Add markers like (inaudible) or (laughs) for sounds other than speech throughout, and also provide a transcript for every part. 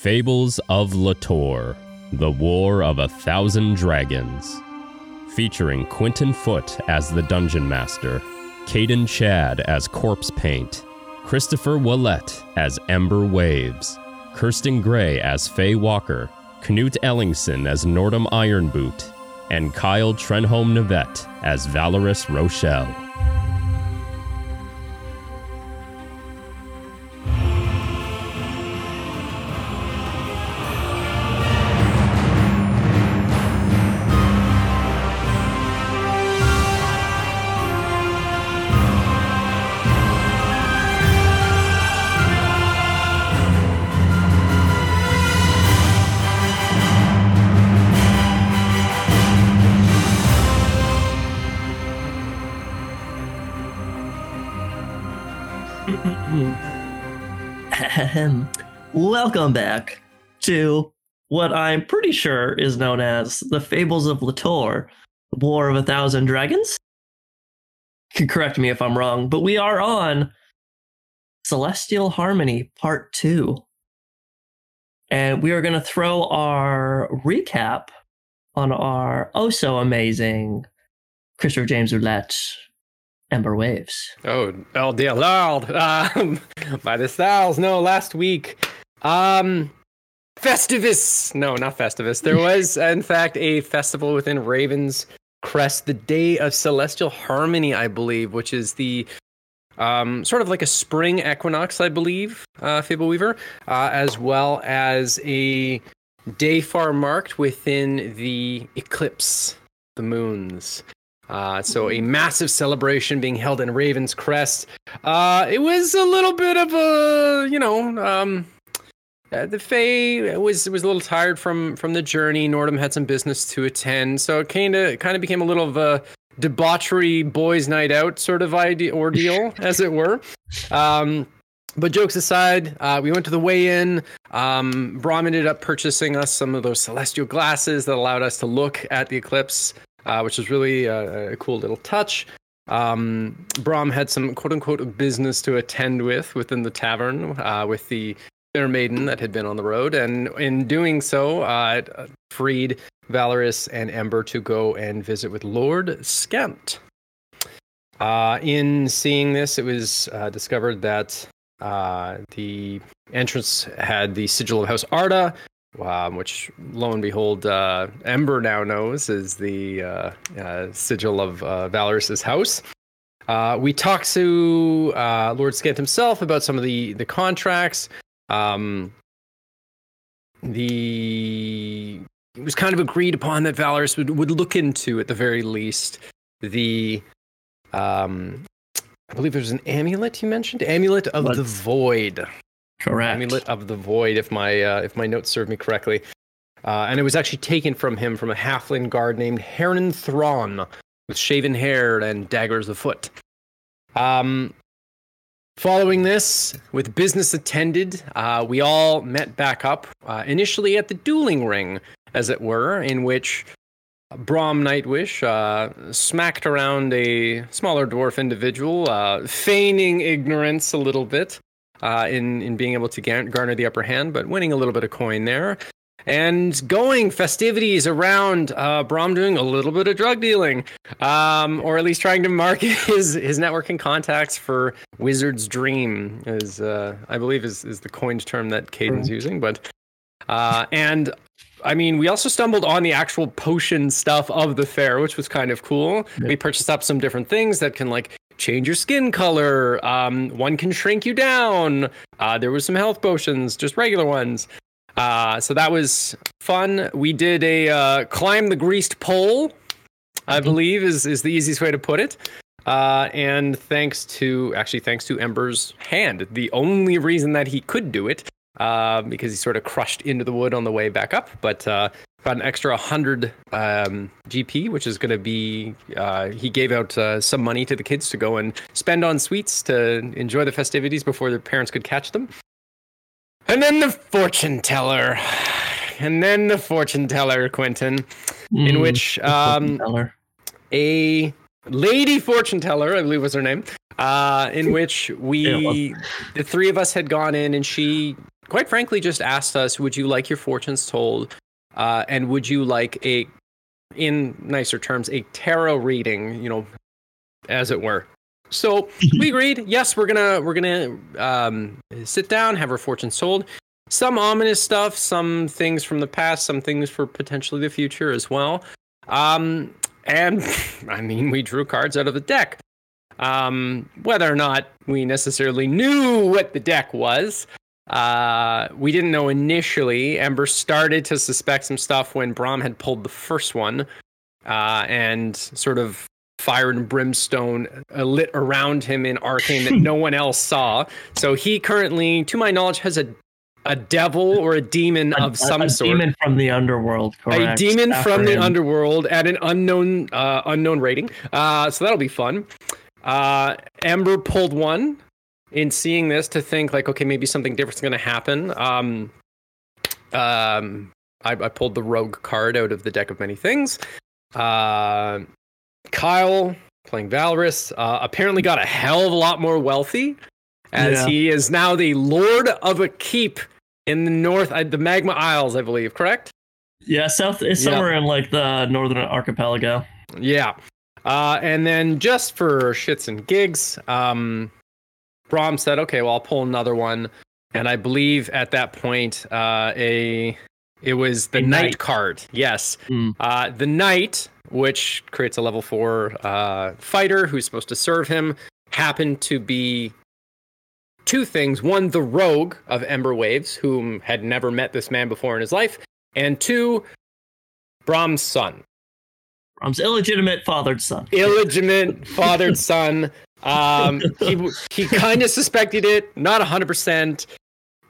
Fables of Litore The War of a Thousand Dragons. Featuring Quinton Foote as the Dungeon Master, Kaden Chad as Corpsepaint, Christopher Ouellette as Ember Waves, Kirsten Gray as Faye Walker, Knute Ellingson as Nordhum Ironboot, and Kyle Trenholm Nevett as Valoris Rhoshal. To what I'm pretty sure is known as the Fables of Litore, War of a Thousand Dragons. You can correct me if I'm wrong, but we are on Celestial Harmony Part 2. And we are going to throw our recap on our oh so amazing Christopher James Roulette Ember Waves. Oh, oh dear lord! (laughs) Um, by the styles, no. Last week, um, Festivus. No, not Festivus. There (laughs) was, in fact, a festival within Ravens Crest, the day of Celestial Harmony, I believe, which is the um, sort of like a spring equinox, I believe, uh, Fable Weaver, uh, as well as a day far marked within the eclipse, the moons. Uh, so a massive celebration being held in Raven's Crest. Uh, it was a little bit of a, you know, um, uh, the Faye was was a little tired from from the journey. Nordhum had some business to attend, so it kind of kind of became a little of a debauchery boys' night out sort of idea ordeal, (laughs) as it were. Um, but jokes aside, uh, we went to the weigh-in. Um, Brom ended up purchasing us some of those celestial glasses that allowed us to look at the eclipse uh, which was really a, a cool little touch. Um, Brom had some quote unquote business to attend with within the tavern uh, with the fair maiden that had been on the road. And in doing so, uh, freed Valoris and Ember to go and visit with Lord Skempt. Uh, in seeing this, it was uh, discovered that uh, the entrance had the sigil of House Arda, um, which lo and behold, uh, Ember now knows is the uh, sigil of Valoris's house. Uh, we talked to uh, Lord Skempt himself about some of the the contracts. Um, the it was kind of agreed upon that Valoris would, would look into at the very least the um, I believe there's an amulet you mentioned, amulet of the void. Correct. Amulet of the Void, if my uh, if my notes serve me correctly. Uh, and it was actually taken from him from a halfling guard named Hernan Thrawn, with shaven hair and daggers afoot. Um, following this, with business attended, uh, we all met back up, uh, initially at the dueling ring, as it were, in which Brom Nightwish uh, smacked around a smaller dwarf individual, uh, feigning ignorance a little bit uh, in in being able to garner the upper hand, but winning a little bit of coin there. And going festivities around uh, Brom doing a little bit of drug dealing, um, or at least trying to market (laughs) his his networking contacts for Wizard's Dream, is uh, I believe is is the coined term that Kaden's mm. using. But uh, and I mean, we also stumbled on the actual potion stuff of the fair, which was kind of cool. Yeah. We purchased up some different things that can like change your skin color. Um, one can shrink you down. Uh, there was some health potions, just regular ones. Uh, so that was fun. We did a uh, climb the greased pole, I mm-hmm. believe is is the easiest way to put it. Uh, and thanks to actually thanks to Ember's hand, the only reason that he could do it, uh, because he sort of crushed into the wood on the way back up. But uh, got an extra 100 um, GP, which is going to be, uh, he gave out uh, some money to the kids to go and spend on sweets to enjoy the festivities before their parents could catch them. And then the fortune teller. And then the fortune teller, Quinton, mm, in which um, a lady fortune teller, I believe was her name, uh, in which we, the three of us had gone in and she quite frankly just asked us, would you like your fortunes told? Uh, and would you like a, in nicer terms, a tarot reading, you know, as it were. So we agreed. Yes, we're gonna we're gonna um, sit down, have our fortunes told. Some ominous stuff, some things from the past, some things for potentially the future as well. Um, and (laughs) I mean, we drew cards out of the deck. Um, whether or not we necessarily knew what the deck was, uh, we didn't know initially. Ember started to suspect some stuff when Brom had pulled the first one, uh, and sort of fire and brimstone uh, lit around him in arcane that no one else saw. So he currently, to my knowledge, has a a devil or a demon A- of some a, a sort. demon from the underworld. a demon After from the underworld at an unknown uh, unknown rating. Uh, so that'll be fun. Uh, Ember pulled one in seeing this to think like, okay, maybe something different's going to happen. Um, um, I, I pulled the rogue card out of the deck of many things. Uh, Kyle playing Valoris uh, apparently got a hell of a lot more wealthy as Yeah. he is now the lord of a keep in the north, uh, the Magma Isles, I believe. Correct? Yeah, south is Yeah. somewhere in like the northern archipelago. Yeah. Uh, and then just for shits and gigs, um, Brom said, okay, well, I'll pull another one. And I believe at that point, uh, a it was the knight. knight. card. Yes. Mm. Uh, the knight, which creates a level four uh, fighter who's supposed to serve him, happened to be two things. One, the rogue of Ember Waves, whom had never met this man before in his life. And two, Brom's son. Brom's illegitimate fathered son. illegitimate (laughs) fathered son. Um, he (laughs) he kind of suspected it, not hundred percent.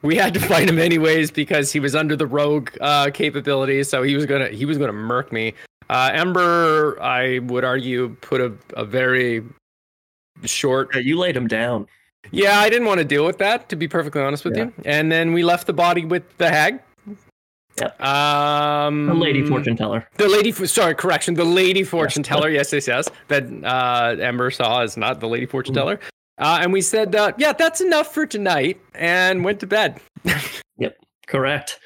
We had to fight him anyways because he was under the rogue uh, capability, so he was gonna he was gonna murk me. Uh, Ember, I would argue, put a, a very short. Yeah, you laid him down. Yeah, I didn't want to deal with that, to be perfectly honest with Yeah. you. And then we left the body with the hag. Yep. Um, The lady fortune teller. the lady, sorry, correction. The lady fortune teller. Yes, yes, yes. That uh, Ember saw is not the lady fortune Mhm. teller. Uh, and we said, uh, yeah, that's enough for tonight, and went to bed. (laughs) Yep, correct.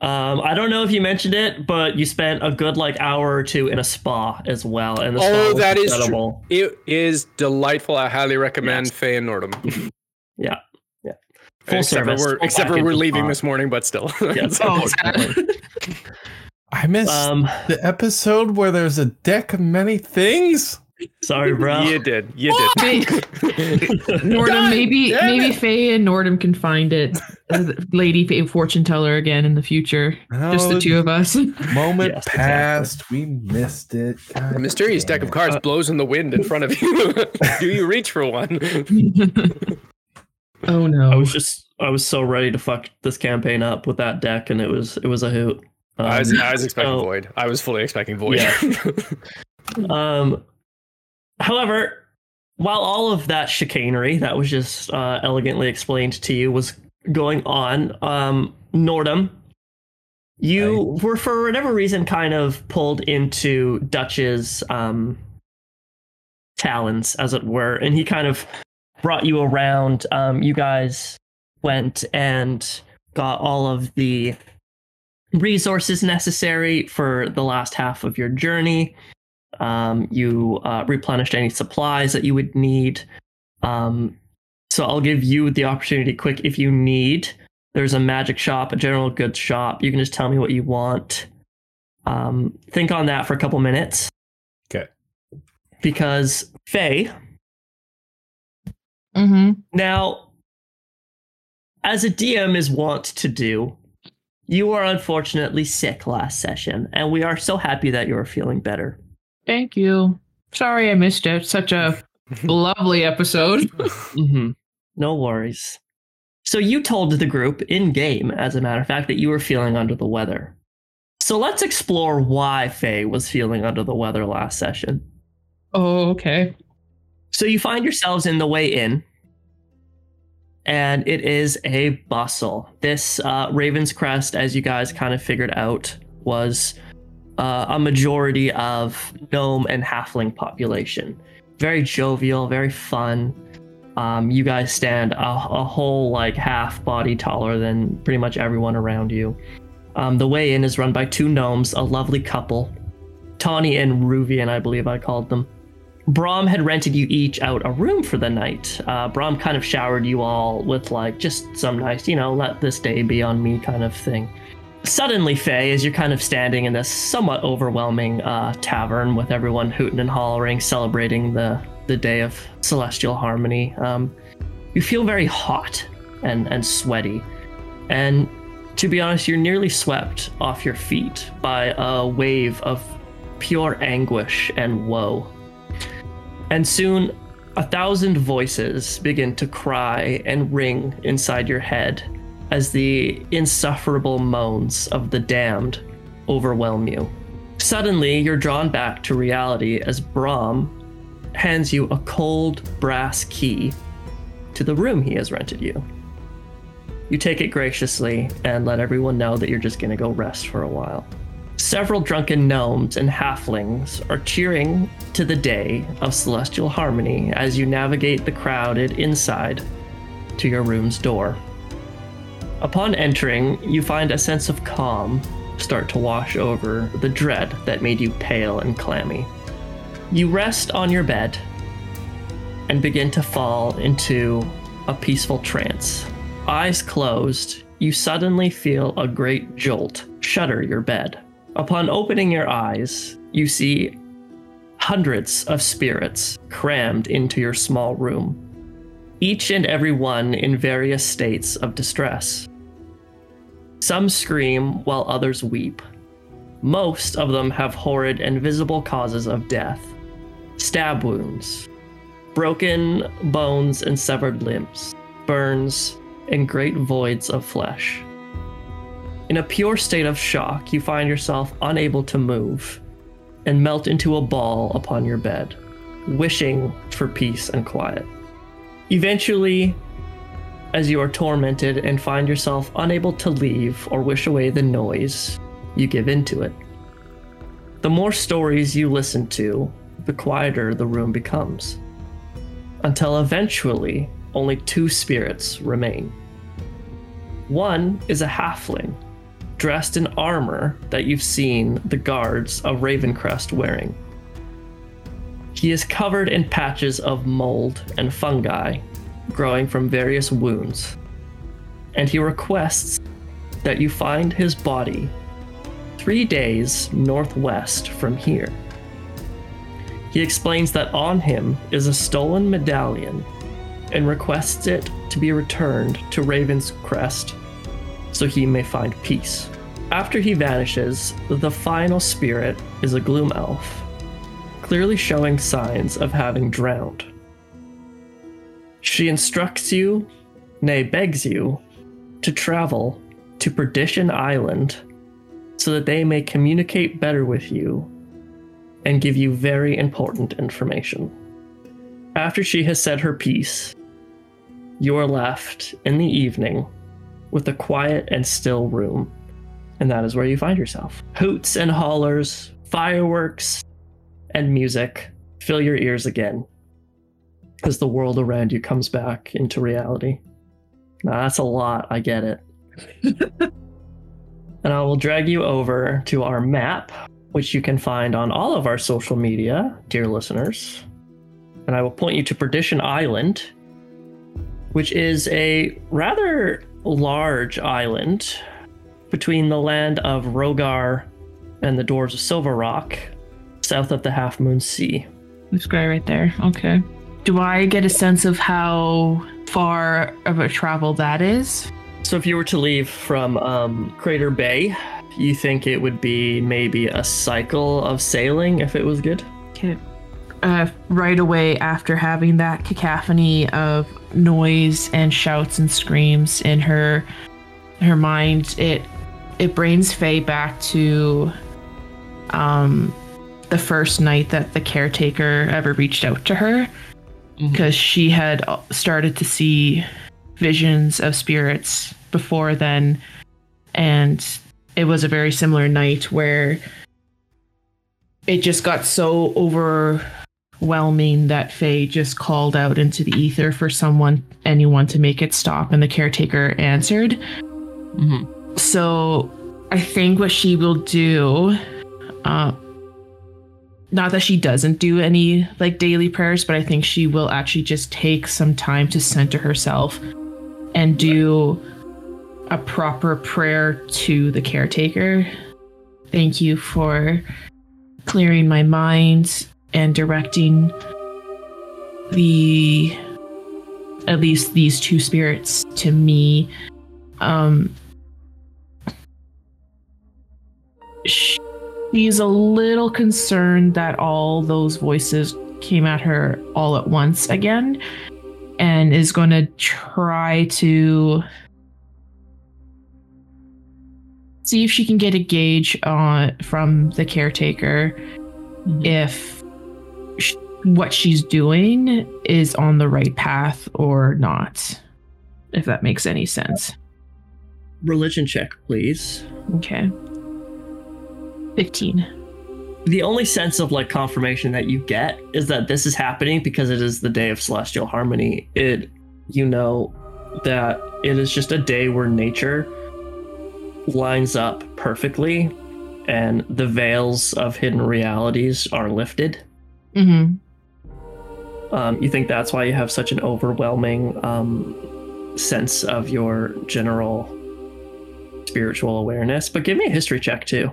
Um, I don't know if you mentioned it, but you spent a good like hour or two in a spa as well, and the spa Oh, was that is true. incredible. It is delightful. I highly recommend Yes. Faye and Nordhum. (laughs) Yeah, yeah. Full except service. For we're, except for we're leaving spa. this morning, but still. (laughs) Yes, Oh, unfortunately. I missed um, the episode where there's a deck of many things. Sorry, bro. you did. You did. (laughs) Nordhum, maybe maybe it. Faye and Nordhum can find it. Uh, Lady Faye fortune teller again in the future. Just the two of us. (laughs) Moment Yes, passed. We missed it. God A mysterious deck of it. cards blows in the wind in front of you. (laughs) Do you reach for one? oh no. I was just I was so ready to fuck this campaign up with that deck, and it was it was a hoot. Um, I was, I was expecting so- Void. I was fully expecting Void. Yeah. Um, however, while all of that chicanery that was just uh, elegantly explained to you was going on, um, Nordhum, you were for whatever reason kind of pulled into Dutch's um, talons, as it were, and he kind of brought you around. Um, you guys went and got all of the resources necessary for the last half of your journey. Um, you uh, replenished any supplies that you would need. Um, so I'll give you the opportunity quick if you need. There's a magic shop, a general goods shop. You can just tell me what you want. Um, think on that for a couple minutes. Okay. Because Faye, hmm now, as a DM is wont to do, you are unfortunately sick last session, and we are so happy that you are feeling better. Thank you. Sorry I missed it. Such a (laughs) lovely episode. (laughs) hmm No worries. So you told the group in game, as a matter of fact, that you were feeling under the weather. So let's explore why Faye was feeling under the weather last session. Oh, okay. So you find yourselves in the way in, and it is a bustle. This uh, Raven's Crest, as you guys kind of figured out, was uh, a majority of gnome and halfling population. Very jovial, very fun. Um, you guys stand a, a whole like half body taller than pretty much everyone around you. Um, the way in is run by two gnomes, a lovely couple, Tawny and Ruvian, I believe I called them. Brom had rented you each out a room for the night. Uh, Brom kind of showered you all with like just some nice, you know, let this day be on me kind of thing. Suddenly, Faye, as you're kind of standing in this somewhat overwhelming uh, tavern with everyone hooting and hollering, celebrating the the day of celestial harmony, um, you feel very hot and and sweaty, and to be honest, you're nearly swept off your feet by a wave of pure anguish and woe. And soon, a thousand voices begin to cry and ring inside your head as the insufferable moans of the damned overwhelm you. Suddenly, you're drawn back to reality as Brom hands you a cold brass key to the room he has rented you. You take it graciously and let everyone know that you're just going to go rest for a while. Several drunken gnomes and halflings are cheering to the day of celestial harmony as you navigate the crowded inside to your room's door. Upon entering, you find a sense of calm start to wash over the dread that made you pale and clammy. You rest on your bed and begin to fall into a peaceful trance. Eyes closed, you suddenly feel a great jolt shudder your bed. Upon opening your eyes, you see hundreds of spirits crammed into your small room, each and every one in various states of distress. Some scream while others weep. Most of them have horrid and visible causes of death stab wounds, broken bones and severed limbs, burns, and great voids of flesh. In a pure state of shock, you find yourself unable to move and melt into a ball upon your bed, wishing for peace and quiet. Eventually, as you are tormented and find yourself unable to leave or wish away the noise, you give in to it. The more stories you listen to, the quieter the room becomes, until eventually only two spirits remain. One is a halfling dressed in armor that you've seen the guards of Ravencrest wearing. He is covered in patches of mold and fungi growing from various wounds, and he requests that you find his body three days northwest from here. He explains that on him is a stolen medallion and requests it to be returned to Raven's Crest so he may find peace. After he vanishes, the final spirit is a gloom elf, clearly showing signs of having drowned. She instructs you, nay, begs you, to travel to Perdition Island so that they may communicate better with you and give you very important information. After she has said her piece, you are left in the evening with a quiet and still room. And that is where you find yourself. Hoots and hollers, fireworks, and music fill your ears again as the world around you comes back into reality. Now, that's a lot, I get it. (laughs) and I will drag you over to our map, which you can find on all of our social media, dear listeners. And I will point you to Perdition Island, which is a rather large island between the land of Rogar and the doors of Silver Rock, south of the Half Moon Sea. This guy right there. Okay. Do I get a sense of how far of a travel that is? So, if you were to leave from um, Crater Bay, you think it would be maybe a cycle of sailing if it was good? Okay. Uh, right away after having that cacophony of noise and shouts and screams in her her mind, it it brings Faye back to um the first night that the caretaker ever reached out to her because mm-hmm. she had started to see visions of spirits before then and it was a very similar night where it just got so overwhelming that Faye just called out into the ether for someone, anyone to make it stop, and the caretaker answered. Mm-hmm. So I think what she will do, uh, not that she doesn't do any like daily prayers, but I think she will actually just take some time to center herself and do a proper prayer to the caretaker. Thank you for clearing my mind and directing the at least these two spirits to me. Um, she's a little concerned that all those voices came at her all at once again and is going to try to see if she can get a gauge on from the caretaker mm-hmm. if sh- what she's doing is on the right path or not if that makes any sense. Religion check, please. okay 15 The only sense of like confirmation that you get is that this is happening because it is the day of celestial harmony. It, you know, that it is just a day where nature lines up perfectly and the veils of hidden realities are lifted. mm-hmm Um, you think that's why you have such an overwhelming um, sense of your general spiritual awareness. But give me a history check too.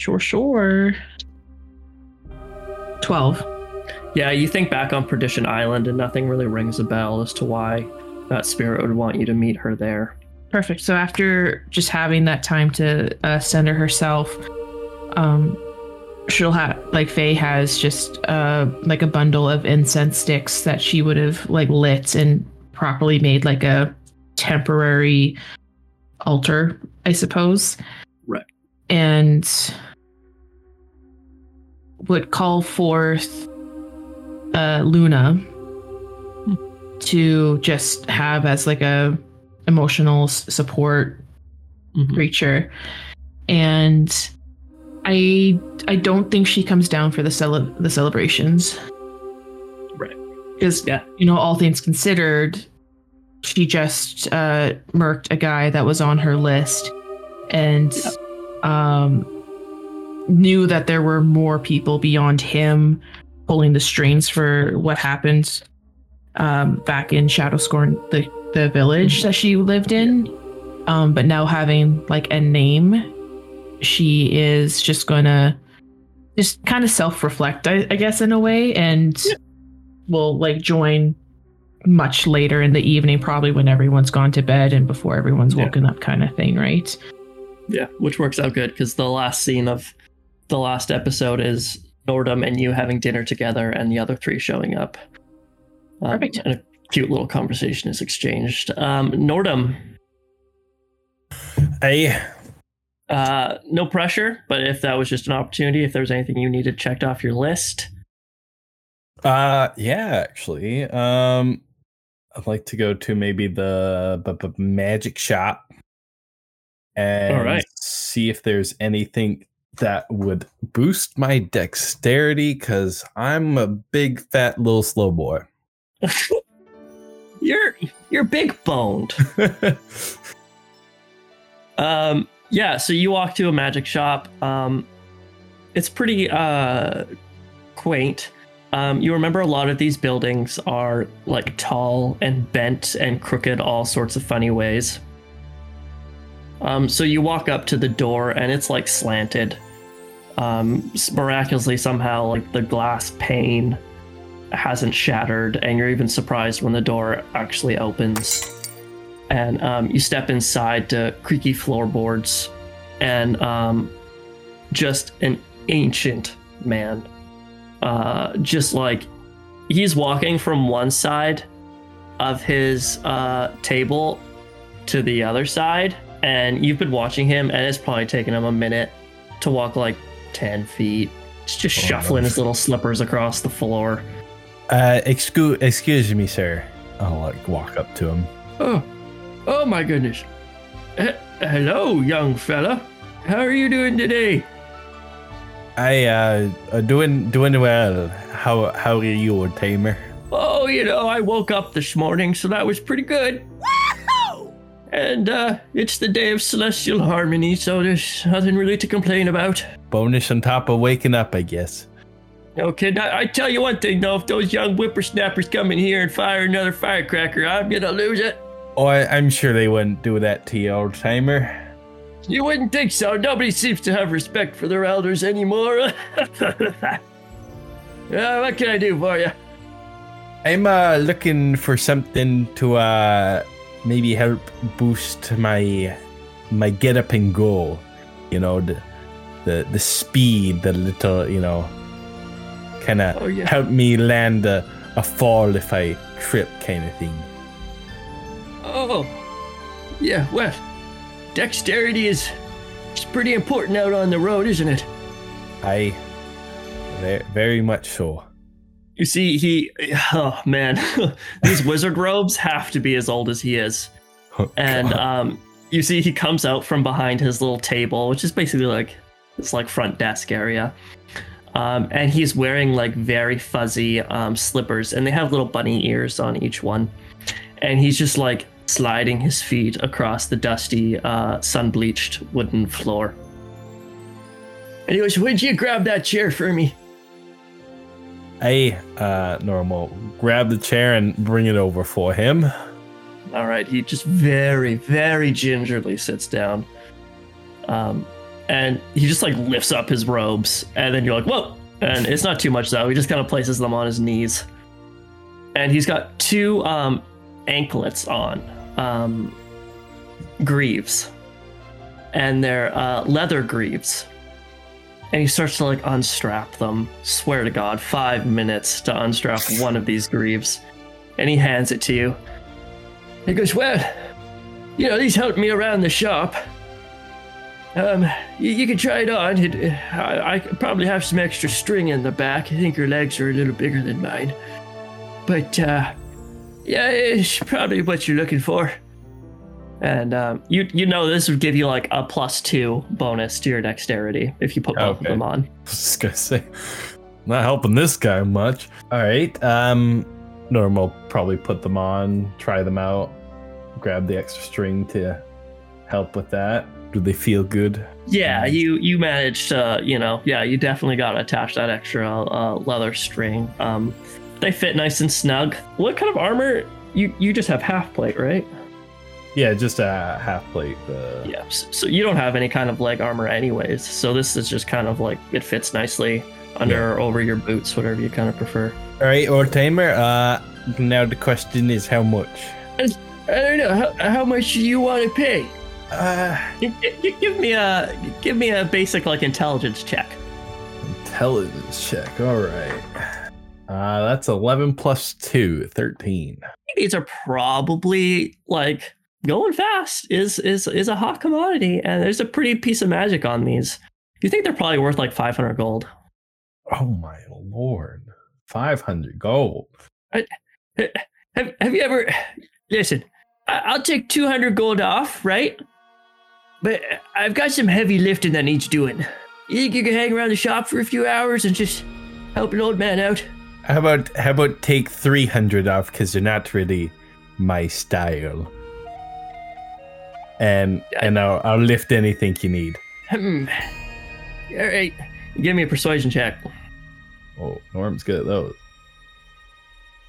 Sure, sure. 12. Yeah, you think back on Perdition Island, and nothing really rings a bell as to why that spirit would want you to meet her there. Perfect. So after just having that time to uh, center herself, um, she'll have like Faye has just uh like a bundle of incense sticks that she would have like lit and properly made like a temporary altar, I suppose. Right. And would call forth uh Luna to just have as like a emotional support Mhm. creature and i i don't think she comes down for the cele- the celebrations Right. because Yeah. you know all things considered she just uh murked a guy that was on her list and um knew that there were more people beyond him pulling the strings for what happened um back in Shadowscorn the the village that she lived in. Um but now having like a name she is just gonna just kind of self-reflect I, I guess in a way and will like join much later in the evening probably when everyone's gone to bed and before everyone's Yeah. woken up kind of thing right? Yeah, which works out good because the last scene of the last episode is Nordhum and you having dinner together, and the other three showing up. Um, Perfect. And a cute little conversation is exchanged. Um, Nordhum, Hey, uh, no pressure, but if that was just an opportunity, if there was anything you needed checked off your list, uh, yeah, actually, um, I'd like to go to maybe the b- b- magic shop and All right. see if there's anything that would boost my dexterity because I'm a big fat little slow boy. (laughs) you're you're big boned. Um, yeah, so you walk to a magic shop. Um, it's pretty uh, quaint. Um, you remember a lot of these buildings are like tall and bent and crooked, all sorts of funny ways. Um, so you walk up to the door and it's like slanted. Um, miraculously, somehow, like the glass pane hasn't shattered, and you're even surprised when the door actually opens. And um, you step inside to creaky floorboards and um, just an ancient man uh, just like he's walking from one side of his uh, table to the other side and you've been watching him and it's probably taken him a minute to walk like 10 feet He's just Oh, shuffling no. his little slippers across the floor uh, excuse, excuse me, sir. I'll like walk up to him. Oh, oh my goodness. H- hello, young fella. How are you doing today? I uh, uh doing doing well. How how are you, old timer? Oh, you know, I woke up this morning, so that was pretty good. And uh, it's the day of celestial harmony, so there's nothing really to complain about. Bonus on top of waking up, I guess. Okay, now, I tell you one thing though, if those young whippersnappers come in here and fire another firecracker, I'm gonna lose it. Oh, I, I'm sure they wouldn't do that to you, old timer. You wouldn't think so. Nobody seems to have respect for their elders anymore. yeah, (laughs) what can I do for you? I'm uh looking for something to uh maybe help boost my my get up and go. You know, the the the speed, the little, you know, kind of Oh, yeah. help me land a, a fall if I trip kind of thing. Oh, yeah. Well, dexterity is is pretty important out on the road, isn't it? I very, very much so. You see, he. Oh man, (laughs) these wizard robes have to be as old as he is. and um, you see he comes out from behind his little table, which is basically like this like front desk area. Um, and he's wearing like very fuzzy um, slippers, and they have little bunny ears on each one. And he's just like sliding his feet across the dusty, uh, sun bleached wooden floor. And he goes, "Would you grab that chair for me?" I uh normal grab the chair and bring it over for him. All right, he just very, very gingerly sits down. Um, and he just like lifts up his robes, and then you're like, whoa! And it's not too much though. He just kind of places them on his knees, and he's got two um, anklets on, um, greaves, and they're uh, leather greaves. And he starts to like unstrap them. Swear to God, five minutes to unstrap one of these greaves, and he hands it to you. He goes, Well, you know, these helped me around the shop. Um, you, you can try it on. It, I, I probably have some extra string in the back. I think your legs are a little bigger than mine. But, uh, yeah, it's probably what you're looking for. And um, you you know this would give you like a plus two bonus to your dexterity if you put both of them on. (laughs) I was just gonna say, not helping this guy much. All right. Um, normal probably put them on, try them out, grab the extra string to help with that. Do they feel good? Yeah, you you managed to, you know, yeah, you definitely got to attach that extra uh, leather string. Um, they fit nice and snug. What kind of armor? You you just have half plate, right? Yeah, just a half plate. Uh, Yeah. s- So you don't have any kind of leg armor, anyways. So this is just kind of like it fits nicely under or over your boots, whatever you kind of prefer. All right, old timer. Uh, now the question is how much? I don't know how, how much do you want to pay. Uh, Give, me a give me a basic like intelligence check. intelligence check. All right. Uh, that's 11 plus 2, 13. these are probably like going fast is is is a hot commodity and there's a pretty piece of magic on these you think they're probably worth like 500 gold Oh my lord. 500 gold. have, have you ever listen i'll take 200 gold off right but i've got some heavy lifting that needs doing you think you can hang around the shop for a few hours and just help an old man out How about how about take 300 off because they're not really my style. And and I'll, I'll lift anything you need. hmm all right give me a persuasion check Oh, Norm's good at those.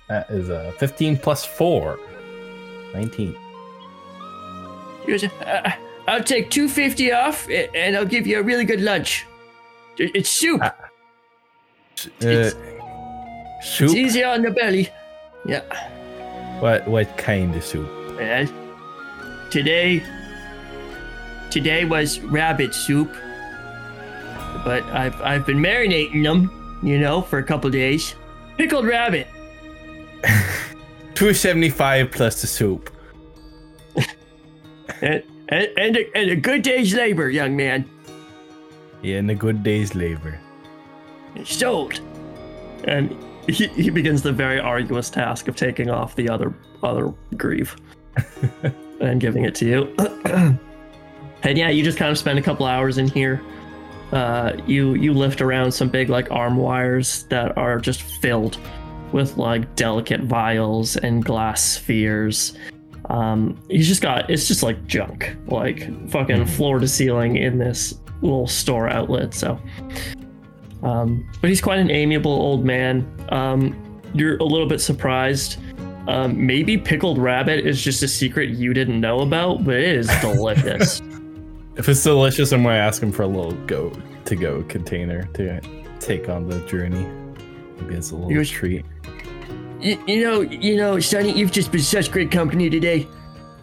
That is a 15 plus 4. 19. He goes, uh, I'll take 250 off and I'll give you a really good lunch. It's soup. Uh, It's- Uh, It's soup? easy on the belly. Yeah. What what kind of soup? And today, today was rabbit soup. But I've, I've been marinating them, you know, for a couple days. Pickled rabbit. (laughs) 275 plus the soup. (laughs) And, and, and, a, and a good day's labor, young man. Yeah, and a good day's labor. sold. And he, he begins the very arduous task of taking off the other other greave (laughs) and giving it to you. (clears throat) and yeah, you just kind of spend a couple hours in here. uh, you you lift around some big like arm wires that are just filled with like delicate vials and glass spheres. Um, he's just got it's just like junk, like fucking floor to ceiling in this little store outlet. So, um, but he's quite an amiable old man. Um, you're a little bit surprised. Um, maybe pickled rabbit is just a secret you didn't know about, but it is delicious. (laughs) If it's delicious, I'm gonna ask him for a little go to go container to take on the journey. Maybe it's a little You're- treat. You, you know, you know, Sonny, you've just been such great company today.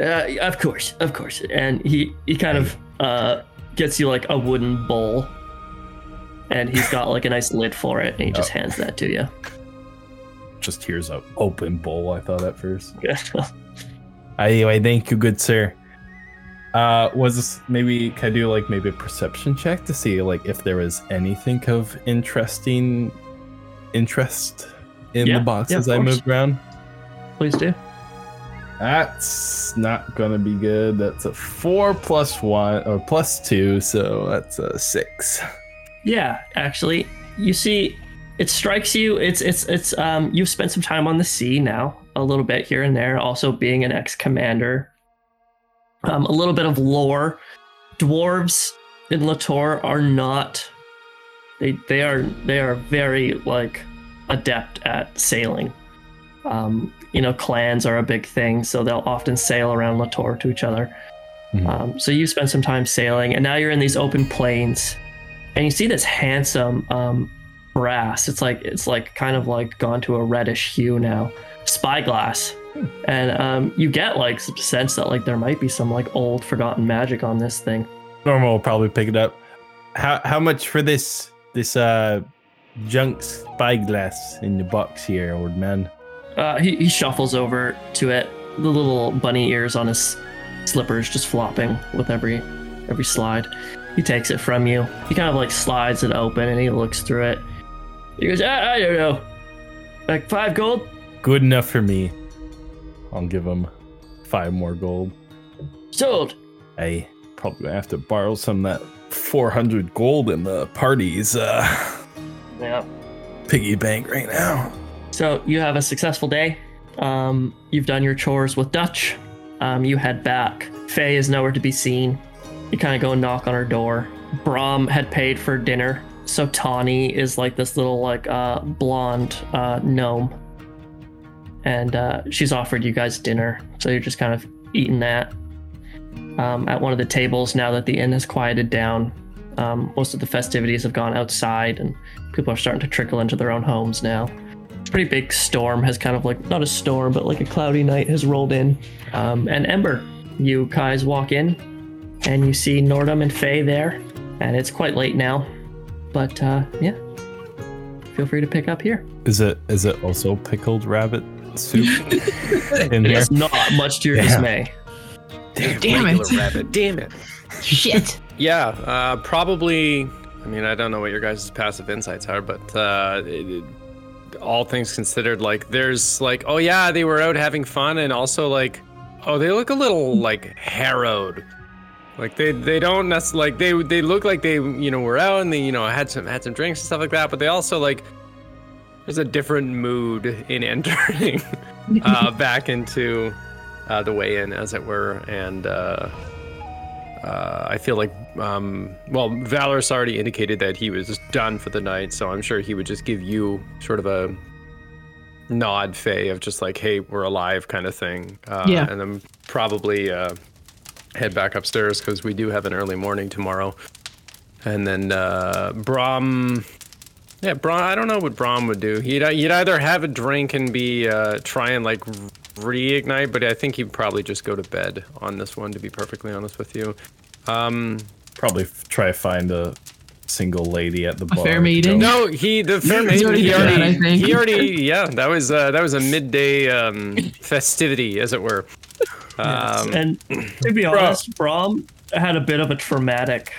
Uh, of course, of course. And he he kind of uh gets you like a wooden bowl, and he's got like a nice lid for it, and he just hands that to you. Just here's a open bowl. I thought at first. (laughs) Anyway, thank you, good sir. Uh, was this maybe can I do like maybe a perception check to see like if there was anything of interesting interest in Yeah, the box yeah, as I course. moved around? Please do. That's not gonna be good. That's a four plus one or plus two, so that's a six. Yeah, actually, you see, it strikes you. It's it's it's um. You've spent some time on the sea now, a little bit here and there. Also, being an ex-commander, um, a little bit of lore. Dwarves in Litore are not. They they are they are very like adept at sailing. Um, you know, clans are a big thing, so they'll often sail around Litore to each other. Mhm. Um, so you spend some time sailing, and now you're in these open plains and you see this handsome um, brass. It's like it's like kind of like gone to a reddish hue now, spyglass, and um, you get like sense that like there might be some like old forgotten magic on this thing. Normal will probably pick it up. How how much for this this uh junk spyglass in the box here, old man? Uh, he, he shuffles over to it, the little bunny ears on his slippers just flopping with every every slide. He takes it from you. He kind of like slides it open and he looks through it. He goes, I, I don't know, like five gold. Good enough for me. I'll give him five more gold. Sold. I probably have to borrow some of that 400 gold in the parties. uh, Yeah. piggy bank right now. So you have a successful day. Um, you've done your chores with Dutch. Um, you head back. Faye is nowhere to be seen. You kind of go and knock on her door. Brom had paid for dinner, so Tawny is like this little like uh, blonde uh, gnome, and uh, she's offered you guys dinner. So you're just kind of eating that um, at one of the tables now that the inn has quieted down. Um, most of the festivities have gone outside, and people are starting to trickle into their own homes now pretty big storm has kind of like not a storm but like a cloudy night has rolled in um, and ember you guys walk in and you see nordhum and faye there and it's quite late now but uh, yeah feel free to pick up here Is it is it also pickled rabbit soup (laughs) in here? it's not much to your Yeah. dismay Damn Regular it. rabbit. Damn it. Shit. (laughs) Yeah, uh, probably. I mean, I don't know what your guys' passive insights are, but uh, it, all things considered, like there's like, oh yeah, they were out having fun, and also like, oh, they look a little like harrowed. Like they they don't necessarily like they they look like they you know were out and they you know had some had some drinks and stuff like that, but they also like there's a different mood in (laughs) entering uh, back into uh, the weigh-in, as it were, and. Uh, uh, I feel like, um, well, Valoris already indicated that he was done for the night, so I'm sure he would just give you sort of a nod, Faye, of just like, hey, we're alive kind of thing. Uh, Yeah. And then probably uh, head back upstairs because we do have an early morning tomorrow. And then uh, Brom. Yeah, Brom. I don't know what Brom would do. He'd, he'd either have a drink and be uh, try and like reignite, but I think he'd probably just go to bed on this one. To be perfectly honest with you, um, Probably f- try to find a single lady at the bar. fair to maiden? no, he the (laughs) fair He's maiden. already He done that, I already, think. he already, (laughs) yeah, that was uh, that was a midday um, festivity, as it were. Um, and (clears throat) to be honest brom had a bit of a traumatic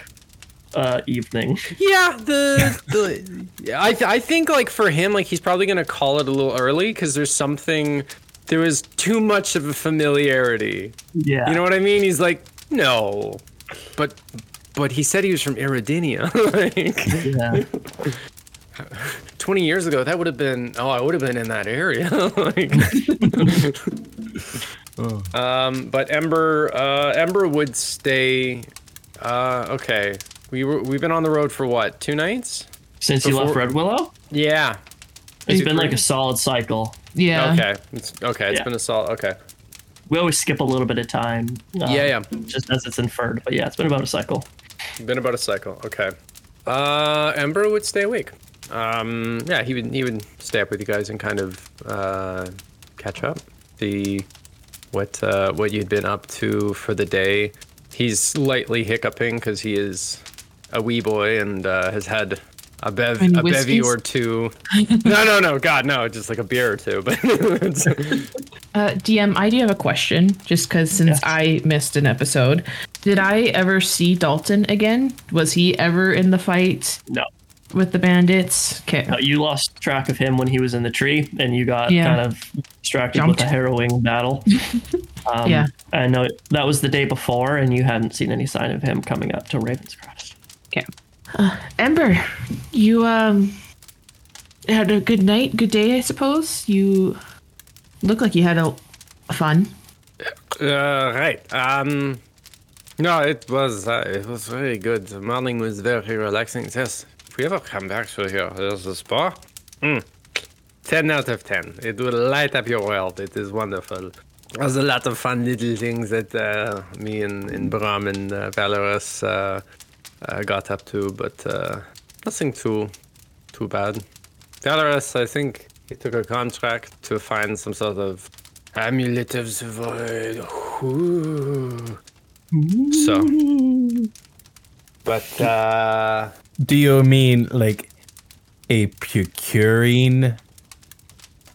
uh, evening (laughs) Yeah, the the I th- I think like for him like he's probably gonna call it a little early because there's something there was too much of a familiarity. yeah You know what I mean? He's like, no, but but he said he was from Iridinia. (laughs) like, Yeah. (laughs) 20 years ago, that would have been, oh, I would have been in that area. (laughs) like, um, but Ember, uh, Ember would stay. Uh, okay, we were we've been on the road for what? Two nights? Since you left Red Willow, Yeah. it's been like a solid cycle. Yeah. Okay. It's, okay. It's Yeah. been a solid. Okay. We always skip a little bit of time. um, Yeah, yeah. Just as it's inferred. But yeah, it's been about a cycle. Been about a cycle. Okay. Uh, Ember would stay awake. Um, yeah, he would he would stay up with you guys and kind of uh, catch up, see what uh, what you'd been up to for the day. He's slightly hiccuping because he is a wee boy and uh, has had a bev a bevy or two. no, no, no, God, no, just like a beer or two. But (laughs) Uh, DM, I do have a question, just because since Yes. I missed an episode, did I ever see Dalton again? Was he ever in the fight No. with the bandits? Okay. No, you lost track of him when he was in the tree, and you got Yeah. kind of distracted Jumped. with a harrowing battle. (laughs) Um, Yeah. I know that was the day before, and you hadn't seen any sign of him coming up to Ravenscrest. Okay. Uh, Ember, you um had a good night, good day, I suppose. You look like you had a fun. Uh, right. Um, no, it was uh, it was very good. The morning was very relaxing. Yes, if we ever come back to here, there's a spa. Mm. Ten out of ten. It will light up your world. It is wonderful. There's a lot of fun little things that uh, me and, and Brom and uh, Valoris uh, got up to, but uh, nothing too too bad. Valoris, I think he took a contract to find some sort of amulet of the void. Ooh. So, but uh, Do you mean like a procuring?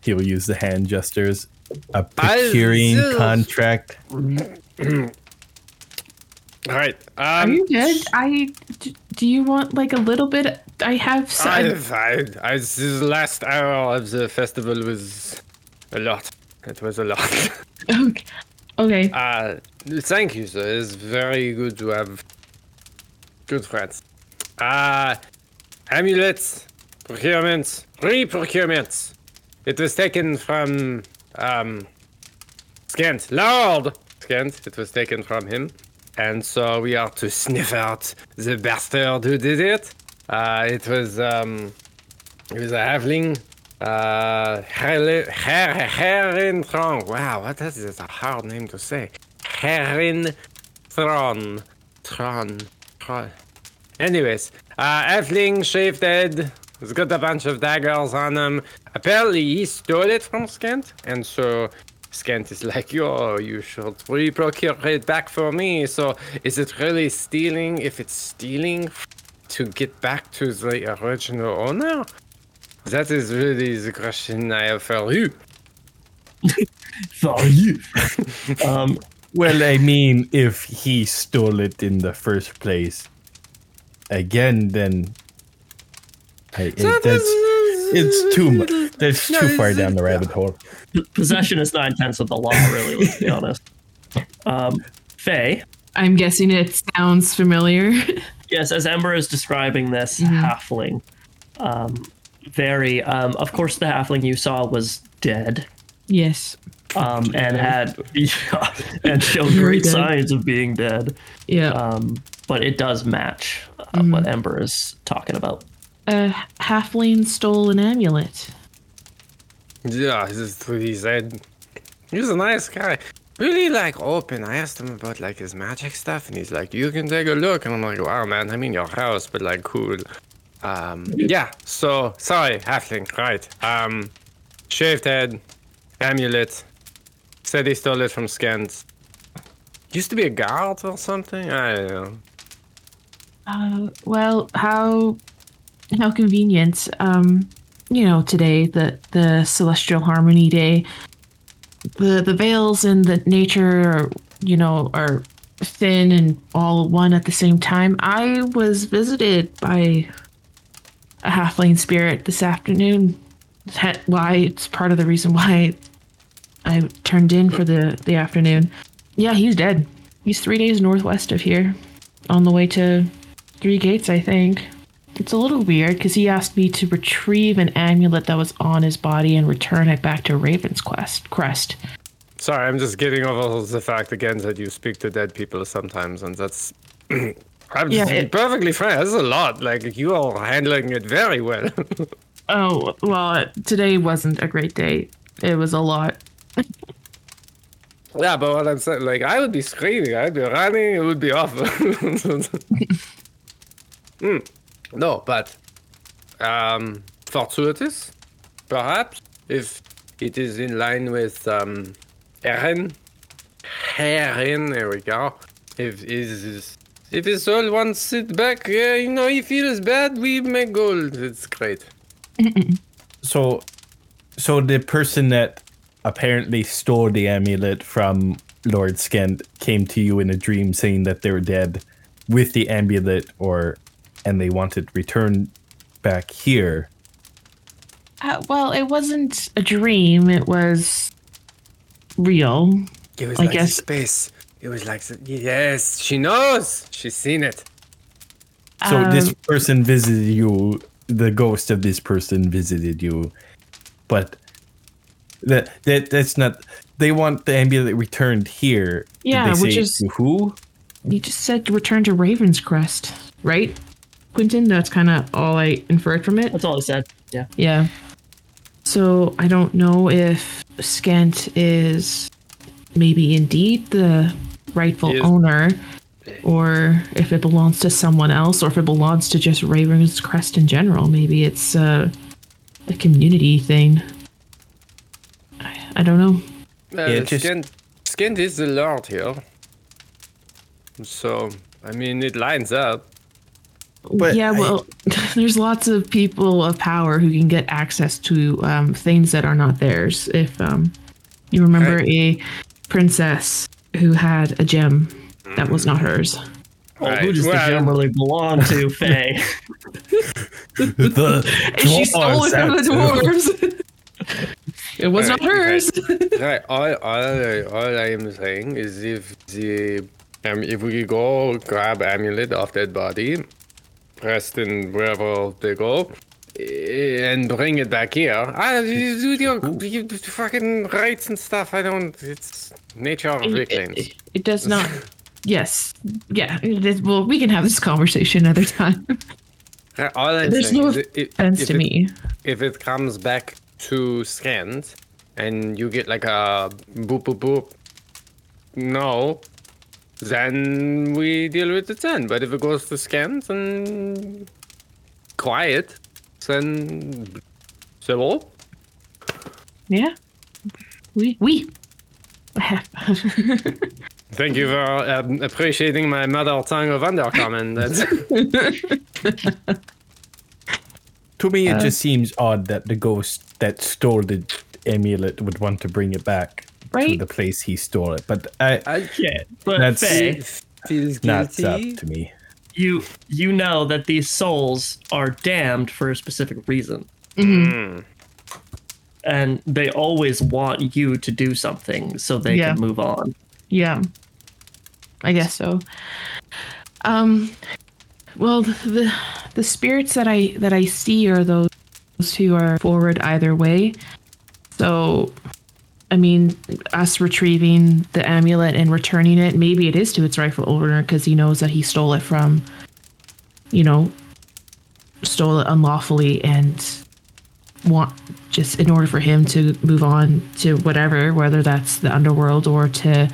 He'll use the hand gestures. A procuring contract. (clears throat) all right. Are Um, you good? I do you want like a little bit? I have some. I, I, I, this last hour of the festival was a lot. It was a lot. (laughs) okay. Okay. Uh, thank you, sir. It's very good to have good friends. Uh, amulets, procurements, re-procurements. It was taken from, um, Skent. Lord Skent. It was taken from him. And so we are to sniff out the bastard who did it. Uh, it was, um, it was a halfling. Uh, Herle- Her- Herin Tron. Wow, what is this? A hard name to say. Herin Tron. Tron. Tron. Anyways, uh, halfling, shaved head. He's got a bunch of daggers on him. Apparently, he stole it from Skent, and so Skent is like, "Yo, you should re-procure it back for me." So, is it really stealing? If it's stealing to get back to the original owner, that is really the question I have for you. (laughs) For you. (laughs) um, Well, I mean, if he stole it in the first place, again, then I, it, that's it's too much. That's No, too far down the rabbit hole. possession is nine tenths of the law, really. Let's be (laughs) honest. Um, Faye, I'm guessing it sounds familiar. yes, as Ember is describing this halfling, um, very. Um, of course, the halfling you saw was dead. yes. um, and had (laughs) and showed great dead. signs of being dead. Yeah. Um, but it does match uh, what Ember is talking about. A halfling stole an amulet. Yeah, this is what he said. He was a nice guy. Really like open. I asked him about like his magic stuff and he's like, You can take a look and I'm like, Wow man, I mean your house, but like cool. Um yeah, so sorry, halfling, right. Um shaved head, amulet. Said he stole it from Skent. Used to be a guard or something? I don't know. Uh, well, how how convenient. Um, you know, today the the celestial harmony day. The the veils and the nature are you know are thin and all one at the same time. I was visited by a halfling spirit this afternoon. That why it's part of the reason why I turned in for the the afternoon. Yeah, he's dead. He's three days northwest of here. on the way to Three Gates, I think. It's a little weird because he asked me to retrieve an amulet that was on his body and return it back to Raven's Quest crest. Sorry, I'm just getting over the fact again that you speak to dead people sometimes, and that's. (clears throat) I'm Yeah, just it- perfectly fine. That's a lot. Like you are handling it very well. (laughs) Oh well, today wasn't a great day. It was a lot. yeah, but what I'm saying, like, I would be screaming, I'd be running, it would be awful. (laughs) (laughs) Hmm. No, but um, fortuitous, perhaps, if it is in line with um, Erin. Erin, there we go. If is if his soul wants sit back, yeah, you know, he feels bad, we make gold. It's great. So, so the person that apparently stole the amulet from Lord Skent came to you in a dream saying that they were dead with the amulet, or and they wanted returned back here. Uh, well, it wasn't a dream. It was real. It was I like guess- space. It was like the, yes, she knows. She's seen it. So this Um, person visited you. The ghost of this person visited you, but that that that's not. They want the amulet returned here. Did Yeah, they which say is- who? You just said to return to Raven's Crest, right? Quinton, that's kind of all I inferred from it. That's all I said. Yeah. Yeah. So I don't know if Skent is maybe indeed the rightful is- owner, or if it belongs to someone else, or if it belongs to just Raven's Crest in general. Maybe it's uh, a community thing. I, I don't know. Uh, Yeah, just- Skent, Skent is the lord here. So, I mean, it lines up. But yeah, I- well, (laughs) there's lots of people of power who can get access to um, things that are not theirs. If um, you remember a princess who had a gem that was not hers. Well, Right, who does well- the gem really belong to, (laughs) Faye? the (laughs) And she stole it from the dwarves. it was not Right, hers. right. All, all, I- all I am saying is if the um, if we go grab amulet off that body, rest in wherever they go, and bring it back here. I you do your you fucking rights and stuff. I don't. It's nature it, reclaims. it- it does not. Yes. Yeah. It is, well, we can have this conversation another time. All I'm There's no is if, Offense if to it- me. if it comes back to scans and you get like a boop boop boop no then we deal with it then but if it goes to scans and quiet then c'est bon Yeah. We we. (laughs) thank you for um, appreciating my mother tongue of undercommon (laughs) To me, Uh, it just seems odd that the ghost that stole the amulet would want to bring it back to the place he stole it. But I, I yeah, but That's- Faye, feels not up to me. you you know that these souls are damned for a specific reason, Mm. and they always want you to do something so they Yeah. can move on. Yeah. I guess so. Um well the the spirits that I that I see are those who are forward either way. So I mean, us retrieving the amulet and returning it, maybe it is to its rightful owner because he knows that he stole it from, you know, stole it unlawfully and want just in order for him to move on to whatever, whether that's the underworld or to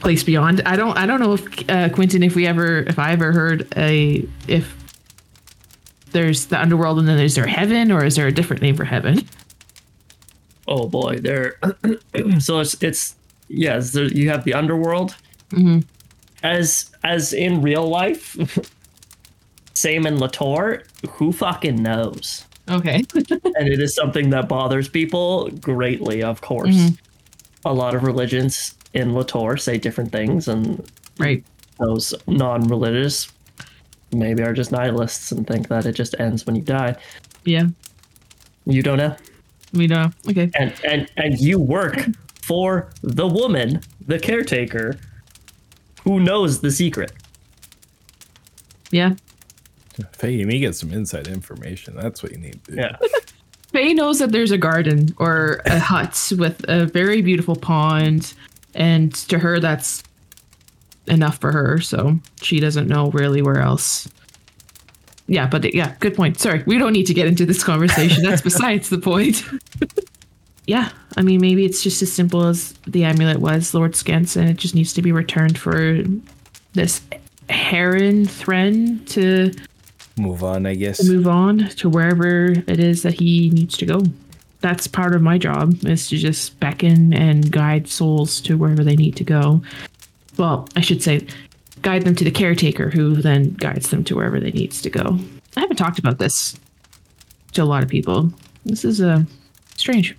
place beyond. I don't I don't know if uh, Quinton if we ever if I ever heard a if there's the underworld and then is there heaven or is there a different name for heaven? Oh boy, there. (clears throat) so it's it's yes, there, you have the underworld. Mhm. As as in real life, (laughs) same in Litore. Who fucking knows? Okay. (laughs) and it is something that bothers people greatly. Of course, Mhm. a lot of religions in Litore say different things, and right. those non-religious maybe are just nihilists and think that it just ends when you die. Yeah. You don't know. We know. Uh, okay. and and and you work for the woman, the caretaker, who knows the secret. Yeah. Faye, you may get some inside information. That's what you need to do. Yeah. (laughs) Faye knows that there's a garden or a hut with a very beautiful pond, and to her, that's enough for her. So she doesn't know really where else. Yeah, but yeah, good point. Sorry, we don't need to get into this conversation. That's besides the point. (laughs) yeah, I mean, maybe it's just as simple as the amulet was, Lord Skansen. It just needs to be returned for this Heron Thren to Move on, I guess. move on to wherever it is that he needs to go. That's part of my job is to just beckon and guide souls to wherever they need to go. Well, I should say guide them to the caretaker who then guides them to wherever they needs to go. I haven't talked about this to a lot of people. This is uh, strange.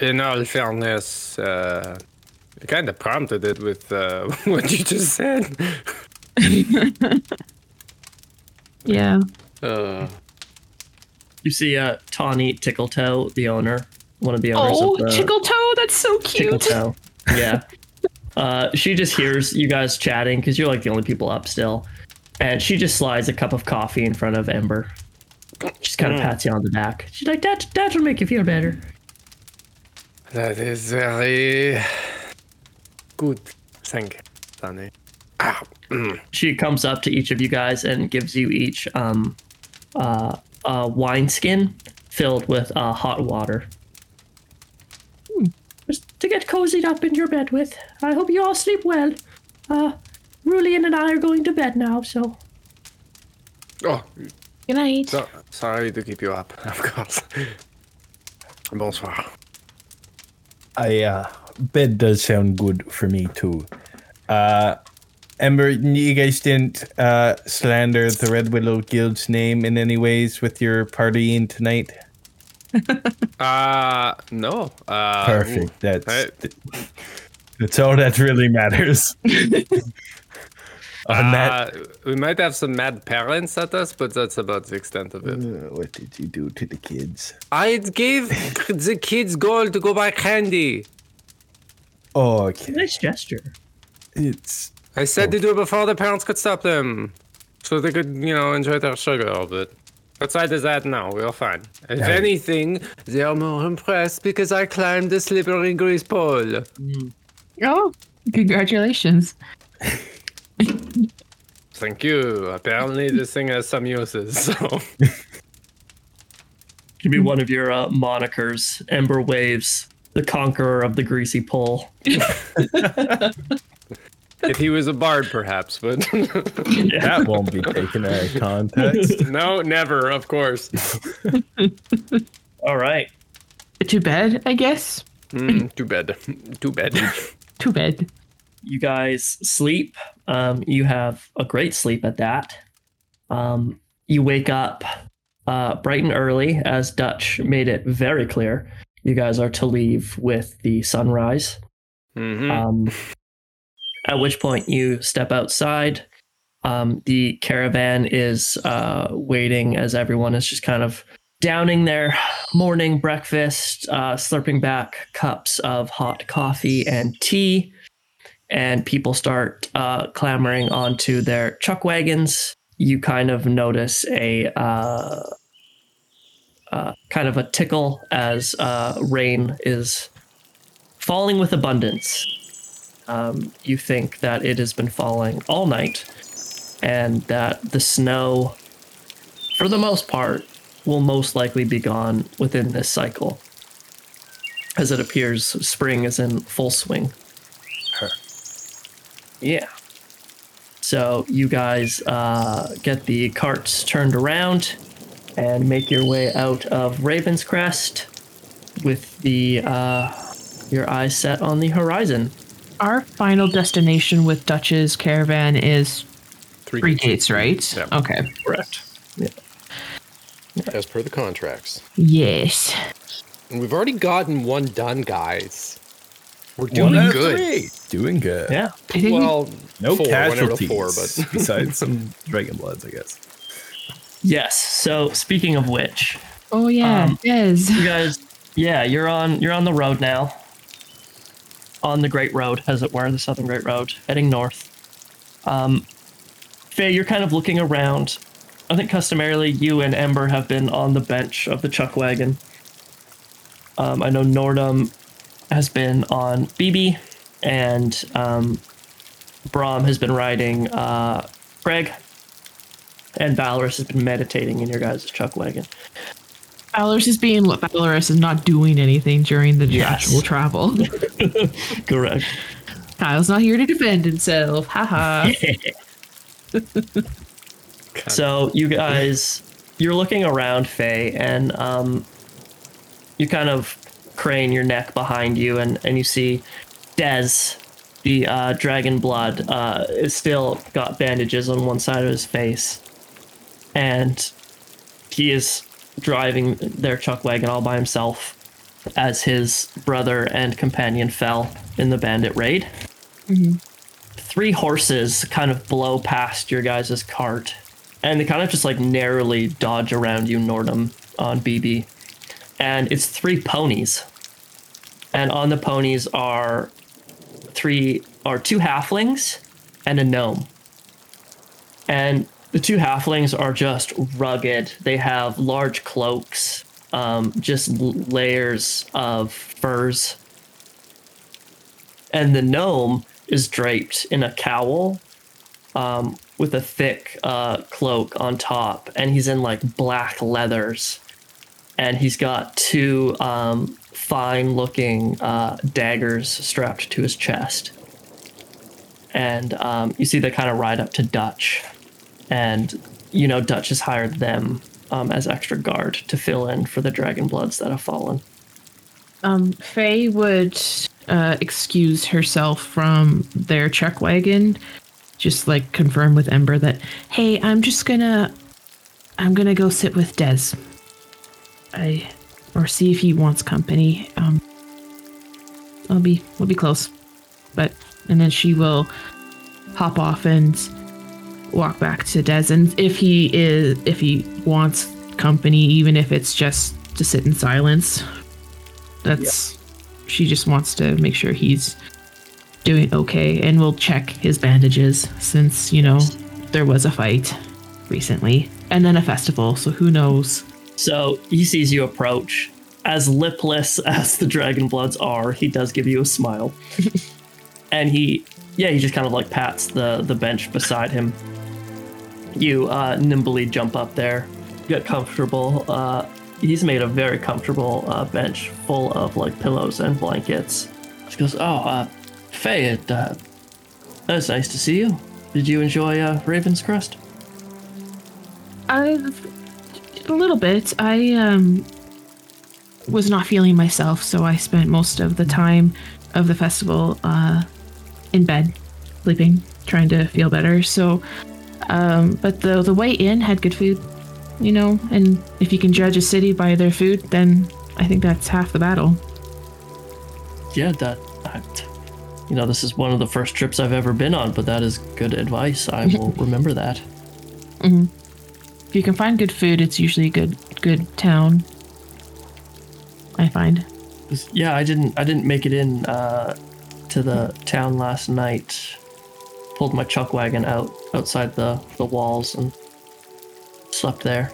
In all fairness, uh, you kind of prompted it with uh, (laughs) what you just said. (laughs) Yeah. Uh, You see uh, Tawny Tickletoe, the owner, one of the owners Oh, of the Tickle Toe, that's so cute. Tickletoe. Yeah. (laughs) uh, she just hears you guys chatting because you're like the only people up still. And she just slides a cup of coffee in front of Ember. Just kind of pats you on the back. She's like, that, that'll make you feel better. that is very good. Thank you, Danny. Ah, mm. She comes up to each of you guys and gives you each um, uh, a wine skin filled with uh, hot water. Just to get cozied up in your bed with. I hope you all sleep well. Uh, Rulian and I are going to bed now, so Oh, Good night. so, sorry to keep you up, (laughs) of course. Bonsoir. I uh bed does sound good for me too. Uh Ember, you guys didn't uh slander the Red Willow Guild's name in any ways with your partying tonight? (laughs) Uh, no. Uh, Perfect. That's I- (laughs) that's all that really matters. (laughs) On that, Uh, we might have some mad parents at us, but that's about the extent of it. Uh, what did you do to the kids? I gave the kids gold to go buy candy. Oh, okay. nice gesture. It's I said to do it before the parents could stop them, so they could, you know, enjoy their sugar. But outside of that, no, we're fine. If Right. anything, they are more impressed because I climbed the slippery grease pole. Oh, congratulations. (laughs) Thank you. Apparently, this thing has some uses. So (laughs) Could be one of your uh, monikers. Ember Waves, the conqueror of the greasy pole. (laughs) if he was a bard, perhaps, but (laughs) that won't be taken out of context. (laughs) no, never. Of course. All right. Too bad, I guess. Mm, too bad. Too bad. (laughs) To bed. you guys sleep. Um, you have a great sleep at that. Um, you wake up uh, bright and early, as Dutch made it very clear. You guys are to leave with the sunrise. hmm Um, at which point you step outside. Um, the caravan is uh, waiting as everyone is just kind of downing their morning breakfast, uh, slurping back cups of hot coffee and tea. And people start uh, clamoring onto their chuck wagons. You kind of notice a uh, uh, kind of a tickle as uh, rain is falling with abundance um, you think that it has been falling all night and that the snow, for the most part, will most likely be gone within this cycle. As it appears, spring is in full swing. Yeah. So you guys uh, get the carts turned around and make your way out of Raven's Crest with the uh, your eyes set on the horizon. Our final destination with Dutch's caravan is Three Three Gates, right? Yep. Okay. Correct. as per the contracts. Yes. And we've already gotten one done, guys. We're doing out of good. three. Doing good. Yeah. I think Well, No four, one casualties. four, but (laughs) (laughs) besides some dragon bloods, I guess. Yes. So speaking of which, Oh yeah, Um, Des. you guys, yeah, you're on you're on the road now. On the Great Road, as it were, the Southern Great Road, heading north. Um, Faye, you're kind of looking around. I think customarily you and Ember have been on the bench of the chuck wagon. Um, I know Nordhum has been on BB, and um, Brom has been riding uh, Craig, and Valoris has been meditating in your guys' chuck wagon. Valoris is being Valoris is not doing anything during the Yes. actual travel. (laughs) Correct. Kyle's not here to defend himself. Haha. (laughs) So you guys, you're looking around Faye, and um, you kind of crane your neck behind you, and and you see Dez, the uh, dragon blood, uh, is still got bandages on one side of his face, and he is driving their chuck wagon all by himself, as his brother and companion fell in the bandit raid. Mm-hmm. Three horses kind of blow past your guys' cart and they kind of just like narrowly dodge around you, Nordhum, on BB. And it's three ponies. And on the ponies are three are two halflings and a gnome. And the two halflings are just rugged. They have large cloaks, um, just l- layers of furs. And the gnome is draped in a cowl um, with a thick uh, cloak on top, and he's in like black leathers, and he's got two um, fine-looking uh, daggers strapped to his chest. And um, you see they kind of ride up to Dutch, and you know Dutch has hired them um, as extra guard to fill in for the dragon bloods that have fallen. um, Faye would uh, excuse herself from their check wagon, just like confirm with Ember that, hey, I'm just gonna, I'm gonna go sit with Des. I, or see if he wants company. Um, I'll be, we'll be close, but and then she will hop off and walk back to Des. And if he is, if he wants company, even if it's just to sit in silence, that's she just wants to make sure he's doing okay and we'll check his bandages since, you know, there was a fight recently and then a festival, so who knows. So he sees you approach. As lipless (laughs) as the dragon bloods are, he does give you a smile. (laughs) and he yeah, he just kind of like pats the the bench beside him. You uh nimbly jump up there, get comfortable. Uh he's made a very comfortable uh, bench full of like pillows and blankets. She goes, "Oh, uh Faye, it uh that's nice to see you. Did you enjoy uh Raven's Crest?" I a little bit. I um was not feeling myself, so I spent most of the time of the festival uh in bed, sleeping, trying to feel better. So um but the the way in had good food, you know, and if you can judge a city by their food, then I think that's half the battle. yeah, that, I, you know, this is one of the first trips I've ever been on, but that is good advice. I (laughs) will remember that. If you can find good food, it's usually a good good town. I find. Yeah, I didn't, I didn't make it in uh, to the town last night. Pulled my chuck wagon out outside the the walls and slept there.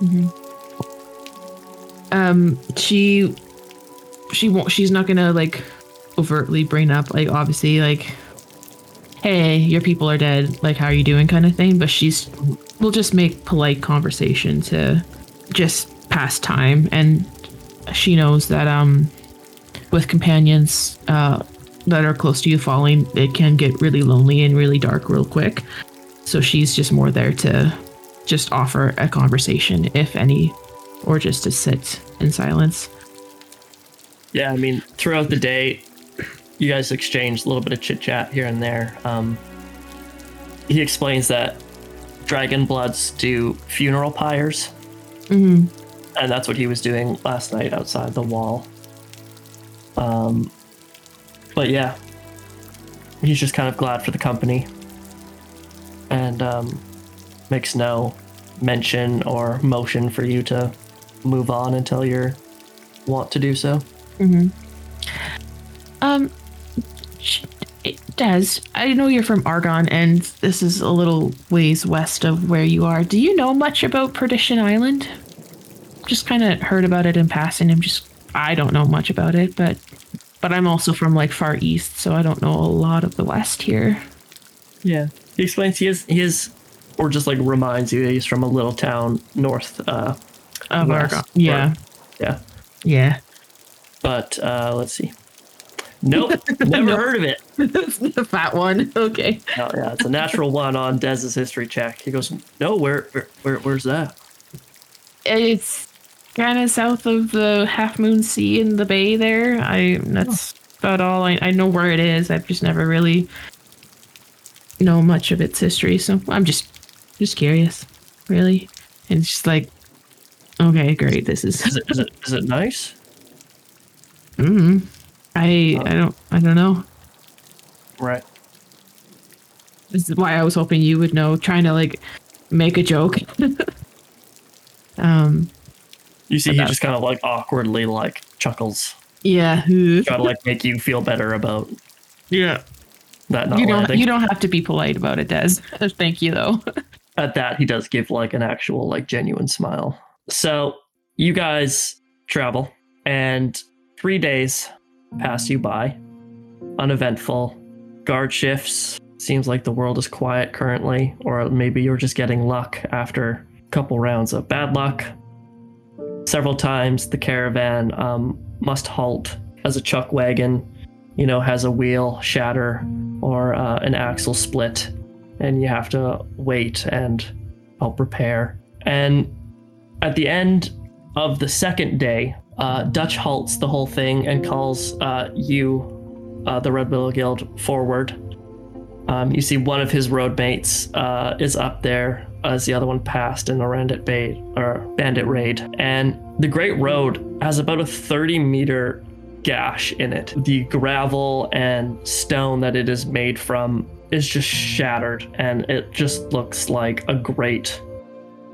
Mm-hmm. um she she won't she's not gonna like overtly bring up like obviously like hey your people are dead like how are you doing kind of thing but she's we'll just make polite conversation to just pass time and she knows that um with companions uh that are close to you falling it can get really lonely and really dark real quick so she's just more there to just offer a conversation if any or just to sit in silence. Yeah, I mean, throughout the day, you guys exchange a little bit of chit chat here and there. Um, he explains that dragon bloods do funeral pyres, Mm-hmm. and that's what he was doing last night outside the wall. Um, but yeah, he's just kind of glad for the company, and um, makes no mention or motion for you to move on until you want to do so. Um, sh- Des, I know you're from Argon, and this is a little ways west of where you are. Do you know much about Perdition Island? Just kind of heard about it in passing. I'm just, I don't know much about it, but, but I'm also from like far east, so I don't know a lot of the west here. Yeah. He explains he is he is or just like reminds you that he's from a little town north uh Of West, Argon, yeah, yeah. yeah. But uh let's see. Nope, (laughs) never Nope. heard of it. (laughs) the fat one. Okay. No, yeah, it's a natural one on Dez's history check. He goes, No, where where, where where's that? It's kind of south of the Half Moon Sea in the bay there. I that's about all I, I know where it is. I've just never really know much of its history, so I'm just just curious, really. And it's just like, okay, great. This is. Is it is it is it nice? mm I I don't I don't know. Right. This is why I was hoping you would know. Trying to like make a joke. (laughs) um. You see he just kind of like awkwardly like chuckles. Yeah. Hmm. Try to like make you feel better about Yeah. that not You don't. landing. You don't have to be polite about it, Des. (laughs) Thank you, though. (laughs) at that he does give like an actual like genuine smile so you guys travel and three days pass you by uneventful guard shifts seems like the world is quiet currently or maybe you're just getting luck after a couple rounds of bad luck several times the caravan um, must halt as a chuck wagon you know has a wheel shatter or uh, an axle split and you have to wait and help repair. And at the end of the second day, uh, Dutch halts the whole thing and calls uh, you, uh, the Red Willow Guild, forward. Um, you see one of his roadmates uh, is up there as the other one passed in a bandit or bandit raid, and the Great Road has about a 30 meter gash in it. The gravel and stone that it is made from is just shattered, and it just looks like a great,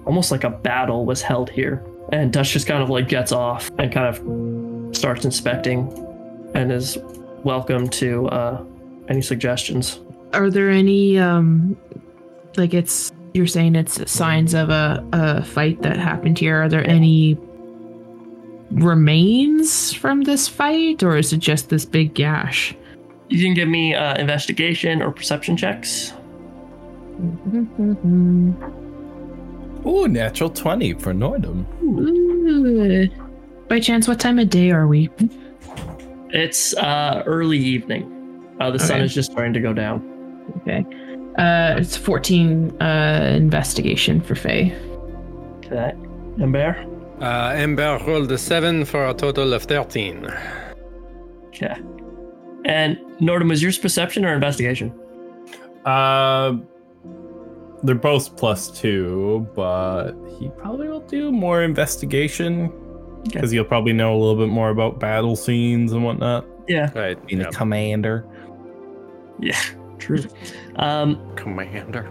almost like a battle was held here. And Dutch just kind of like gets off and kind of starts inspecting, and is welcome to uh, any suggestions. Are there any um, like it's you're saying it's signs of a a fight that happened here? Are there any remains from this fight, or is it just this big gash? You can give me uh, investigation or perception checks. (laughs) Ooh, natural 20 for Nordhum. Ooh. By chance, what time of day are we? It's uh, early evening. Uh, the sun is just starting to go down. Okay. Uh, it's 14 uh, investigation for Faye. Okay. And Bear? Uh, Ember rolled a 7 for a total of 13. Okay. And Nordhum, was yours perception or investigation? Uh, they're both plus two, but he probably will do more investigation because he'll probably know a little bit more about battle scenes and whatnot. Yeah. Right. Being yeah. a commander. Yeah. True. Um, Commander.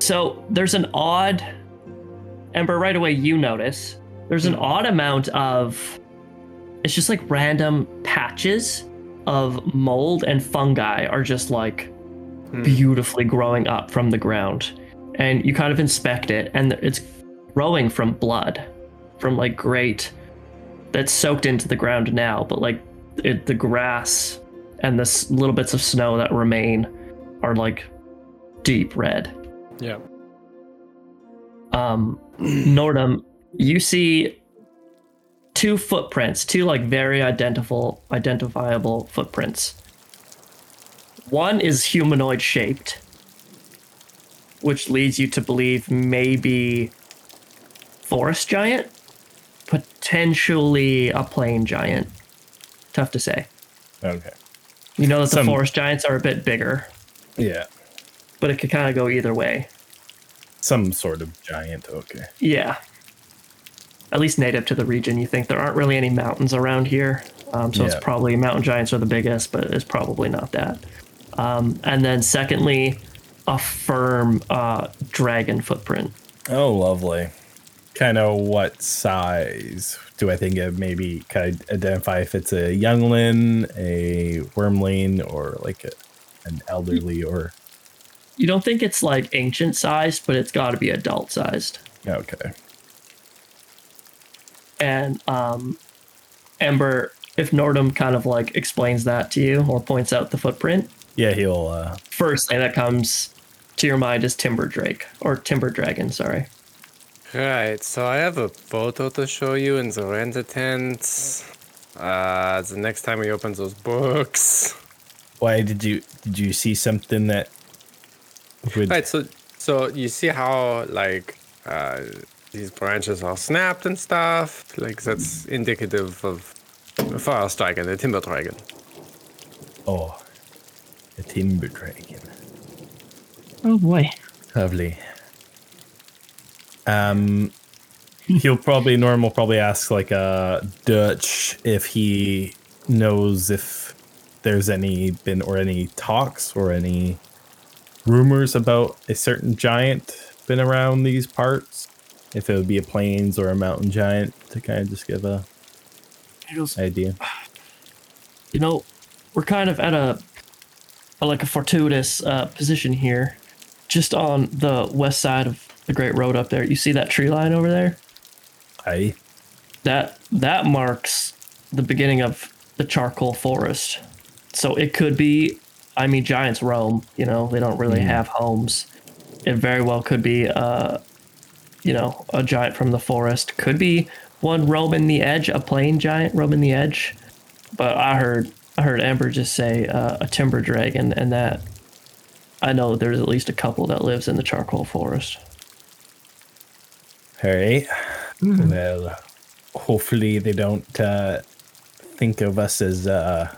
so there's an odd Ember, right away you notice there's an odd amount of it's just like random patches of mold and fungi are just like Hmm. beautifully growing up from the ground. And you kind of inspect it, and it's growing from blood, from like great that's soaked into the ground now, but like it, the grass and the little bits of snow that remain are like deep red. Yeah. Um, (clears throat) Nordhum, you see two footprints, two like very identifiable, identifiable footprints. One is humanoid shaped, which leads you to believe maybe forest giant, potentially a plain giant. Tough to say. Okay. You know that the Some- forest giants are a bit bigger, Yeah. but it could kind of go either way. Some sort of giant. Okay. Yeah. At least native to the region, you think there aren't really any mountains around here. Um, so it's probably mountain giants are the biggest, but it's probably not that. Um, and then, secondly, a firm uh, dragon footprint. Oh, lovely. Kind of what size do I think of maybe can I identify if it's a youngling, a wormling, or like a, an elderly or You don't think it's like ancient sized, but it's got to be adult sized. okay. And um, Ember, if Nordhum kind of like explains that to you or points out the footprint, Yeah, he'll uh first thing that comes to your mind is Timber Drake or Timber Dragon. Sorry. Right, so I have a photo to show you in the rent tent. Uh, the next time we open those books. why did you did you see something that would Right, so so you see how like uh, these branches are snapped and stuff. Like that's indicative of a forest dragon, a timber dragon. oh a timber dragon. Oh boy. Lovely. Um, he'll probably Norm will probably ask like uh Dutch if he knows if there's any been or any talks or any rumors about a certain giant been around these parts. If it would be a plains or a mountain giant to kind of just give a goes, idea. you know, we're kind of at a, a like a fortuitous uh, position here, just on the west side of the Great Road up there. You see that tree line over there? Aye. That that marks the beginning of the charcoal forest. So it could be. I mean, giants roam. You know, they don't really have homes. It very well could be. Uh, you know, a giant from the forest. Could be one roaming the edge, a plain giant roaming the edge. But I heard I heard Amber just say uh, a timber dragon, and that I know there's at least a couple that lives in the charcoal forest. All right. Well, hopefully they don't uh, think of us as uh,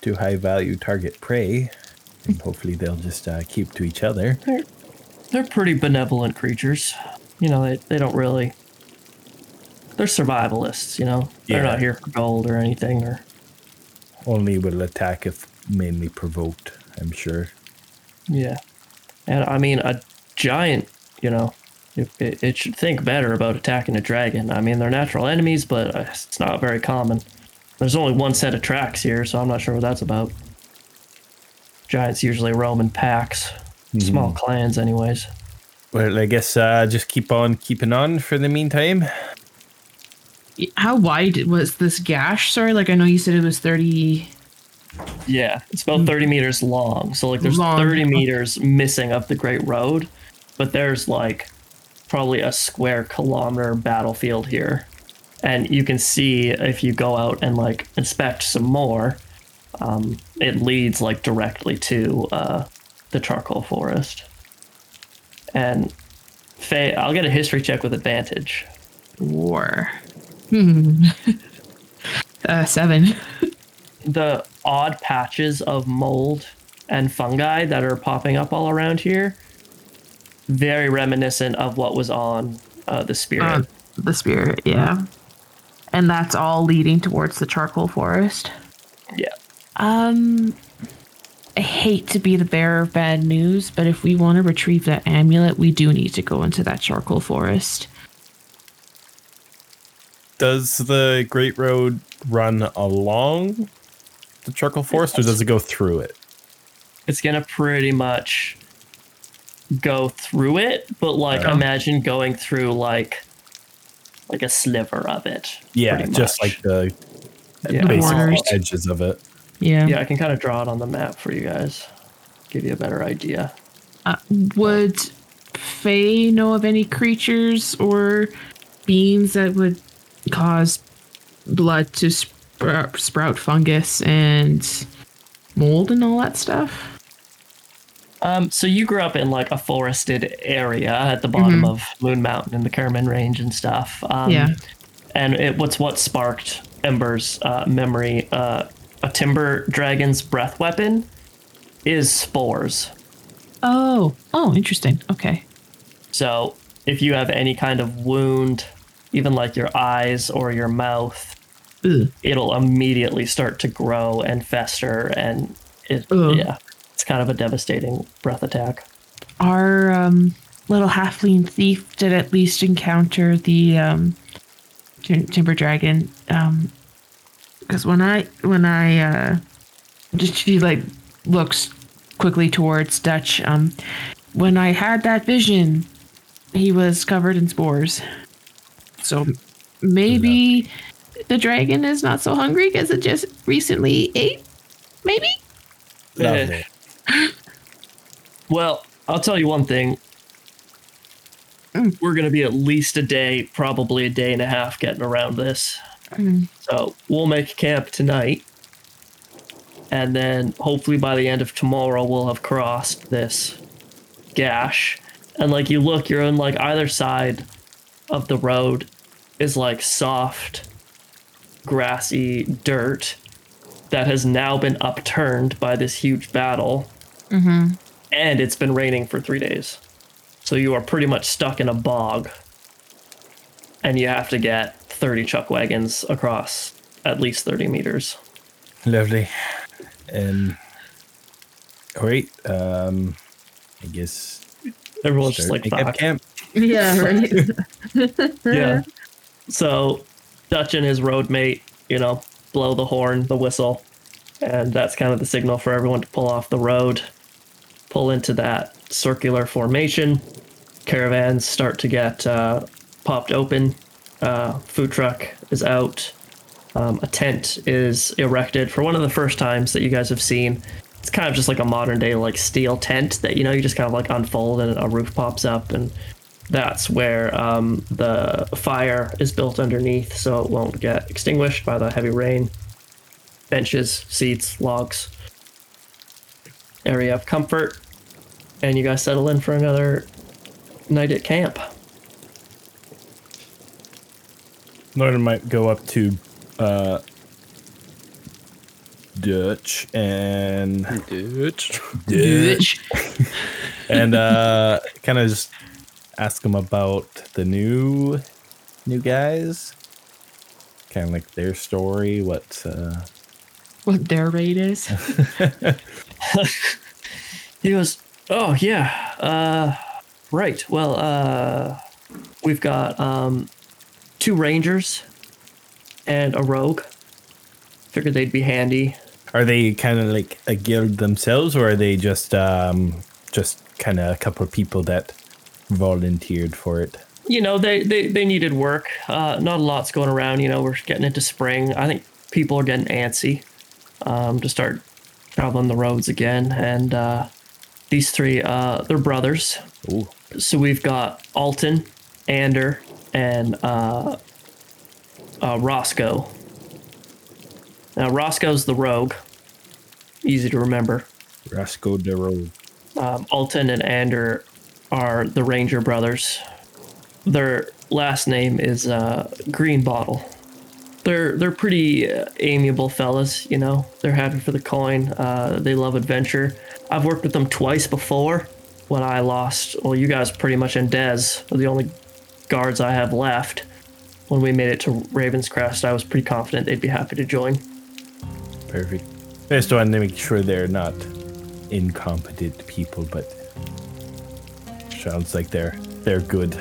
too high value target prey. And hopefully they'll just uh, keep to each other. They're they're pretty benevolent creatures. You know, they they don't really. They're survivalists. You know, they're Yeah. not here for gold or anything. Or Only will attack if mainly provoked, I'm sure. yeah, and I mean a giant. You know, it, it, it should think better about attacking a dragon. I mean, they're natural enemies, but uh, it's not very common. There's only one set of tracks here, so I'm not sure what that's about. Giants usually roam in packs, small clans, anyways. Well, I guess uh, just keep on keeping on for the meantime. How wide was this gash? Sorry, like I know you said it was 30. Yeah, it's about 30 meters long. So, like, there's Long. 30 meters missing of the Great Road, but there's like probably a square kilometer battlefield here. And you can see if you go out and like inspect some more, um, it leads like directly to uh, the charcoal forest. And Faye, I'll get a history check with advantage. War. Hmm. (laughs) uh, seven. the odd patches of mold and fungi that are popping up all around here very reminiscent of what was on uh, the spirit Uh, the spirit, yeah. And that's all leading towards the charcoal forest. yeah Um, I hate to be the bearer of bad news, but if we want to retrieve that amulet, we do need to go into that charcoal forest. Does the Great Road run along the charcoal forest or does it go through it? it's gonna pretty much go through it but like imagine going through like like a sliver of it Yeah, just like the yeah. basic borders. edges of it. Yeah. yeah i can kind of draw it on the map for you guys give you a better idea Uh, would Faye know of any creatures or beings that would cause blood to sprout, sprout fungus and mold and all that stuff? Um, so you grew up in like a forested area at the bottom of Moon Mountain in the Kerman Range and stuff. Um, Yeah. And it, what's what sparked Ember's uh, memory? Uh, a timber dragon's breath weapon is spores. Oh, oh, interesting. Okay. So if you have any kind of wound, even like your eyes or your mouth, Ugh. it'll immediately start to grow and fester, and it yeah, kind of a devastating breath attack. Our um, little halfling thief did at least encounter the um, Tim- Timber Dragon. Um, because when I when I uh, just she like looks quickly towards Dutch. Um, when I had that vision, he was covered in spores. So maybe the dragon is not so hungry because it just recently ate. Maybe. Lovely. Well, I'll tell you one thing. Mm. We're going to be at least a day, probably a day and a half getting around this. Mm. So we'll make camp tonight. And then hopefully by the end of tomorrow, we'll have crossed this gash. And like you look, you're on like either side of the road is like soft, grassy dirt that has now been upturned by this huge battle. Mm-hmm. And it's been raining for three days. So you are pretty much stuck in a bog. And you have to get 30 chuck wagons across at least 30 meters. Lovely. And all right. Um, I guess Everyone's just like, making fuck. camp. (laughs) Yeah. Right. (laughs) Yeah. So Dutch and his road mate, you know, blow the horn, the whistle, and that's kind of the signal for everyone to pull off the road, pull into that circular formation. Caravans start to get uh, popped open. Uh, food truck is out. Um, a tent is erected for one of the first times that you guys have seen. It's kind of just like a modern day like steel tent that you know you just kind of like unfold and a roof pops up and that's where um, the fire is built underneath so it won't get extinguished by the heavy rain. Benches, seats, logs. Area of comfort. And you guys settle in for another night at camp. Norton might go up to uh, Dutch and Dutch. Bitch. and uh, kind of just ask him about the new new guys, kind of like their story. What? Uh, What their rate is. (laughs) (laughs) He goes, "Oh yeah, uh, right. Well, uh, we've got um, two rangers and a rogue. Figured they'd be handy. are they kind of like a guild themselves, or are they just um, just kind of a couple of people that volunteered for it? You know, they they, they needed work. Uh, not a lot's going around. You know, we're getting into spring. I think people are getting antsy um, to start traveling the roads again. And uh, these three, uh, they're brothers. Ooh. So we've got Alton, Ander, and uh, uh, Roscoe. Now Roscoe's the rogue. Easy to remember. Roscoe the rogue. Um, Alton and Ander are the Ranger brothers. Their last name is uh, Green Bottle. They're they're pretty uh, amiable fellas, you know. They're happy for the coin. Uh, they love adventure. I've worked with them twice before. When I lost, well, you guys pretty much in Dez are the only guards I have left. When we made it to Ravenscrest, I was pretty confident they'd be happy to join. Perfect. Just want to make sure they're not incompetent people, but sounds like they're they're good.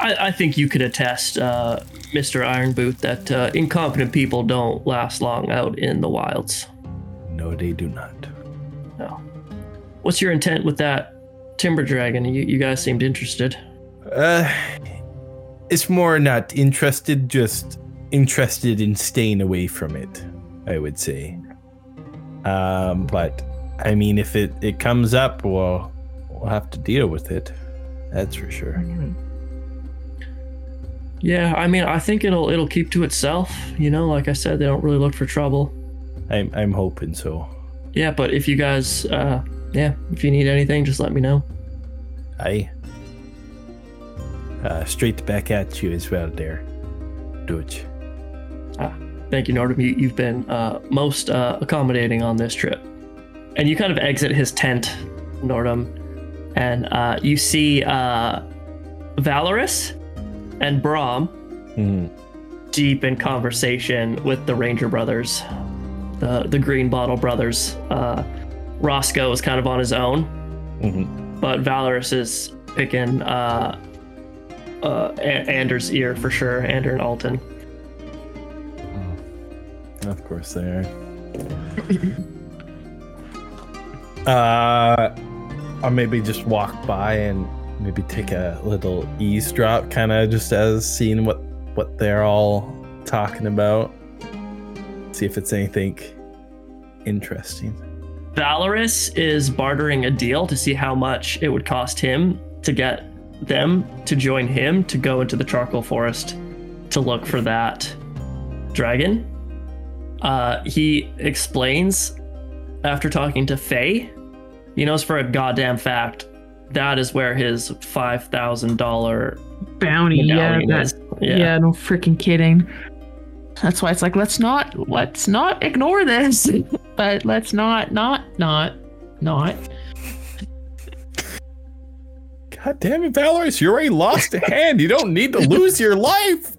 I, I think you could attest, uh, Mr. Ironboot, that uh, incompetent people don't last long out in the wilds. No, they do not. No. What's your intent with that timber dragon? You, you guys seemed interested. Uh, it's more not interested, just interested in staying away from it. I would say. Um, but I mean, if it it comes up, well, we'll have to deal with it. That's for sure. Yeah, I mean, I think it'll it'll keep to itself. You know, like I said, they don't really look for trouble. I'm I'm hoping so. Yeah, but if you guys, uh, yeah, if you need anything, just let me know. I uh, straight back at you as well, there, Dutch. Ah, thank you, Nordhum. You, you've been uh, most uh, accommodating on this trip. And you kind of exit his tent, Nordhum, and uh, you see uh, Valoris and Brom Mhm. deep in conversation with the Ranger brothers, the the Green Bottle brothers. Uh, Roscoe is kind of on his own, Mhm. but Valoris is picking uh, uh, A- Anders' ear for sure, Ander and Alton. of course they are. (laughs) uh, or maybe just walk by and maybe take a little eavesdrop, kind of just as seeing what what they're all talking about. See if it's anything interesting. Valoris is bartering a deal to see how much it would cost him to get them to join him to go into the charcoal forest to look for that dragon. Uh, he explains after talking to Faye, he knows for a goddamn fact that is where his five thousand dollar Bounty, yeah, medallion that, is. yeah. no freaking kidding. That's why it's like let's not let's not ignore this, (laughs) but let's not not not not. God damn it, Valoris, you already lost a (laughs) hand. You don't need to lose your life.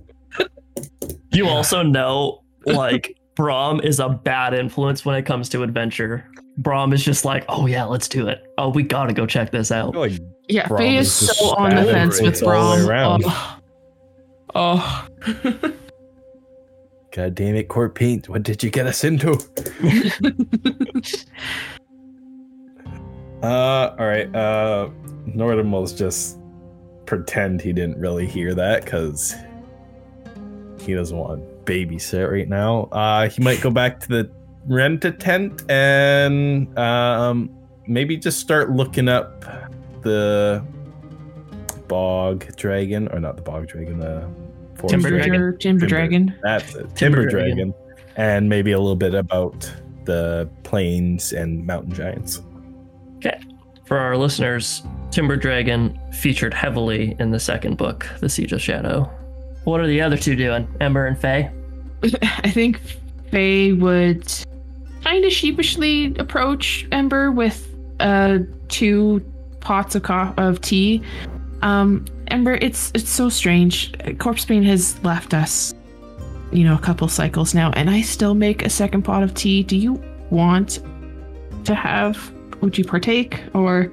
You also know, like, Brom is a bad influence when it comes to adventure. Brom is just like, oh yeah, let's do it. Oh, we gotta go check this out. like Yeah, Brom Faye is is so on the fence with all the way Brom. around. Oh, oh. (laughs) God damn it, Corpsepaint. What did you get us into? (laughs) Uh, all right. Uh, Nordhum will just pretend he didn't really hear that because he doesn't want to babysit right now. Uh, he might go back to the rent a tent and um, maybe just start looking up the bog dragon, or not the bog dragon, the forest Timber dragon. dragon. Timber, Timber Dragon. That's it. Timber Timber, dragon. dragon. and maybe a little bit about the plains and mountain giants. Okay. For our listeners, Timber Dragon featured heavily in the second book, The Siege of Shadow. What are the other two doing? Ember and Faye? (laughs) I think Faye would kind of sheepishly approach Ember with uh two pots of co- of tea. Um, Ember, it's it's so strange. Corpsepaint has left us, you know, a couple cycles now, and I still make a second pot of tea. Do you want to have? Would you partake? Or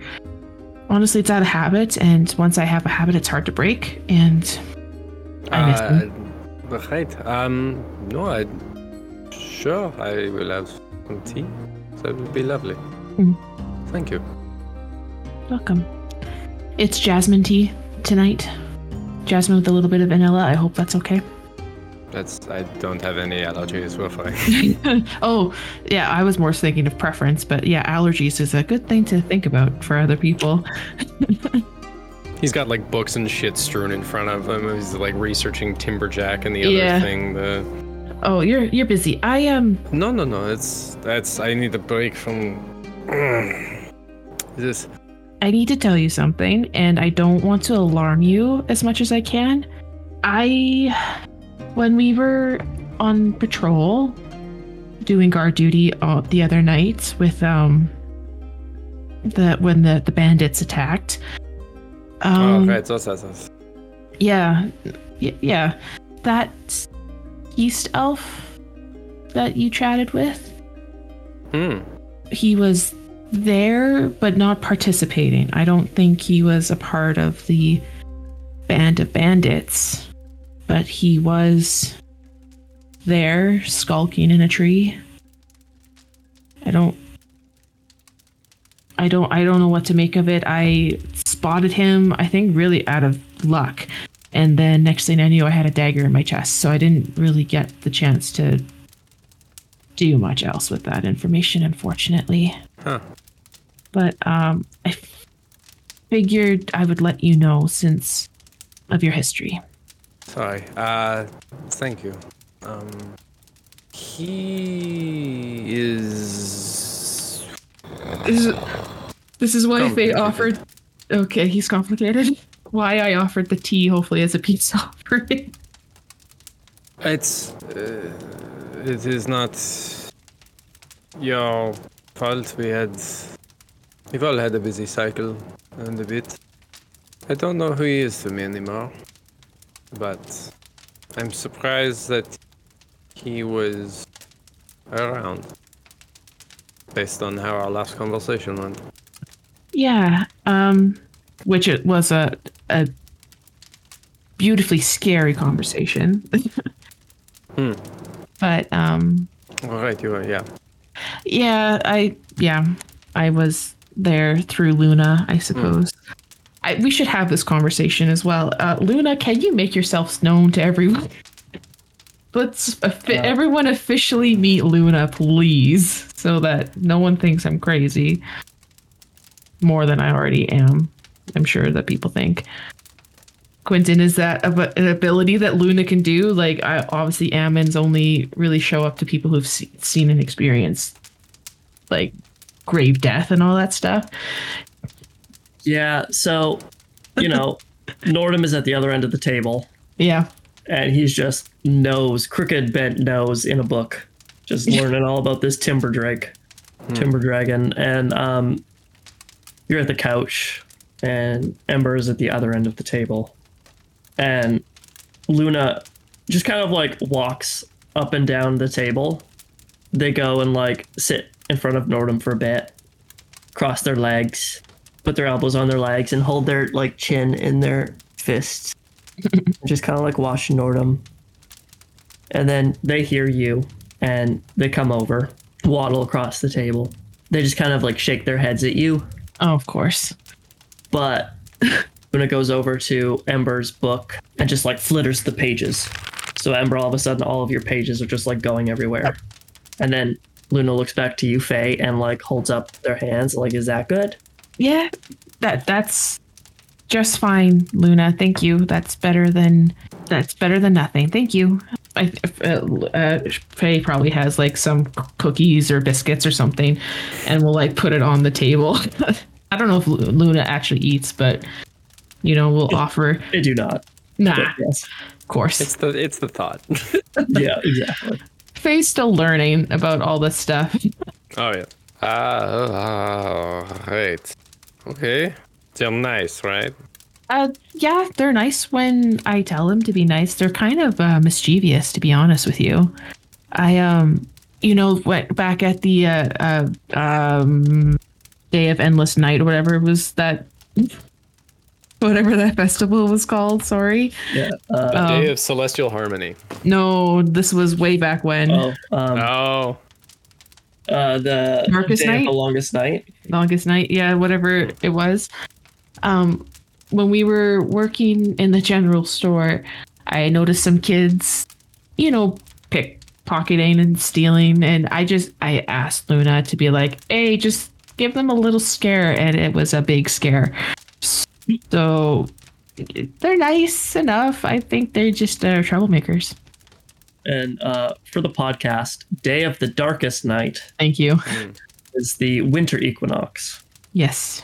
honestly, it's out of habit, and once I have a habit, it's hard to break. And I miss. Uh, right. Um, no, I. Sure, I will have some tea. it'd be lovely. Mm. Thank you. Welcome. It's jasmine tea tonight. Jasmine with a little bit of vanilla. I hope that's okay. That's. I don't have any allergies. We're fine. (laughs) oh, yeah, I was more thinking of preference, but yeah, allergies is a good thing to think about for other people. (laughs) He's got like books and shit strewn in front of him. He's like researching Timberjack and the Yeah. other thing. The Oh, you're you're busy. I um no, no, no. It's that's. I need a break from. this. I need to tell you something, and I don't want to alarm you as much as I can. I, when we were on patrol, doing guard duty uh, the other night with um, the when the the bandits attacked. Um, oh, right. So, so, so. Yeah, yeah, that East Elf that you chatted with Hmm. he was there but not participating. I don't think he was a part of the band of bandits, but he was there skulking in a tree. I don't I don't I don't know what to make of it. I spotted him I think really out of luck. And then next thing I knew I had a dagger in my chest, so I didn't really get the chance to do much else with that information unfortunately Huh. but um, I f- figured I would let you know since of your history. Sorry. Uh, thank you. Um, he is. This is, this is why Faye Complicated. offered. Okay, he's complicated. (laughs) Why I offered the tea, hopefully as a peace (laughs) offering. It's. Uh, it is not your fault. We had. We've all had a busy cycle and a bit. I don't know who he is to me anymore, but I'm surprised that he was around. Based on how our last conversation went. Yeah, um, which it was a a beautifully scary conversation. (laughs) Hmm. But um, All right, you are. Yeah. Yeah, I yeah, I was there through Luna, I suppose. I, we should have this conversation as well. Uh, Luna, can you make yourself known to everyone? Let's offi- Uh, everyone officially meet Luna, please, so that no one thinks I'm crazy. More than I already am. I'm sure that people think. Quinton, is that ab- an ability that Luna can do? Like, I, obviously, Ammons only really show up to people who've se- seen and experienced, like, grave death and all that stuff. Yeah, so you know, (laughs) Nordhum is at the other end of the table, Yeah. and he's just nose, crooked bent nose in a book, just learning all about this timber drake, timber dragon, and um, you're at the couch, and Ember is at the other end of the table, and Luna just kind of like walks up and down the table. They go and like sit in front of Nordhum for a bit, cross their legs, put their elbows on their legs, and hold their like chin in their fists, (laughs) just kind of like watch Nordhum. And then they hear you, and they come over, waddle across the table. They just kind of like shake their heads at you, Oh, of course. But (laughs) when it goes over to Ember's book and just like flitters the pages. So Ember, all of a sudden, all of your pages are just like going everywhere. And then Luna looks back to you, Faye, and like holds up their hands, like, "Is that good?" Yeah, that that's just fine, Luna. Thank you. That's better than that's better than nothing. Thank you. I uh, uh, Faye probably has like some cookies or biscuits or something, and we'll like put it on the table. (laughs) I don't know if Luna actually eats, but you know we'll offer. I do not. Nah, But yes. of course. It's the it's the thought. (laughs) Yeah, exactly. Faye's still learning about all this stuff. oh yeah. Ah, uh, right. Okay. They're nice, right? Uh, yeah, they're nice when I tell them to be nice. They're kind of uh, mischievous, to be honest with you. I um, you know, went back at the uh, uh um day of endless night or whatever it was that whatever that festival was called. Sorry, Yeah. Uh, Um, Day of Celestial Harmony. no, this was way back when. oh, um, Oh. uh, the Darkest day of Night? the longest night. longest night yeah whatever it was um when we were working in the general store i noticed some kids you know pickpocketing and stealing and i just i asked luna to be like hey just give them a little scare and it was a big scare so they're nice enough i think they're just uh, troublemakers And uh, for the podcast, day of the darkest night thank you (laughs) is the winter equinox. yes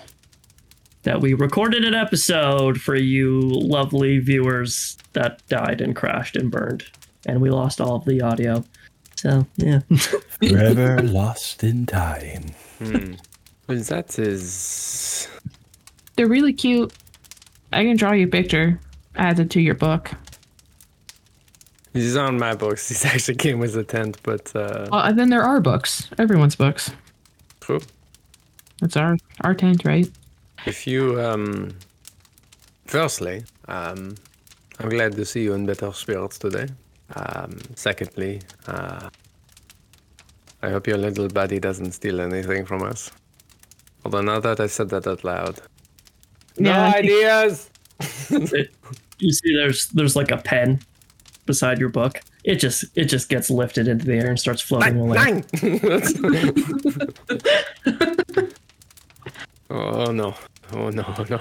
that we recorded an episode for you lovely viewers that died and crashed and burned. And we lost all of the audio. So, yeah. (laughs) Forever (laughs) lost in time. Hmm. That is. they're really cute i can draw you a picture add it to your book These aren't my books. (laughs) These actually came with the tent, but uh, Well, and then there are books. Everyone's books. true. It's our our tent, right? If you, um, firstly, um, I'm glad to see you in better spirits today. Um, secondly, uh, I hope your little buddy doesn't steal anything from us. Although now that I said that out loud, no Yeah, I think- ideas. (laughs) You see there's there's like a pen beside your book. It just it just gets lifted into the air and starts floating away. Bang! (laughs) oh no! Oh no! No!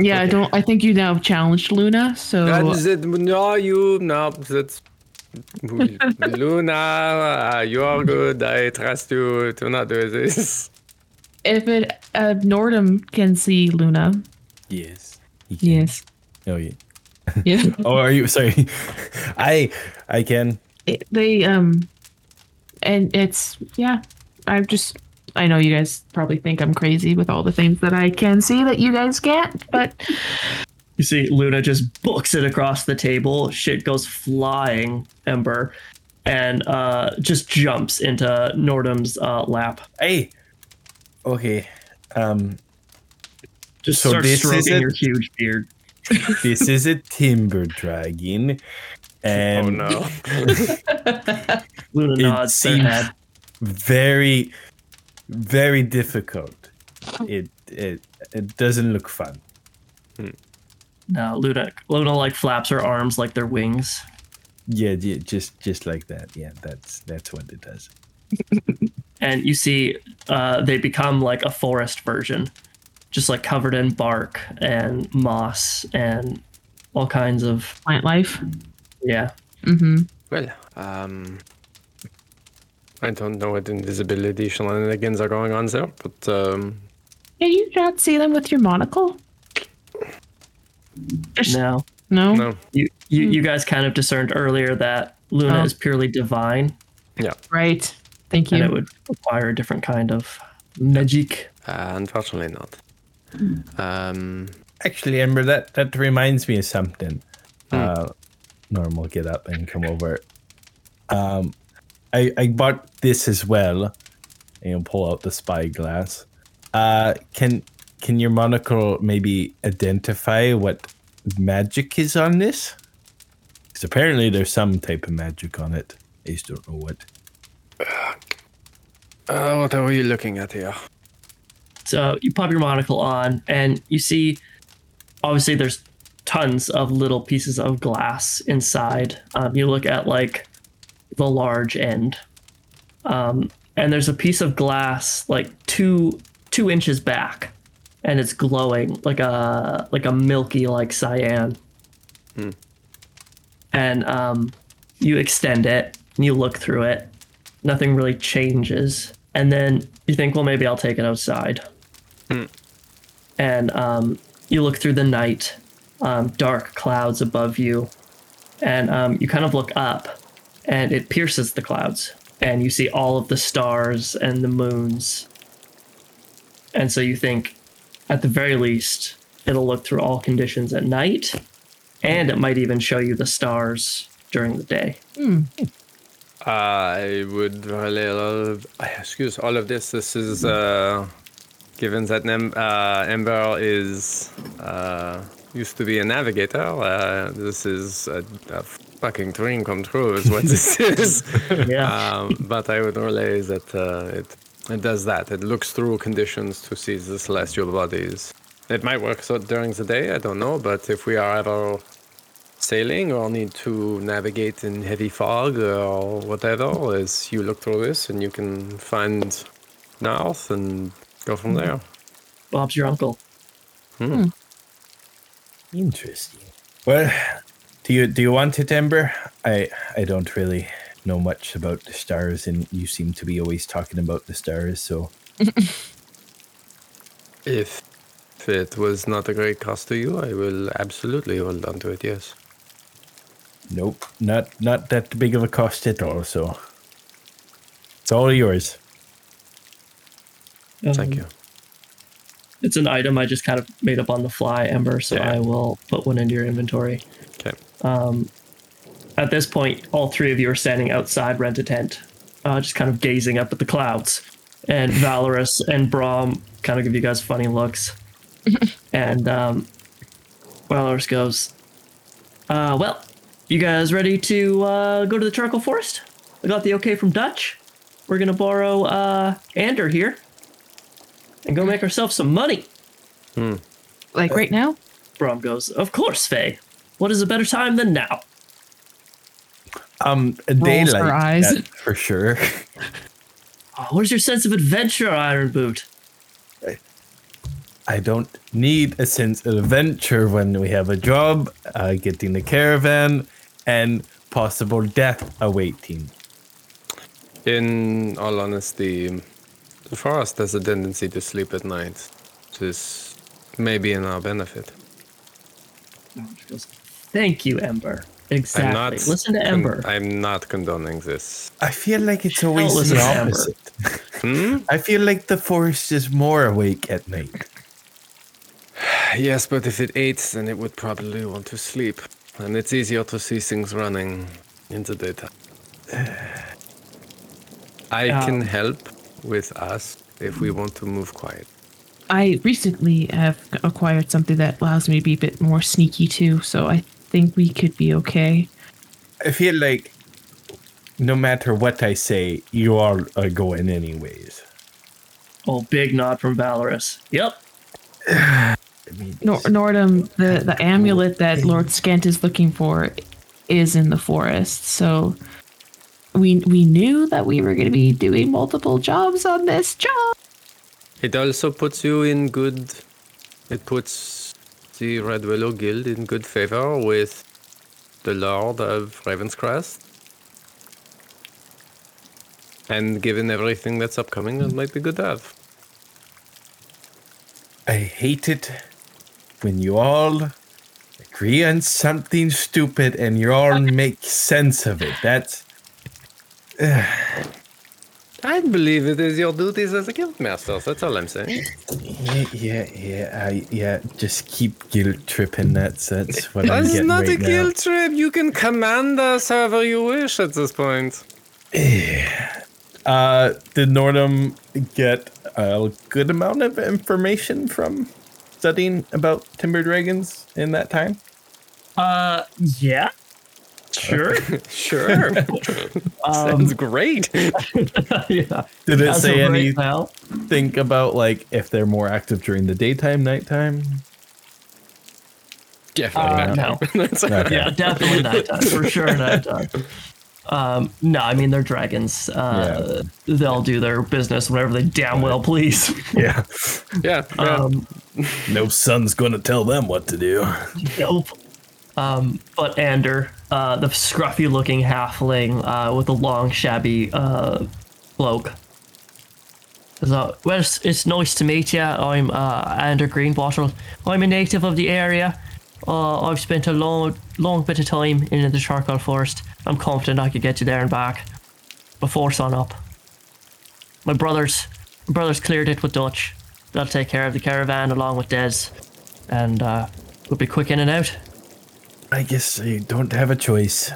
Yeah, I don't. I think you now challenged Luna. So That's it. No, you no. That's (laughs) Luna. Uh, you are good. I trust you to not do this. If it uh, Nordhum can see Luna, Yes. Yes, Oh yeah. yeah, (laughs) Oh, are you sorry? (laughs) I I can. it, they um, and it's yeah. I'm just. I know you guys probably think I'm crazy with all the things that I can see that you guys can't, but You see Luna just books it across the table. Shit goes flying, Ember, and uh, just jumps into Nordhum's uh, lap. Hey. Okay. Um. Just So starts this is stroking it? your huge beard. (laughs) This is a timber dragon. And oh no. (laughs) Luna It nods their seems- head. very, very difficult. It it it doesn't look fun. No, Luna Luna like flaps her arms like they're wings. Yeah, yeah, just just like that. Yeah, that's that's what it does. (laughs) and you see uh, they become like a forest version, just like covered in bark and moss and all kinds of Plant life. yeah. Mm-hmm. Well, um, I don't know what invisibility shenanigans are going on there, but um, Can you not see them with your monocle? No, No. no. you you, you guys kind of discerned earlier that Luna Oh. is purely divine, Yeah. Right. Thank and you. it would require a different kind of magic. Uh, unfortunately not. Um, Actually, Ember, that that reminds me of something. Uh, Norm will get up and come over. Um, I I bought this as well, and pull out the spyglass. Uh, can can your monocle maybe identify what magic is on this? Because apparently there's some type of magic on it. I just don't know what. Uh, what are you looking at here? So you pop your monocle on, and you see, obviously, there's tons of little pieces of glass inside. Um, you look at like the large end, um, and there's a piece of glass like two two inches back, and it's glowing like a like a milky like cyan. And um, you extend it, and you look through it. Nothing really changes, and then you think, well, maybe I'll take it outside. And um, you look through the night, um, dark clouds above you, and um, you kind of look up, and it pierces the clouds, and you see all of the stars and the moons. And so you think, at the very least, it'll look through all conditions at night, and it might even show you the stars during the day. I would really love, excuse all of this. This is uh, given that Nem- uh, Ember is uh, used to be a navigator. Uh, this is a, a fucking dream come true, is what this (laughs) is. (laughs) Yeah. um, but I would relay that uh, it it does that. It looks through conditions to see the celestial bodies. It might work so during the day. I don't know, but if we are ever sailing or need to navigate in heavy fog or whatever, is you look through this and you can find north and go from there. Bob's your uncle. Hmm. Interesting. Well, do you do you want it, Ember? I I don't really know much about the stars, and you seem to be always talking about the stars. So (laughs) If it was not a great cost to you, I will absolutely hold on to it. Yes. Nope, not not that big of a cost at all. So it's all yours. Thank Um, you. It's an item I just kind of made up on the fly, Ember, so Yeah. I will put one into your inventory. Okay. At this point, all three of you are standing outside Rent a Tent, uh, just kind of gazing up at the clouds. And (laughs) Valoris and Brom kind of give you guys funny looks. (laughs) and um, Valoris goes, uh, Well, you guys ready to uh, go to the Charcoal Forest? I got the okay from Dutch. We're going to borrow uh, Ander here and go make ourselves some money. Like right now? Brom goes, Of course, Faye. What is a better time than now? Um, Rolls daylight her eyes. that for sure. Oh, (laughs) where's your sense of adventure, Ironboot? I don't need a sense of adventure when we have a job, uh, getting the caravan, and possible death awaiting. In all honesty, the forest has a tendency to sleep at night. This may be in our benefit. Thank you, Ember. Exactly. I'm not Listen to con- Ember. I'm not condoning this. I feel like it's always the opposite. Hmm? (laughs) I feel like the forest is more awake at night. (sighs) Yes, but if it ate, then it would probably want to sleep. And it's easier to see things running in the daytime. I can Um, help with us if we want to move quiet. I recently have acquired something that allows me to be a bit more sneaky too, so I think we could be okay. I feel like no matter what I say, you all are going anyways. Oh, big nod from Valoris. Yep. (sighs) (sighs) (sighs) I mean, Nor- Nordhum, the, the amulet that Lord Scant is looking for is in the forest. So we we knew that we were going to be doing multiple jobs on this job. It also puts you in good. It puts the Red Willow Guild in good favor with the Lord of Ravenscrest. And given everything that's upcoming, it might be good to have. I hate it when you all agree on something stupid and you all make sense of it. That's (sighs) I believe it is your duties as a guild master. That's all I'm saying. yeah, yeah, yeah. I yeah. Just keep guilt tripping. That's that's what I'm That's getting not right a now. guild trip. You can command us however you wish at this point. (sighs) Uh, did Nordhum get a good amount of information from studying about timber dragons in that time? Uh, yeah. Sure. (laughs) Sure. (laughs) (laughs) Um, Sounds great. yeah. Did it As say of right anything now, about like if they're more active during the daytime, nighttime? Definitely Uh, not. no. Okay. yeah, definitely nighttime for sure nighttime. Um, no, I mean they're dragons. Uh, They'll do their business whenever they damn well please. (laughs) Yeah. Yeah. yeah. Um, No son's gonna tell them what to do. Nope. Um, but Ander, uh, the scruffy-looking halfling uh, with a long, shabby uh, cloak. So, well, it's, it's nice to meet you. I'm uh, Ander Greenbottle. I'm a native of the area. Uh, I've spent a long, long bit of time in the charcoal forest. I'm confident I could get you there and back before sunup. My brothers, my brothers cleared it with Dutch. They'll take care of the caravan along with Des, and uh, we'll be quick in and out. I guess I don't have a choice.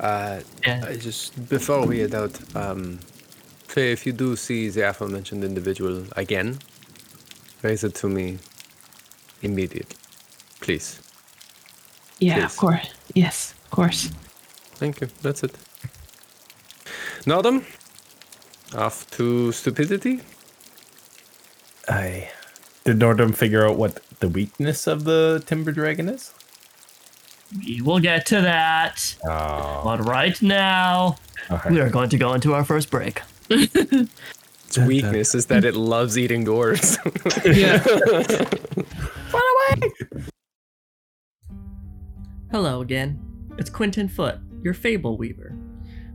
Uh, Yeah. I just before we head out, um, Faye, if you do see the aforementioned individual again, raise it to me immediately, please. Yeah, Yes. of course. Yes, of course. Thank you. That's it. Nordhum, off to stupidity. I did Nordhum figure out what the weakness of the timber dragon is? We will get to that. Oh, But right now, we are going to go into our first break. Its weakness is that it loves eating dwarves. (laughs) (laughs) Hello again. It's Quinton Foote, your Fable Weaver.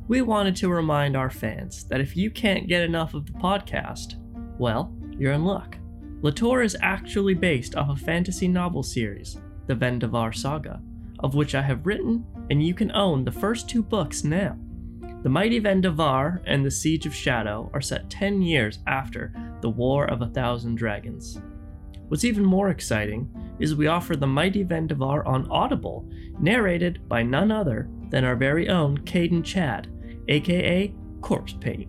We wanted to remind our fans that if you can't get enough of the podcast, well, you're in luck. Litore is actually based off a fantasy novel series, the Ven Devar Saga, of which I have written, and you can own the first two books now. The Mighty Ven Devar and the Siege of Shadow are set 10 years after the War of a Thousand Dragons. What's even more exciting is we offer the Mighty Ven Devar on Audible, narrated by none other than our very own Kaden Chad, aka Corpsepaint.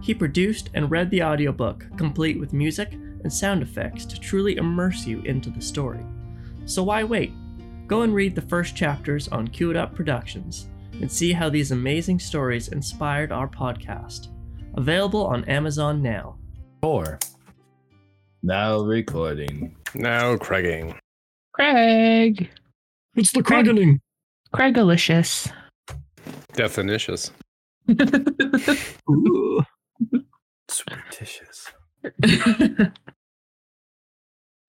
He produced and read the audiobook, complete with music and sound effects to truly immerse you into the story. So why wait? Go and read the first chapters on Queued Up Productions and see how these amazing stories inspired our podcast. Available on Amazon now. four. Now recording. Now, Craigging. Craig. It's the Craigening. Craigalicious. Definitious. Ooh. (laughs) Superstitious.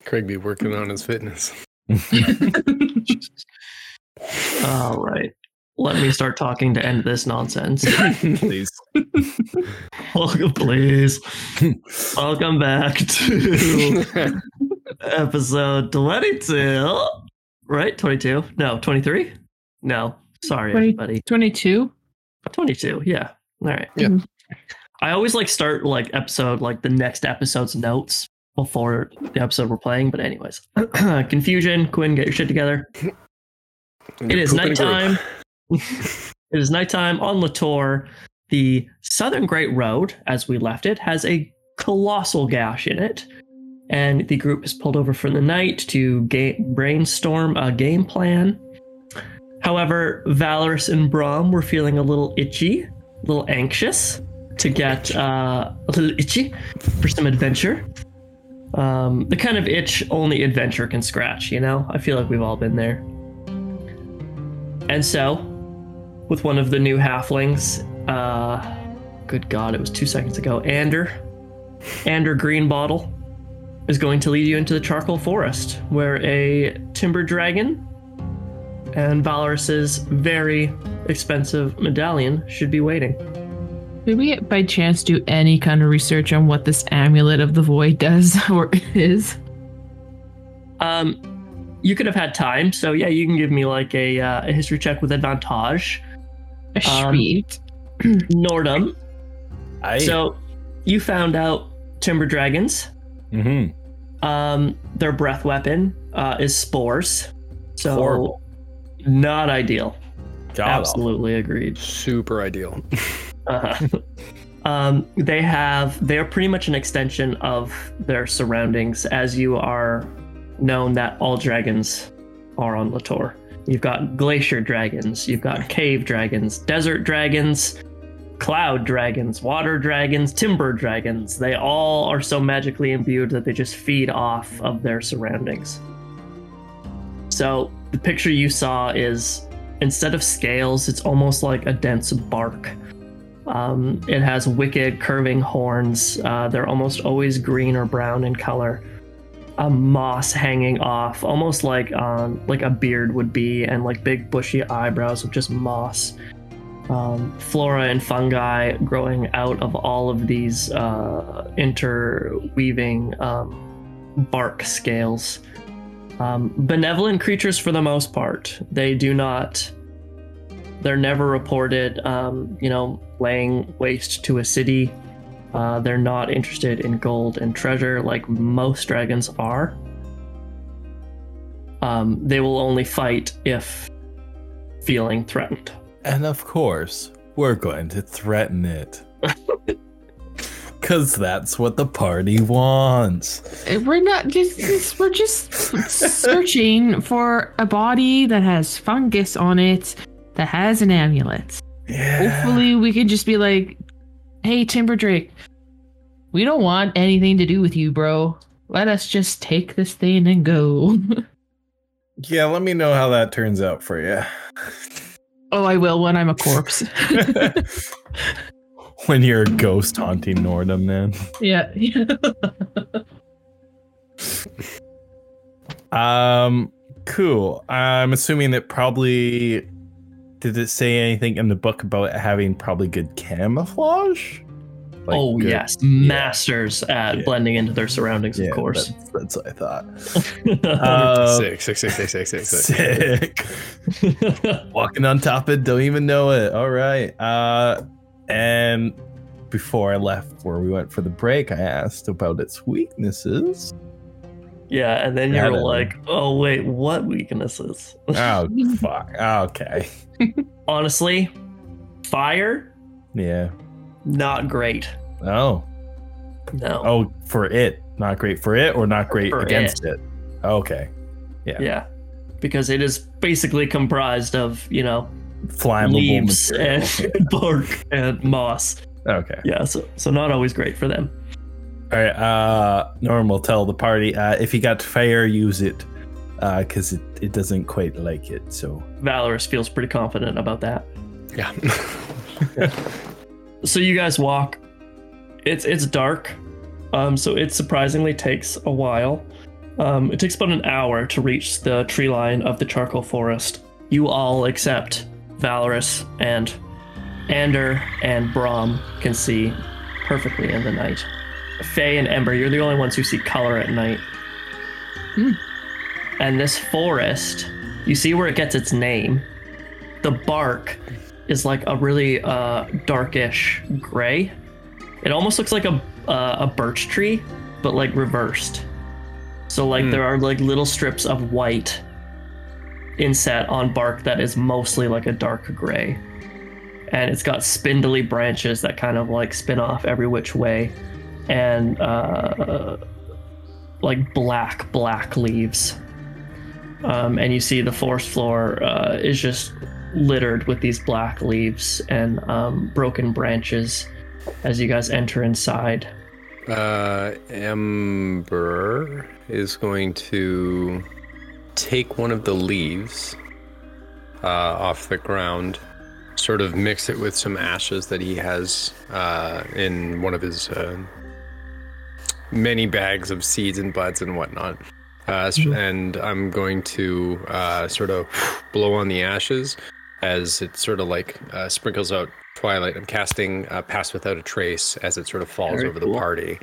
Craig be working on his fitness. (laughs) All right. Let me start talking to end this nonsense. (laughs) Please. Welcome, please. Welcome back to episode 22. Right? 22? No, 23? No. Sorry, 20 everybody. 22. 22. Yeah. All right. Yeah. I always like start like episode, like the next episode's notes before the episode we're playing. But, anyways, (clears throat) confusion. Quinn, get your shit together. It is nighttime. (laughs) it is nighttime on Litore. The Southern Great Road, as we left it, has a colossal gash in it. And the group is pulled over for the night to ga- brainstorm a game plan. However, Valoris and Brom were feeling a little itchy, a little anxious to get uh, a little itchy for some adventure. Um, the kind of itch only adventure can scratch, you know? I feel like we've all been there. And so, with one of the new halflings, uh, good God, it was two seconds ago, Ander, Ander Greenbottle, is going to lead you into the charcoal forest, where a timber dragon and Valoris's very expensive medallion should be waiting. Did we by chance do any kind of research on what this amulet of the void does (laughs) or is? Um, you could have had time, so yeah, you can give me like a, uh, a history check with advantage. Um, Sweet. (clears throat) Nordhum. I, So you found out timber dragons. Mm Mhm. Um, their breath weapon uh, is spores. So Horrible. not ideal. God, Absolutely agreed. Super ideal. (laughs) Uh-huh. um, they have they are pretty much an extension of their surroundings, as you are known that all dragons are on Litore. You've got glacier dragons, you've got cave dragons, desert dragons, cloud dragons, water dragons, timber dragons. They all are so magically imbued that they just feed off of their surroundings. So the picture you saw is instead of scales, it's almost like a dense bark. Um, it has wicked curving horns. Uh, they're almost always green or brown in color. A moss hanging off, almost like um, like a beard would be, and like big bushy eyebrows of just moss. Um, flora and fungi growing out of all of these uh, interweaving um, bark scales. Um, benevolent creatures for the most part. They do not they're never reported um, you know laying waste to a city uh, they're not interested in gold and treasure like most dragons are um, they will only fight if feeling threatened And of course, we're going to threaten it. (laughs) Because that's what the party wants. We're not just, just- we're just searching for a body that has fungus on it that has an amulet. Yeah. Hopefully we can just be like, "Hey Timber Drake, we don't want anything to do with you, bro. Let us just take this thing and go." (laughs) Yeah, let me know how that turns out for you. (laughs) oh, I will when I'm a corpse. (laughs) when you're a ghost haunting Nordhum, man. yeah. (laughs) Um, cool. I'm assuming that probably. Did it say anything in the book about having probably good camouflage? Like oh good- yes masters at Yeah. blending into their surroundings Yeah, of course That's, that's what I thought. Uh, (laughs) Sick, sick, sick, sick, sick, sick, sick. sick. (laughs) Walking on top of it, don't even know it. All right. Uh, and before I left, where we went for the break, I asked about its weaknesses. yeah and then you're then- like oh wait what weaknesses Oh (laughs) fuck. Okay. honestly fire Yeah. Not great Oh. no Oh, for it, not great for it, or not great For against it. Okay. yeah Yeah. because it is basically comprised of you know Flammable leaves material. and (laughs) (laughs) bark and moss Okay. yeah so so not always great for them All right. Uh, Norm will tell the party uh, if you got fire, use it, because it, it doesn't quite like it. So Valoris feels pretty confident about that Yeah. (laughs) so you guys walk. It's it's dark um so it surprisingly takes a while. Um it takes about an hour to reach the tree line of the charcoal forest. You all except Valoris and ander and brom can see perfectly in the night. Faye and ember you're the only ones who see color at night. Hmm. and this forest you see where it gets its name? The bark is like a really uh, darkish gray. It almost looks like a uh, a birch tree, but like reversed. So like Hmm. there are like little strips of white inset on bark that is mostly like a dark gray, and it's got spindly branches that kind of like spin off every which way, and uh, like black black leaves. um, and you see the forest floor uh, is just littered with these black leaves and um, broken branches as you guys enter inside. Uh, Ember is going to take one of the leaves uh, off the ground, sort of mix it with some ashes that he has uh, in one of his uh, many bags of seeds and buds and whatnot. Uh, And I'm going to uh, sort of blow on the ashes as it sort of like uh, sprinkles out twilight. I'm casting uh, Pass Without a Trace as it sort of falls Very over cool. the party.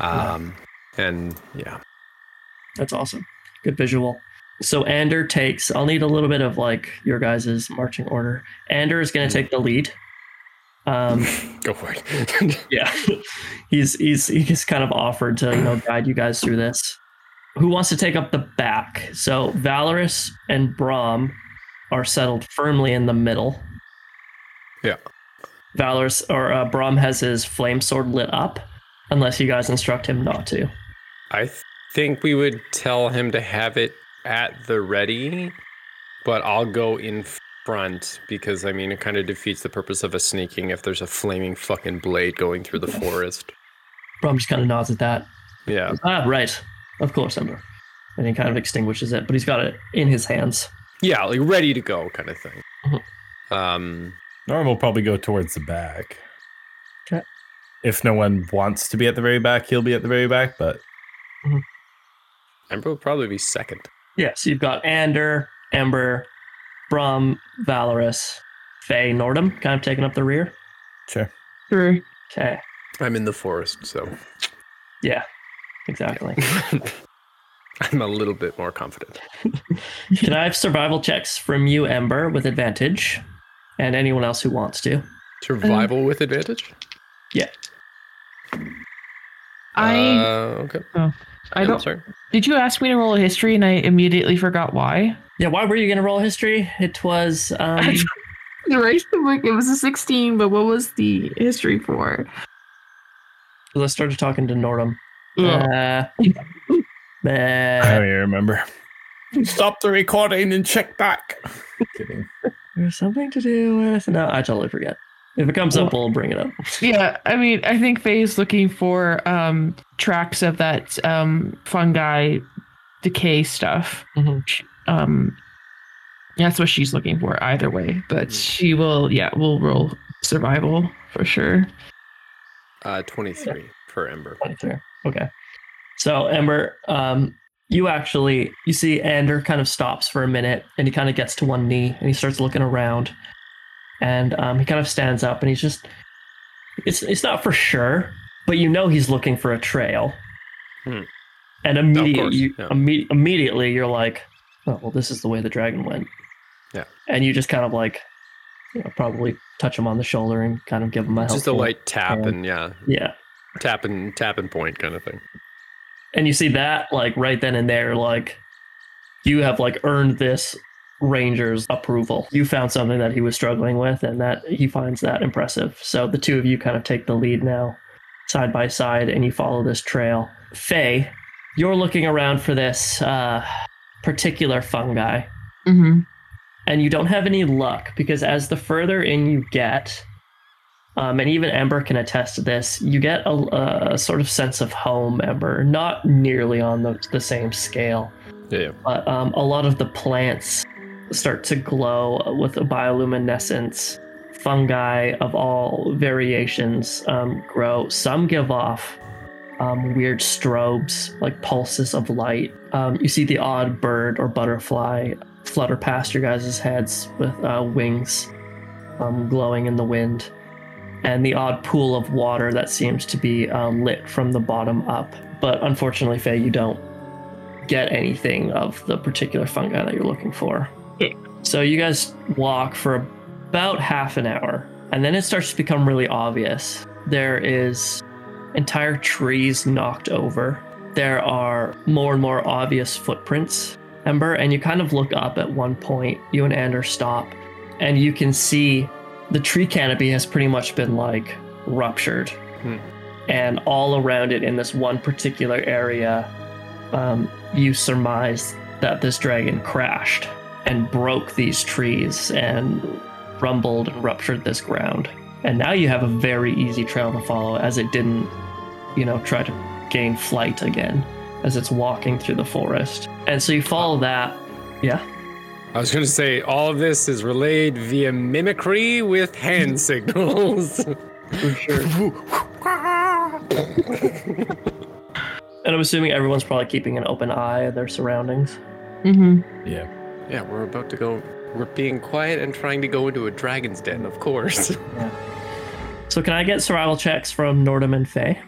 Um, and yeah, That's awesome. Good visual. So Ander takes. I'll need a little bit of like your guys' marching order. Ander is going to take the lead. Um, (laughs) go for it. (laughs) yeah, (laughs) he's he's he's kind of offered to you know (clears throat) guide you guys through this. Who wants to take up the back? So Valoris and Brom are settled firmly in the middle. Yeah. Valoris or uh, Brom has his flame sword lit up, unless you guys instruct him not to. I th- think we would tell him to have it at the ready, but I'll go in front because I mean it kind of defeats the purpose of a sneaking if there's a flaming fucking blade going through the forest. Brom just kind of nods at that. Yeah. Ah, right. Of course, Ember. And he kind of extinguishes it, but he's got it in his hands. Yeah, like ready to go kind of thing. Mhm. Um Norm will probably go towards the back. 'Kay. If no one wants to be at the very back, he'll be at the very back. But Ember will probably be second. Yeah, so you've got Ander, Ember, Brom, Valoris, Faye, Nordhum kind of taking up the rear. sure. Sure. Okay. I'm in the forest, so Yeah, exactly. (laughs) I'm a little bit more confident. (laughs) Can I have survival checks from you, Ember, with advantage? And anyone else who wants to. Survival with advantage? Yeah. I uh, okay. I Yeah, don't. sorry. Did you ask me to roll a history and I immediately forgot why? Yeah, why were you going to roll history? It was. Um, (laughs) Right? Like it was a sixteen, but what was the history for? I started talking to Nordhum. Yeah. Uh, (laughs) I uh, don't even remember. Stop the recording and check back. Kidding. there's something to do with. No, I totally forget. If it comes up, we'll bring it up. Yeah, I mean, I think Faye's looking for um tracks of that um fungi decay stuff. Mhm. Um, that's what she's looking for either way. But she will, yeah, we'll roll survival for sure. Uh, 23 for Ember. 23. Okay. So Ember, um, you actually you see Ander kind of stops for a minute and he kind of gets to one knee and he starts looking around and um, he kind of stands up and he's just it's it's not for sure, but you know he's looking for a trail. Hmm. And immediately, you, yeah. imme- immediately you're like, oh well, this is the way the dragon went. Yeah. And you just kind of like, you know, probably touch him on the shoulder and kind of give him a Just a light tap hand. and yeah, yeah. tap and tap and point kind of thing. And you see that like right then and there like you have like earned this ranger's approval. You found something that he was struggling with and that he finds that impressive. So the two of you kind of take the lead now side by side and you follow this trail. Faye you're looking around for this uh, particular fungi. Mm-hmm. and you don't have any luck because as the further in you get, um, and even Ember can attest to this, you get a, a sort of sense of home, Ember, not nearly on the, the same scale, Yeah, but um, a lot of the plants start to glow with a bioluminescence. Fungi of all variations um, grow. Some give off um, weird strobes, like pulses of light. Um, you see the odd bird or butterfly flutter past your guys' heads with uh, wings um, glowing in the wind, and the odd pool of water that seems to be uh, lit from the bottom up. But unfortunately, Faye, you don't get anything of the particular fungi that you're looking for. So you guys walk for about half an hour, and then it starts to become really obvious. There is entire trees knocked over. There are more and more obvious footprints, Ember, and you kind of look up at one point. You and Ander stop, and you can see the tree canopy has pretty much been like ruptured. Hmm. And all around it in this one particular area, um, you surmise that this dragon crashed and broke these trees and rumbled and ruptured this ground. And now you have a very easy trail to follow as it didn't, you know, try to gain flight again as it's walking through the forest. And so you follow that. Yeah. I was going to say all of this is relayed via mimicry with hand (laughs) signals. For sure. and I'm assuming everyone's probably keeping an open eye of their surroundings. Mm-hmm. Yeah. yeah, we're about to go. We're being quiet and trying to go into a dragon's den, of course. (laughs) So can I get survival checks from Nordhum and Faye?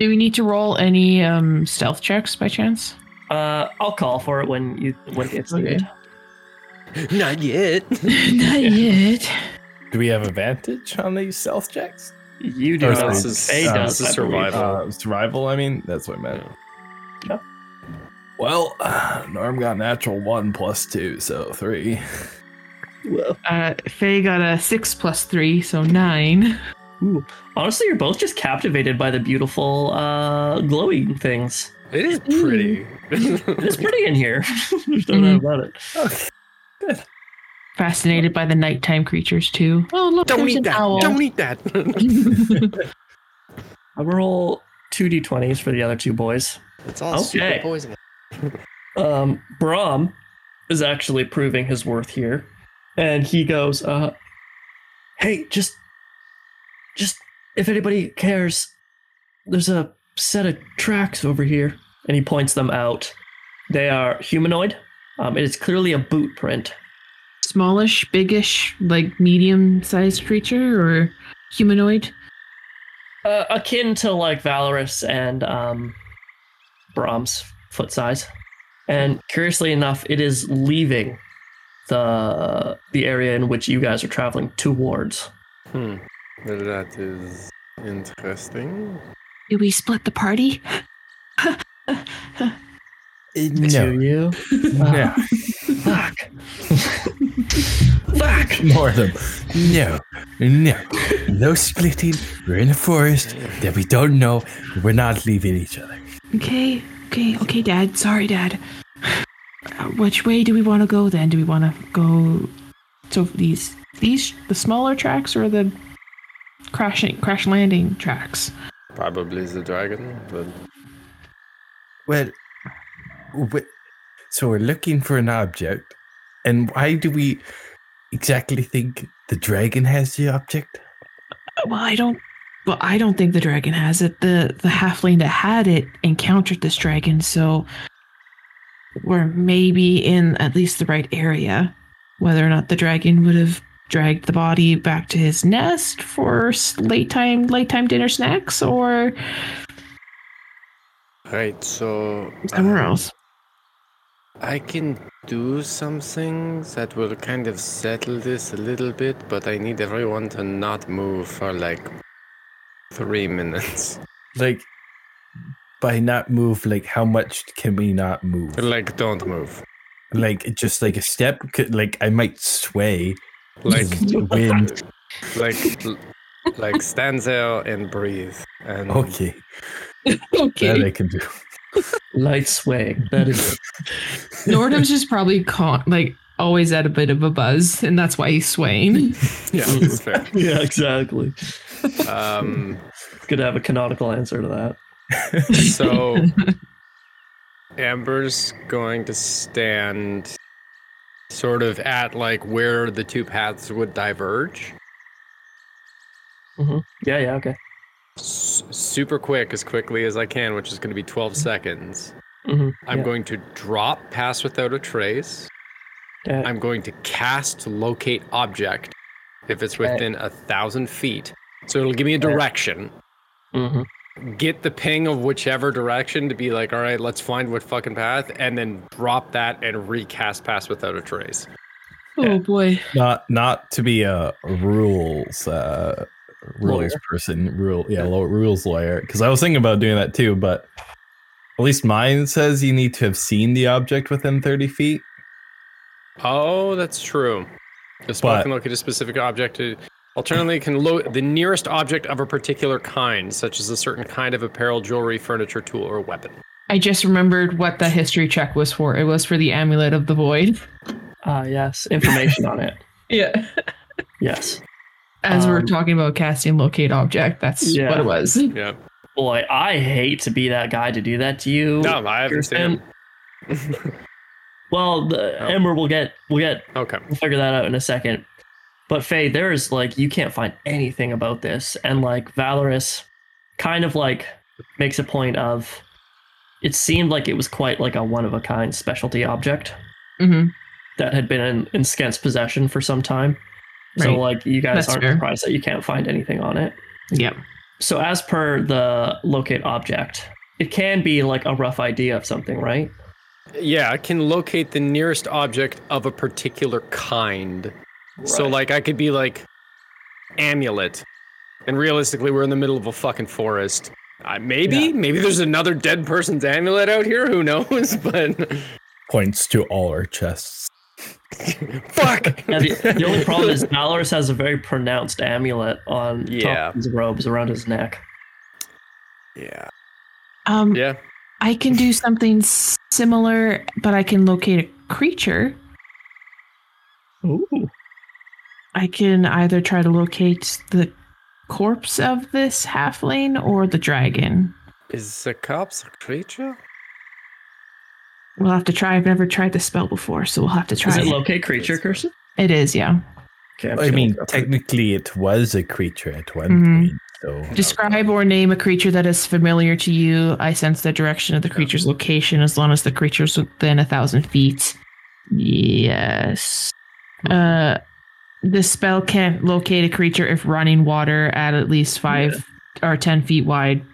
Do we need to roll any um, stealth checks by chance? Uh, I'll call for it when you when it's Okay. needed. (laughs) Not yet. (laughs) Not yet. Do we have advantage on these stealth checks? You do. Or this is- Faye uh, does. this is I survival. Uh, survival, I mean, that's what I meant. Yeah. Well, (sighs) Norm got natural one plus two, so three. (laughs) Well, Uh, Faye got a six plus three, so nine. Ooh. Honestly, you're both just captivated by the beautiful uh, glowing things. It is pretty. (laughs) It's pretty in here. (laughs) There's no know about it. Fascinated by the nighttime creatures too. Oh look, Don't eat that. owl. Don't eat that. (laughs) I will roll two d20s for the other two boys. it's all Okay. super poison. Um, Brom is actually proving his worth here, and he goes, uh, "Hey, just, just if anybody cares, there's a set of tracks over here," and he points them out. They are humanoid. Um, it is clearly a boot print. Smallish, biggish, like medium-sized creature or humanoid. uh, akin to like Valoris and um, Brom's foot size. And curiously enough, it is leaving the the area in which you guys are traveling towards. Hmm. That is interesting. Do we split the party? No, of you. no, Fuck. (laughs) Fuck. more of them. No, no, no splitting. We're in a forest that we don't know. We're not leaving each other. Okay, okay, okay, Dad. Sorry, Dad. Uh, which way do we want to go then? Do we want to go so these these the smaller tracks or the crashing crash landing tracks? Probably the dragon, but Well, wh- so we're looking for an object, and why do we exactly think the dragon has the object? Well, I don't. Well, I don't think the dragon has it. The the halfling that had it encountered this dragon, so we're maybe in at least the right area. Whether or not the dragon would have dragged the body back to his nest for late time late time dinner snacks or right. So somewhere uh, else. I can do some things that will kind of settle this a little bit, but I need everyone to not move for like three minutes. Like, by not move, like how much can we not move? Like, don't move. Like just like a step. Could- Like I might sway. Like, (laughs) wind. like, like, stand there and breathe. And Okay, that I can do. Light sway. That is it. (laughs) Nordhum's just probably con- like always at a bit of a buzz, and that's why he's swaying. (laughs) yeah, it's fair. yeah, exactly. Um, It's good to have a canonical answer to that. so Ember's going to stand sort of at like where the two paths would diverge. Mm-hmm. Yeah, yeah, okay. S- super quick, as quickly as I can, which is going to be 12 mm-hmm. seconds. hmm I'm yeah. going to drop pass without a trace. I'm going to cast locate object if it's within a thousand feet. So it'll give me a direction. Mm-hmm. Get the ping of whichever direction to be like, all right, let's find what fucking path, and then drop that and recast pass without a trace. oh boy. Not not to be a rules uh rules Lawyer. person. Rule yeah, law, rules lawyer. Because I was thinking about doing that too, but at least mine says you need to have seen the object within thirty feet. Oh, that's true. The spot But- can locate a specific object. To, alternatively, it can load the nearest object of a particular kind, such as a certain kind of apparel, jewelry, furniture, tool, or weapon. I just remembered what the history check was for. It was for the amulet of the void. Ah, yes. Information on it. (laughs) Yeah. Yes. As we're Um, talking about casting locate object, that's Yeah. what it was. Yeah. Boy, I hate to be that guy to do that to you. No, I haven't seen him. (laughs) Well, the Oh. Ember will get we'll get Okay. we'll figure that out in a second. But Faye, there's like you can't find anything about this, and like Valoris kind of like makes a point of it seemed like it was quite like a one of a kind specialty object hmm that had been in, in Skent's possession for some time. So like you guys That's aren't fair. surprised that you can't find anything on it. Yep. So as per the locate object, it can be like a rough idea of something, right? Yeah, it can locate the nearest object of a particular kind. So, like, I could be like amulet, and realistically, we're in the middle of a fucking forest. Uh, maybe, Yeah. maybe there's another dead person's amulet out here. Who knows? (laughs) But Points to all our chests. (laughs) fuck. Yeah, the, the only problem is Valoris has a very pronounced amulet on Yeah. top of his robes around his neck. yeah, Um, yeah. I can do something similar, but I can locate a creature. Ooh. I can either try to locate the corpse of this halfling or the dragon. Is the corpse a creature? We'll have to try. I've never tried the spell before, so we'll have to try. Is it it. locate creature, Kirsten? it is, yeah. Okay, I'm I just mean, gonna go for it. technically, it was a creature at one Mhm. point. So Describe or name a creature that is familiar to you. I sense the direction of the creature's location as long as the creature's within a thousand feet. Yes. Uh, the spell can't locate a creature if running water at at least five or ten feet wide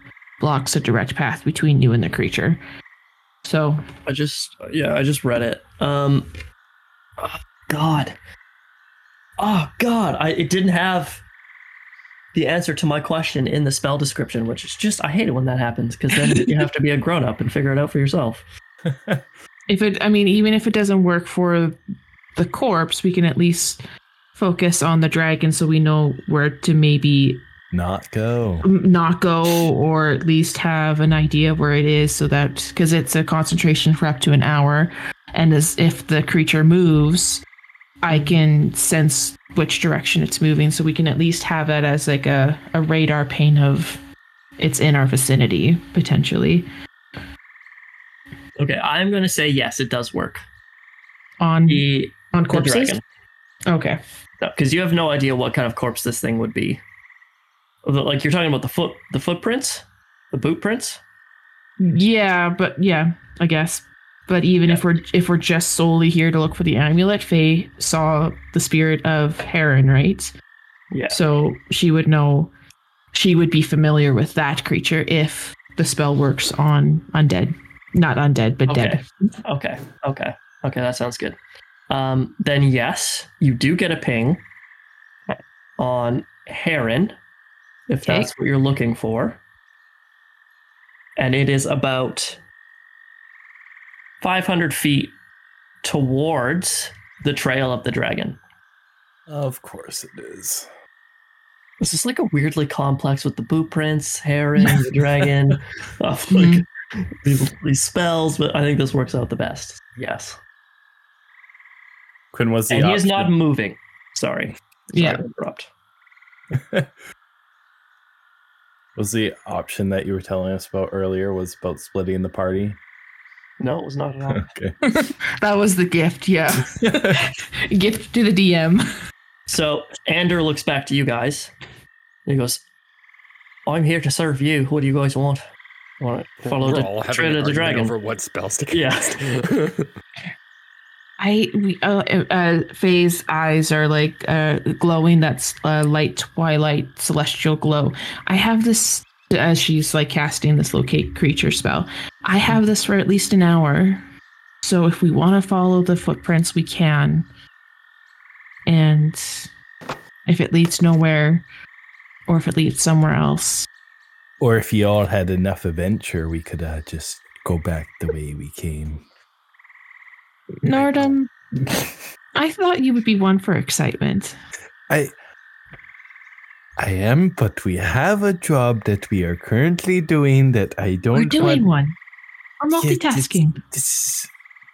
blocks a direct path between you and the creature. So I just yeah, I just read it. Um oh, God. Oh God. I it didn't have the answer to my question in the spell description, which is just I hate it when that happens because then (laughs) you have to be a grown up and figure it out for yourself. if it, I mean, even if it doesn't work for the corpse, we can at least focus on the dragon so we know where to maybe not go. not go or at least have an idea where it is so that because it's a concentration for up to an hour and as if the creature moves i can sense which direction it's moving so we can at least have that as like a, a radar pane of it's in our vicinity potentially Okay, I'm gonna say yes, it does work. on The, on corpses dragon. okay because you have no idea what kind of corpse this thing would be. Like you're talking about the foot, the footprints, the boot prints. yeah but yeah i guess but even if we're if we're just solely here to look for the amulet faye saw the spirit of heron right Yeah. So she would know, she would be familiar with that creature if the spell works on undead. Not undead, but Okay. dead. Okay. Okay. Okay. That sounds good. Um, then yes, you do get a ping on Heron, if Okay. that's what you're looking for, and it is about 500 feet towards the trail of the dragon. Of course it is. This is like a weirdly complex with the boot prints, heron, the (laughs) dragon, of like (laughs) these, these spells, but I think this works out the best. Yes. Quinn was the And he is not moving. Sorry. Sorry Yeah. to interrupt. (laughs) was the option that you were telling us about earlier was about splitting the party. No, it was not at all. Okay. (laughs) That was the gift, yeah. (laughs) gift to the DM. so Ander looks back to you guys. And he goes, I'm here to serve you. What do you guys want? Want to follow We're the all having trail of the dragon? over what spells to Yeah. I we uh, uh Faye's eyes are like uh glowing that's uh, light twilight celestial glow. I have this as she's like casting this locate creature spell. I have this for at least an hour. So if we want to follow the footprints we can. And if it leads nowhere or if it leads somewhere else. or if you all had enough adventure, we could uh, just go back the way we came. Nordhum, (laughs) I thought you would be one for excitement. I I am, but we have a job that we are currently doing that I don't We're doing want. one. We're Yeah, this- multitasking. This is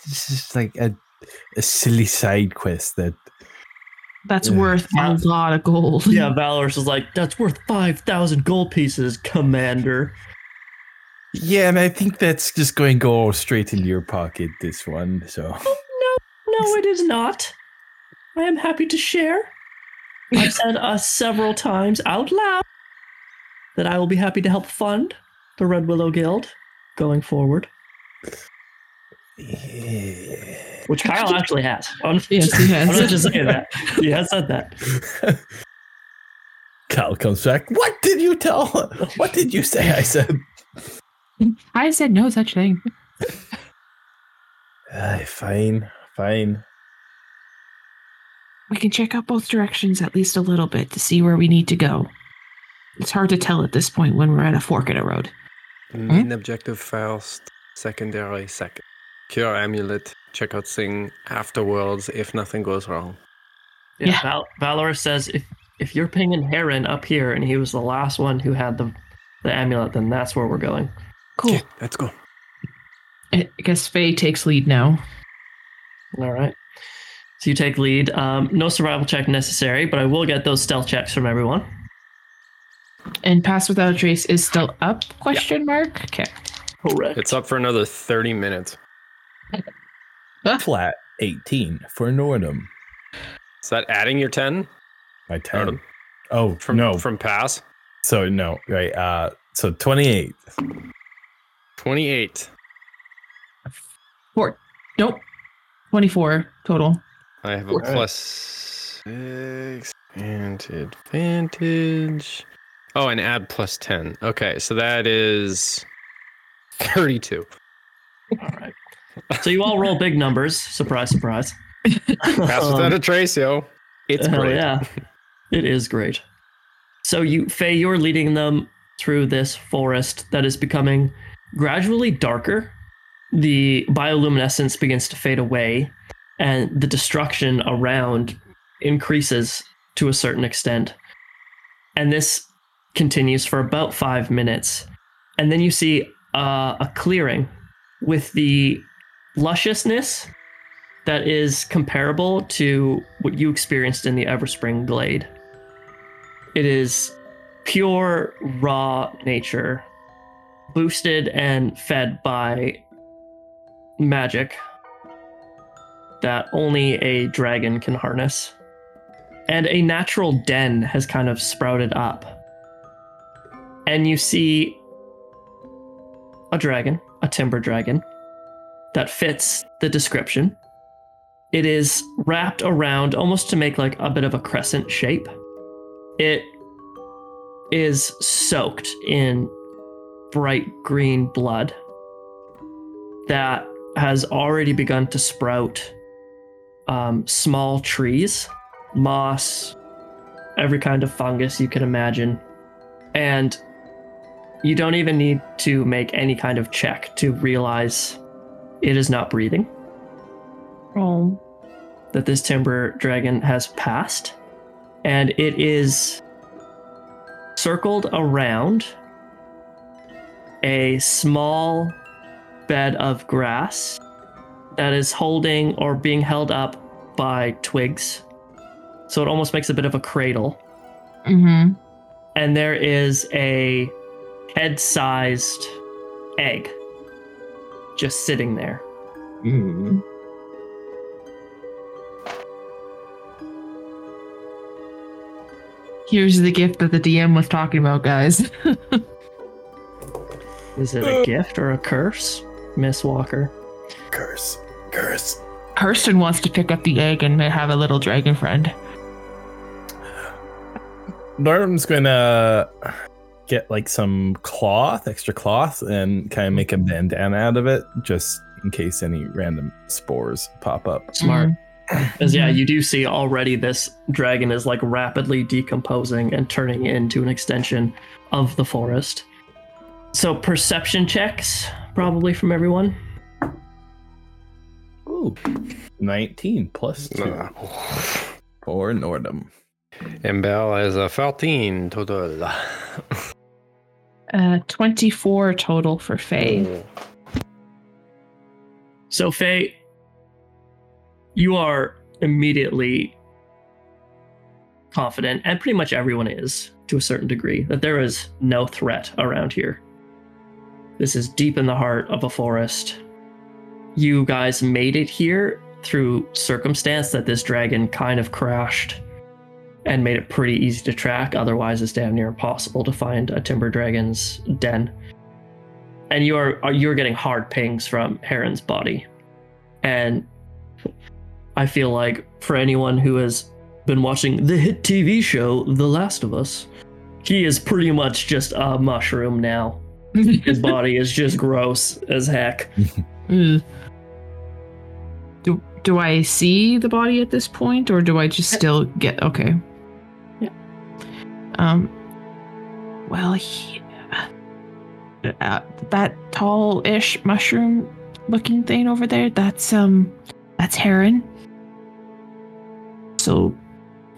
this is like a a silly side quest that That's Yeah. worth a lot of gold. Yeah, Valoris is like, that's worth 5,000 gold pieces, Commander. Yeah, and I think that's just going to go straight into your pocket. This one, so Oh, no, no, it is not. I am happy to share. I've said uh, several times out loud that I will be happy to help fund the Red Willow Guild going forward, yeah. which Kyle (laughs) actually has. I'm, Yes, he I'm not just saying that. He has said that. (laughs) Kyle comes back. What did you tell? What did you say? I said. I said no such thing. Aye, fine, fine. We can check out both directions at least a little bit to see where we need to go. It's hard to tell at this point when we're at a fork in a road. Main hmm? objective first, secondary second. Cure amulet, check out Sing afterwards if nothing goes wrong. Yeah, Yeah. Val- Valoris says if if you're pinging Heron up here and he was the last one who had the the amulet, then that's where we're going. Cool. Okay, let's go. I I guess Faye takes lead now. All right. So you take lead. Um, no survival check necessary, but I will get those stealth checks from everyone. And pass without a trace is still up? Question mark. Okay. Correct. It's up for another 30 minutes. Flat eighteen for Nordhum. Is that adding your 10? My ten. Nordhum? Oh From, no. From pass? so no. Right. Uh. So twenty-eight. 28. Four. Nope. Twenty-four total. I have a Alright. plus six and advantage. Oh, and add plus 10. Okay, so that is 32. All right. So you all roll big numbers. Surprise, surprise. Pass without a trace, yo. It's Hell great. yeah. It is great. So you Faye, you're leading them through this forest that is becoming gradually darker. The bioluminescence begins to fade away, and the destruction around increases to a certain extent. And this continues for about five minutes. And then you see uh, a clearing with the lusciousness that is comparable to what you experienced in the Everspring Glade. It is pure, raw nature, boosted and fed by magic that only a dragon can harness. And a natural den has kind of sprouted up. And you see a dragon, a timber dragon, that fits the description. It is wrapped around almost to make like a bit of a crescent shape. It is soaked in bright green blood that has already begun to sprout um, small trees, moss, every kind of fungus you can imagine. And you don't even need to make any kind of check to realize it is not breathing Oh. that this timber dragon has passed, and it is circled around a small bed of grass that is holding or being held up by twigs. So it almost makes a bit of a cradle. Mm-hmm. And there is a head sized egg just sitting there. Mm. Here's the gift that the DM was talking about, guys. (laughs) Is it a gift or a curse, Miss Walker? Curse. Curse. Kirsten wants to pick up the egg and have a little dragon friend. Norm's gonna get like some cloth, extra cloth, and kind of make a bandana out of it, just in case any random spores pop up. Smart. Because yeah, Mhm. you do see already this dragon is like rapidly decomposing and turning into an extension of the forest. So perception checks probably from everyone. Ooh, 19 plus two Nah. for Nordhum. And Bell is a 14 total. Uh, 24 total for Faye. So, Faye, you are immediately confident, and pretty much everyone is to a certain degree, that there is no threat around here. This is deep in the heart of a forest. You guys made it here through circumstance that this dragon kind of crashed and made it pretty easy to track. Otherwise, it's damn near impossible to find a timber dragon's den. And you are you're getting hard pings from Heron's body, and I feel like for anyone who has been watching the hit TV show The Last of Us, he is pretty much just a mushroom now. His body is just gross as heck. Mm. Do do I see the body at this point, or do I just still get okay? Yeah. Um. Well, he, uh, that tall-ish mushroom-looking thing over there. That's um, that's Heron. So,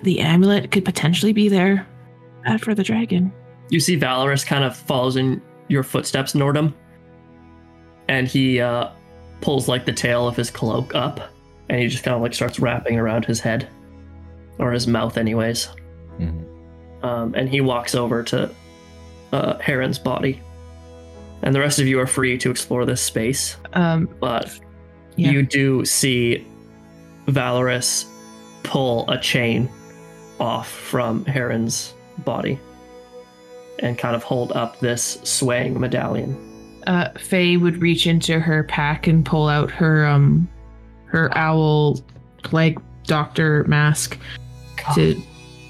the amulet could potentially be there. Bad for the dragon. You see Valoris kind of follows in your footsteps, Nordhum, and he uh, pulls like the tail of his cloak up, and he just kind of like starts wrapping around his head, or his mouth, anyways. Mhm. Um, and he walks over to uh, Heron's body, and the rest of you are free to explore this space. Um. But Yeah. you do see Valoris pull a chain off from Heron's body and kind of hold up this swaying medallion. uh, Faye would reach into her pack and pull out her um her owl like doctor mask to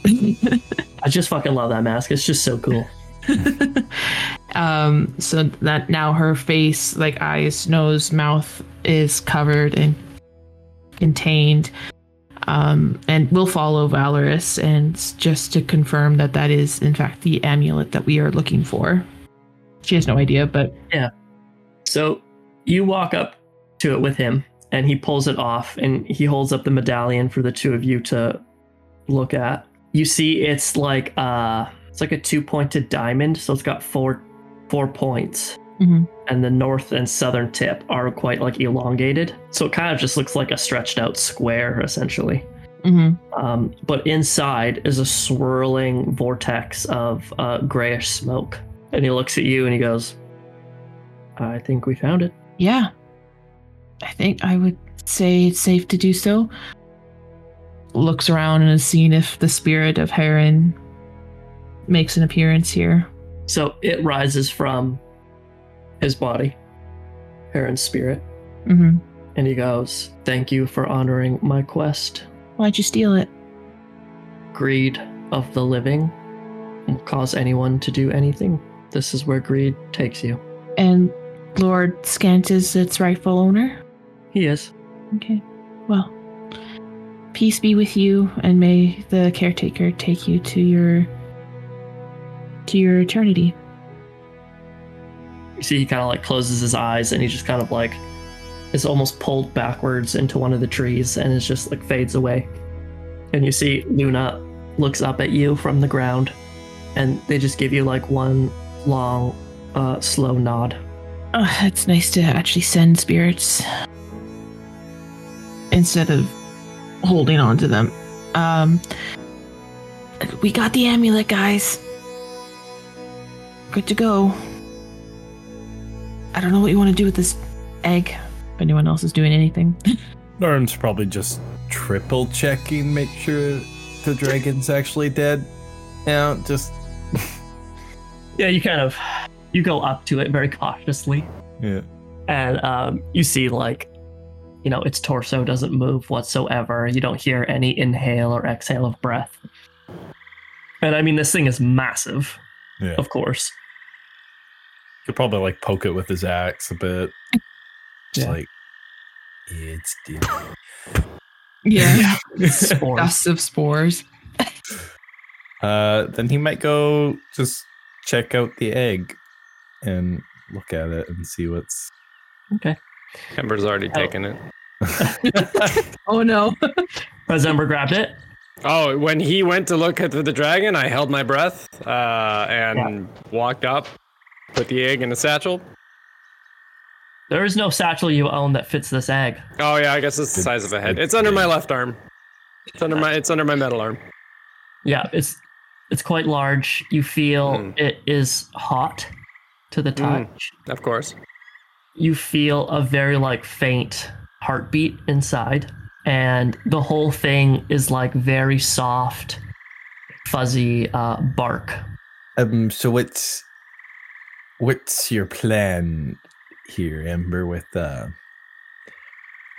I just fucking love that mask. It's just so cool. (laughs) um so that now her face like eyes nose mouth is covered and contained um and we'll follow valoris and just to confirm that that is in fact the amulet that we are looking for she has no idea but yeah. So you walk up to it with him, and he pulls it off, and he holds up the medallion for the two of you to look at. You see, it's like uh, it's like a two-pointed diamond, so it's got four four points, Mhm. and the north and southern tip are quite like elongated. So it kind of just looks like a stretched out square, essentially. mhm. Um, but inside is a swirling vortex of uh, grayish smoke. And he looks at you and he goes, I think we found it. Yeah. I think I would say it's safe to do so. Looks around and is seeing if the spirit of Heron makes an appearance here. So it rises from his body, Heron's spirit, hmm and he goes, Thank you for honoring my quest. Why'd you steal it? Greed of the living will cause anyone to do anything. This is where greed takes you. And Lord Scant is its rightful owner? He is. Okay. Well, peace be with you, and may the caretaker take you to your to your eternity. You see, he kind of like closes his eyes and he just kind of like is almost pulled backwards into one of the trees and is just like fades away. And you see Luna looks up at you from the ground and they just give you like one long, uh, slow nod. Oh, it's nice to actually send spirits instead of holding on to them. Um, we got the amulet, guys. Good to go. I don't know what you want to do with this egg. If anyone else is doing anything. Norm's probably just triple checking, make sure the dragon's actually dead. Yeah, just (laughs) Yeah, you kind of you go up to it very cautiously yeah. and um, you see like you know its torso doesn't move whatsoever you don't hear any inhale or exhale of breath and i mean this thing is massive Yeah. of course He'll probably like poke it with his axe a bit. Just Yeah. like it's dead. Yeah. (laughs) (laughs) Spores. Dust of spores. (laughs) Uh, then he might go just check out the egg and look at it and see what's. okay Ember's already taken it. Oh no. has ember grabbed it Oh, when he went to look at the, the dragon, I held my breath uh, and walked up, put the egg in a satchel. There is no satchel you own that fits this egg. Oh yeah, I guess it's the size of a head. It's under my left arm. It's under my it's under my metal arm. Yeah, it's it's quite large. You feel Hmm. it is hot to the touch. Of course. You feel a very like faint heartbeat inside, and the whole thing is like very soft, fuzzy uh, bark. Um. So what's what's your plan here, Ember? With uh,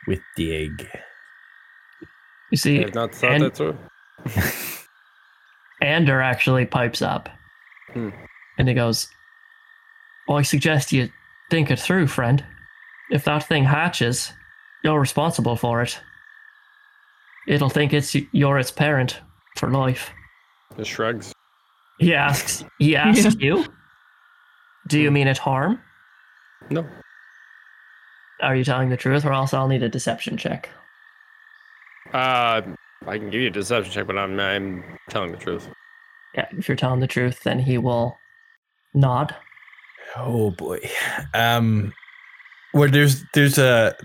with the egg. You I see, have not thought and- that through. (laughs) Ander actually pipes up, Hmm. and he goes, "Well, I suggest you think it through, friend. If that thing hatches, you're responsible for it. It'll think it's you're its parent for life." It shrugs. He asks, "He asks you, do you mean it harm? No. Are you telling the truth, or else I'll need a deception check." Uh I can give you a deception check, but I'm I'm telling the truth. Yeah, if you're telling the truth, then he will nod. Oh boy. Um. Well, there's there's a.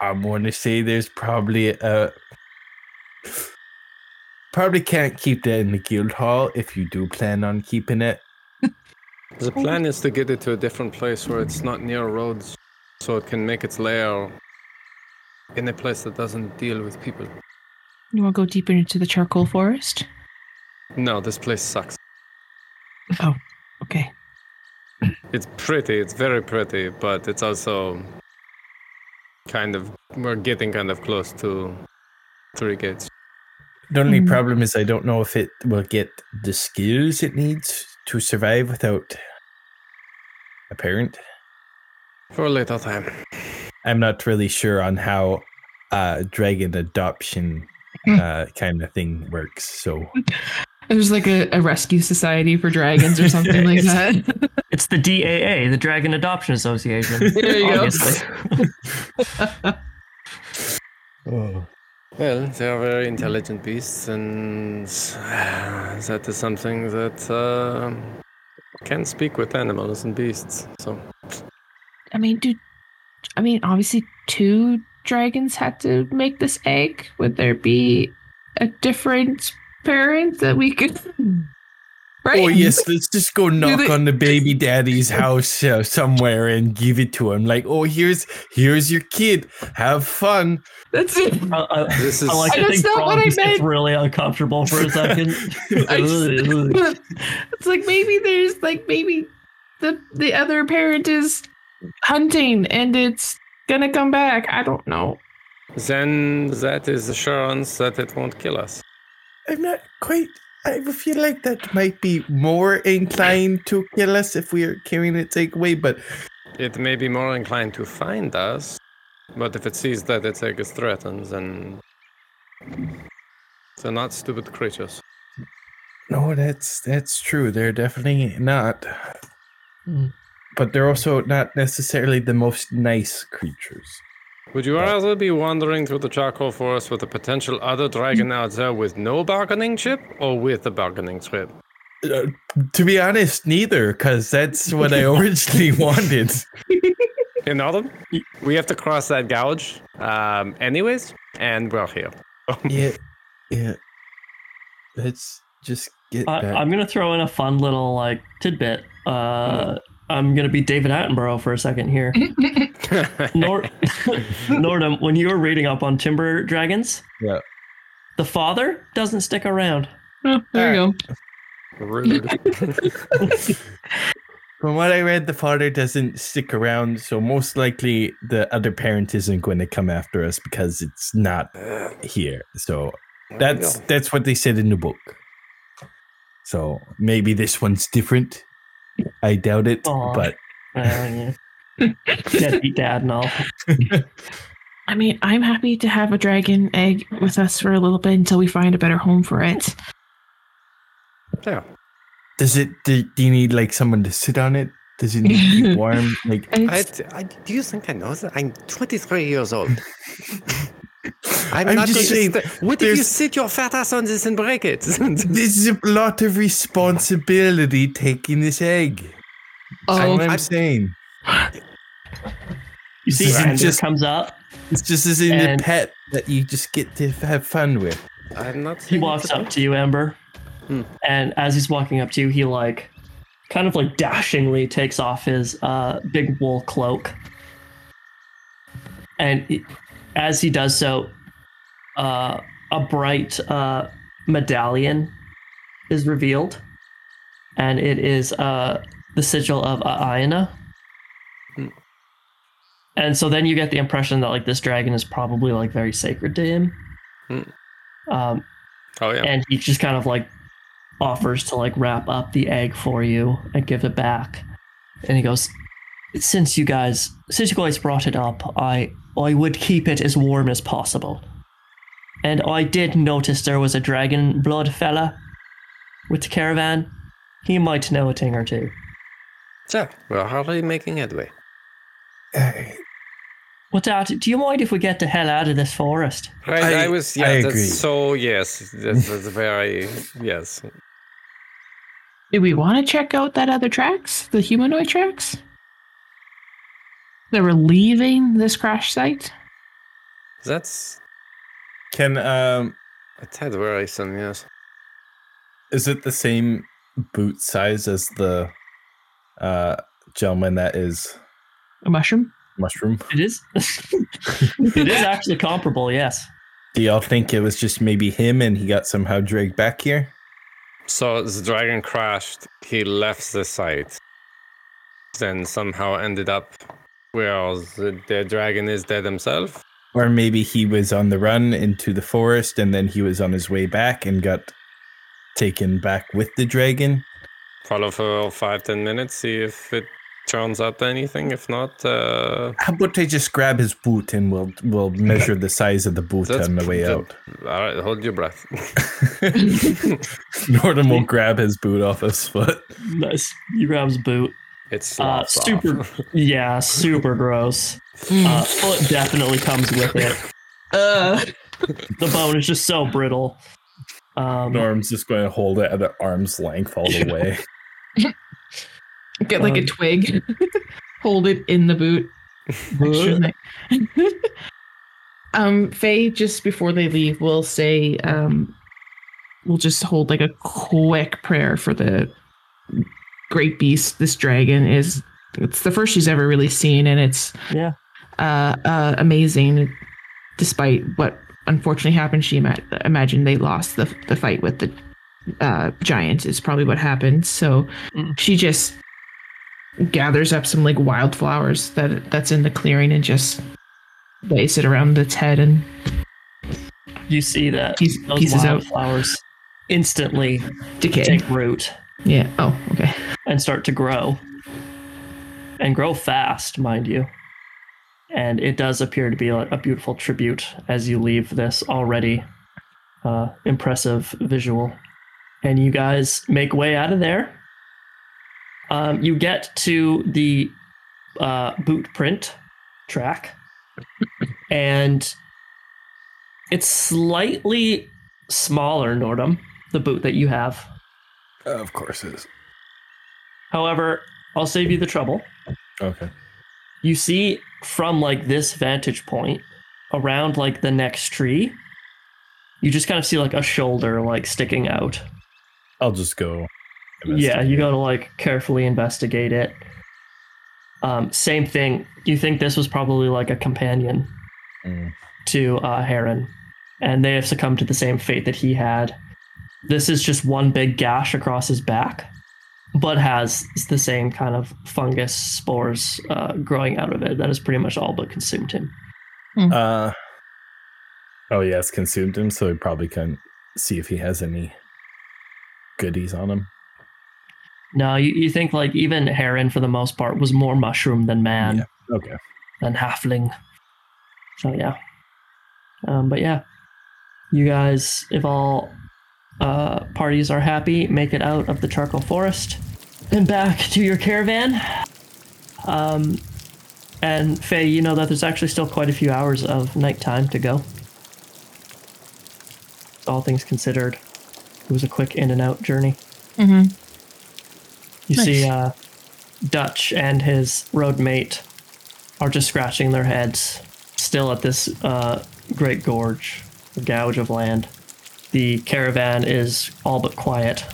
I want to say there's probably a. Probably can't keep that in the guild hall if you do plan on keeping it. (laughs) The plan is to get it to a different place where it's not near roads, so it can make its lair in a place that doesn't deal with people. You want to go deeper into the charcoal forest? No, this place sucks. Oh, okay. It's pretty, it's very pretty, but it's also kind of we're getting kind of close to three gates. The only Mm. problem is I don't know if it will get the skills it needs to survive without a parent. For a later time. I'm not really sure on how uh, dragon adoption Hmm. uh, kind of thing works. So (laughs) There's like a, a rescue society for dragons or (laughs) something like that. (laughs) It's the DAA, the Dragon Adoption Association. There you go. oh. Well, they are very intelligent beasts, and (sighs) that is something that uh, can speak with animals and beasts. So, I mean, do I mean, obviously, two dragons had to make this egg. Would there be a different parent that we could? Right? Oh yes, let's just go knock they- on the baby daddy's house uh, somewhere and give it to him. Like, oh, here's here's your kid. Have fun. That's it. (laughs) I, I, this is I like to That's think not what I gets meant. really uncomfortable for a (laughs) second. Just- (laughs) it's like maybe there's like maybe the the other parent is hunting and it's gonna come back. I don't know. then that is assurance that it won't kill us. I'm not quite. I feel like that might be more inclined to kill us if we are carrying its egg away. But It may be more inclined to find us, but if it sees that its egg is threatened, then they're not stupid creatures. no, that's that's true. They're definitely not. Hmm. But they're also not necessarily the most nice creatures. Would you rather be wandering through the charcoal forest with a potential other dragon out there with no bargaining chip, or with a bargaining chip? Uh, to be honest, neither, because that's what I originally (laughs) wanted. In autumn, we have to cross that gouge, um, anyways, and we're here. (laughs) Yeah, yeah. Let's just get I, back. I'm gonna throw in a fun little like tidbit. Uh, I'm gonna be David Attenborough for a second here. (laughs) (laughs) Nor- (laughs) Nordhum, when you were reading up on timber dragons, Yeah. the father doesn't stick around. Oh, there you go. Rude. (laughs) From what I read, the father doesn't stick around, so most likely the other parent isn't going to come after us because it's not here. So that's that's what they said in the book. So maybe this one's different. I doubt it, Aw. but Uh, yeah. Deadbeat dad and all. (laughs) I mean, I'm happy to have a dragon egg with us for a little bit until we find a better home for it. yeah. does it? Do, do you need like someone to sit on it? Does it need to be (laughs) warm? Like It's, I, do you think I know that? I'm 23 years old. (laughs) I'm, I'm not just saying, st- What if you sit your fat ass on this and break it? this is a lot of responsibility taking this egg. oh, That's what I'm saying. (gasps) (gasps) You see, This just- comes up. It's just as in And- the pet that you just get to have fun with. I'm not. He walks up to you, Ember, Hmm. and as he's walking up to you, he like, kind of like dashingly takes off his uh, big wool cloak, and he- as he does so, uh, a bright uh, medallion is revealed, and it is uh, the sigil of Aina. And so then you get the impression that like this dragon is probably like very sacred to him. Hmm. Um, Oh yeah. and he just kind of like offers to like wrap up the egg for you and give it back and he goes since you guys since you guys brought it up i i would keep it as warm as possible and i did notice there was a dragon blood fella with the caravan he might know a thing or two So we're hardly making headway. What that do you mind if we get the hell out of this forest Right. I- I, was. Yeah. I that's agree. So yes, that's, that's very yes. Do we want to check out that other tracks, the humanoid tracks? They were leaving this crash site? That's Can um a tad worrisome. Yes. is it the same boot size as the uh gentleman that is A mushroom? Mushroom? it is (laughs) it is actually comparable yes Do y'all think it was just maybe him and he got somehow dragged back here? So the dragon crashed. He left the site. Then somehow ended up where the, the dragon is dead himself. Or maybe he was on the run into the forest and then he was on his way back and got taken back with the dragon. Follow for five ten minutes. See if it turns out anything. If not, uh, How about I just grab his boot and we'll we'll measure the size of the boot That's on the way that- out. all right. Hold your breath. (laughs) Norton will grab his boot off his foot. nice He grabs his boot It's uh, super yeah super gross Uh, foot definitely comes with it. Uh, The bone is just so brittle. Um, Norm's just going to hold it at an arm's length all the way. (laughs) get like a Um, twig, (laughs) hold it in the boot. Thing. (laughs) um, Faye, just before they leave, we'll say, um, we'll just hold like a quick prayer for the great beast. This dragon is, it's the first she's ever really seen, and it's Yeah. uh, uh, amazing. Despite what unfortunately happened, she ima- imagined they lost the the fight with the uh, giant. Is probably what happened. So Mm. she just gathers up some like wildflowers that that's in the clearing and just lays it around its head and You see that Piece- those pieces out. wildflowers instantly decay. take root Yeah. Oh, okay. and start to grow. And grow fast, mind you. And it does appear to be a, a beautiful tribute as you leave this already uh, impressive visual. And you guys make way out of there. Um, you get to the uh, boot print track, and it's slightly smaller, Nordhum, the boot that you have. of course it is. However, I'll save you the trouble. Okay. You see from like this vantage point around like the next tree, you just kind of see like a shoulder like sticking out. I'll just go. Yeah, you gotta like carefully investigate it. Um, same thing. You think this was probably like a companion Mm. to uh, Heron, and they have succumbed to the same fate that he had. This is just one big gash across his back, but has the same kind of fungus spores uh, growing out of it that has pretty much all but consumed him. Uh, oh, yeah, it's consumed him, so we probably can see if he has any goodies on him. No, you, you think like even Heron for the most part was more mushroom than man. Yeah. Okay. than halfling. So yeah. Um, but yeah, you guys, if all uh, parties are happy, make it out of the charcoal forest and back to your caravan. Um, and Faye, you know that there's actually still quite a few hours of nighttime to go. All things considered, it was a quick in and out journey. Mm-hmm. You Nice. see uh, Dutch and his roadmate are just scratching their heads, still at this uh, great gorge, a gouge of land. The caravan is all but quiet.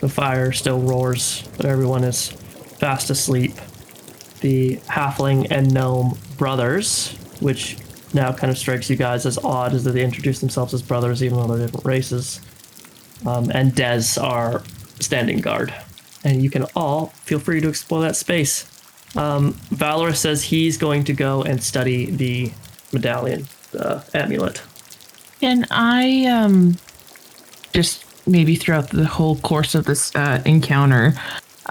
The fire still roars, but everyone is fast asleep. The halfling and gnome brothers, which now kind of strikes you guys as odd, is that they introduce themselves as brothers, even though they're different races. Um, and Dez are standing guard. And you can all feel free to explore that space. Um, Valoris says he's going to go and study the medallion, the amulet. Can I um just maybe throughout the whole course of this uh, encounter,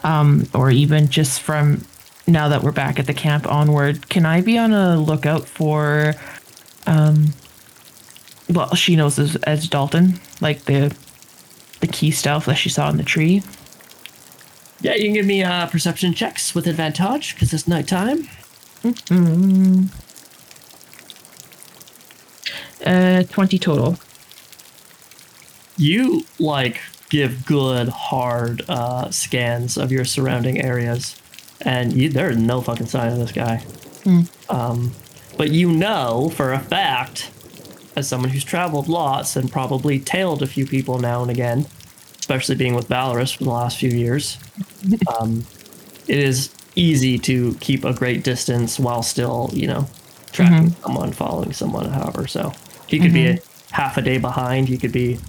um, or even just from now that we're back at the camp onward, can I be on a lookout for um well she knows as, as Dalton, like the the key stuff that she saw in the tree? Yeah, you can give me uh, perception checks with advantage because it's nighttime. Uh twenty total. You like give good hard uh, scans of your surrounding areas, and you, there's no fucking sign of this guy. Um, but you know for a fact, as someone who's traveled lots and probably tailed a few people now and again, especially being with Valoris for the last few years, (laughs) um, it is easy to keep a great distance while still, you know, tracking someone, following someone, however. So he could be a half a day behind. He could be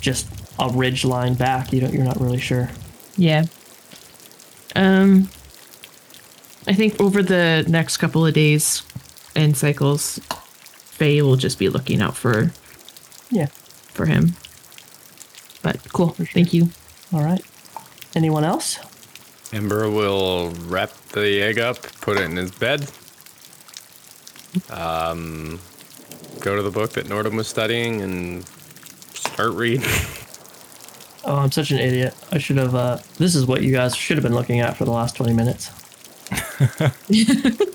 just a ridge line back. You don't. You're not really sure. Yeah. Um I think over the next couple of days and cycles, Faye will just be looking out for Yeah. for him. But cool. Thank you. All right. Anyone else? Ember will wrap the egg up, put it in his bed. Um, go to the book that Nordhum was studying and start reading. (laughs) Oh, I'm such an idiot. I should have. Uh, this is what you guys should have been looking at for the last 20 minutes. (laughs)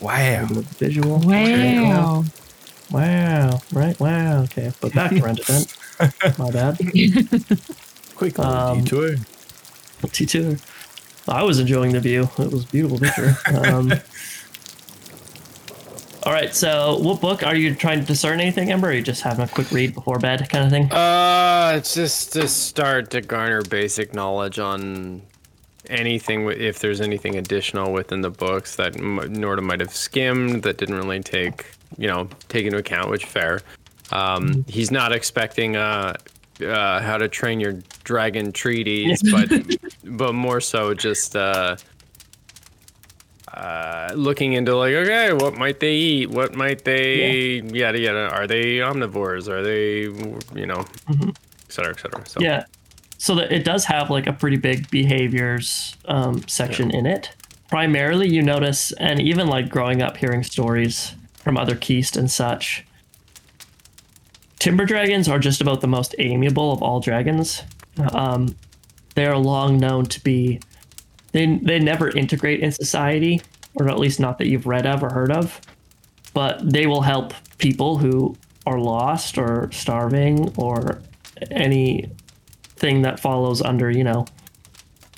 Wow. Visual. There you go. Wow. Wow. Right. Wow. Okay. But back to rent event. (laughs) My bad. Quick little Um, detour. T2. I was enjoying the view. It was a beautiful picture. Um, (laughs) all right. So, what book are you trying to discern anything, Ember? Or are you just having a quick read before bed, kind of thing? Uh, it's just to start to garner basic knowledge on anything, if there's anything additional within the books that Norda might have skimmed that didn't really take, you know, take into account, which fair. Um, he's not expecting uh, uh, how to train your dragon treaties, but (laughs) but more so just uh, uh, looking into like, okay, what might they eat? What might they yada yada? Are they omnivores? Are they you know, et cetera, et cetera. So Yeah. So that it does have like a pretty big behaviors um, section in it. Primarily, you notice, and even like growing up hearing stories from other Keist and such, timber dragons are just about the most amiable of all dragons. Um, they are long known to be they they never integrate in society, or at least not that you've read of or heard of. But they will help people who are lost or starving or any thing that follows under you know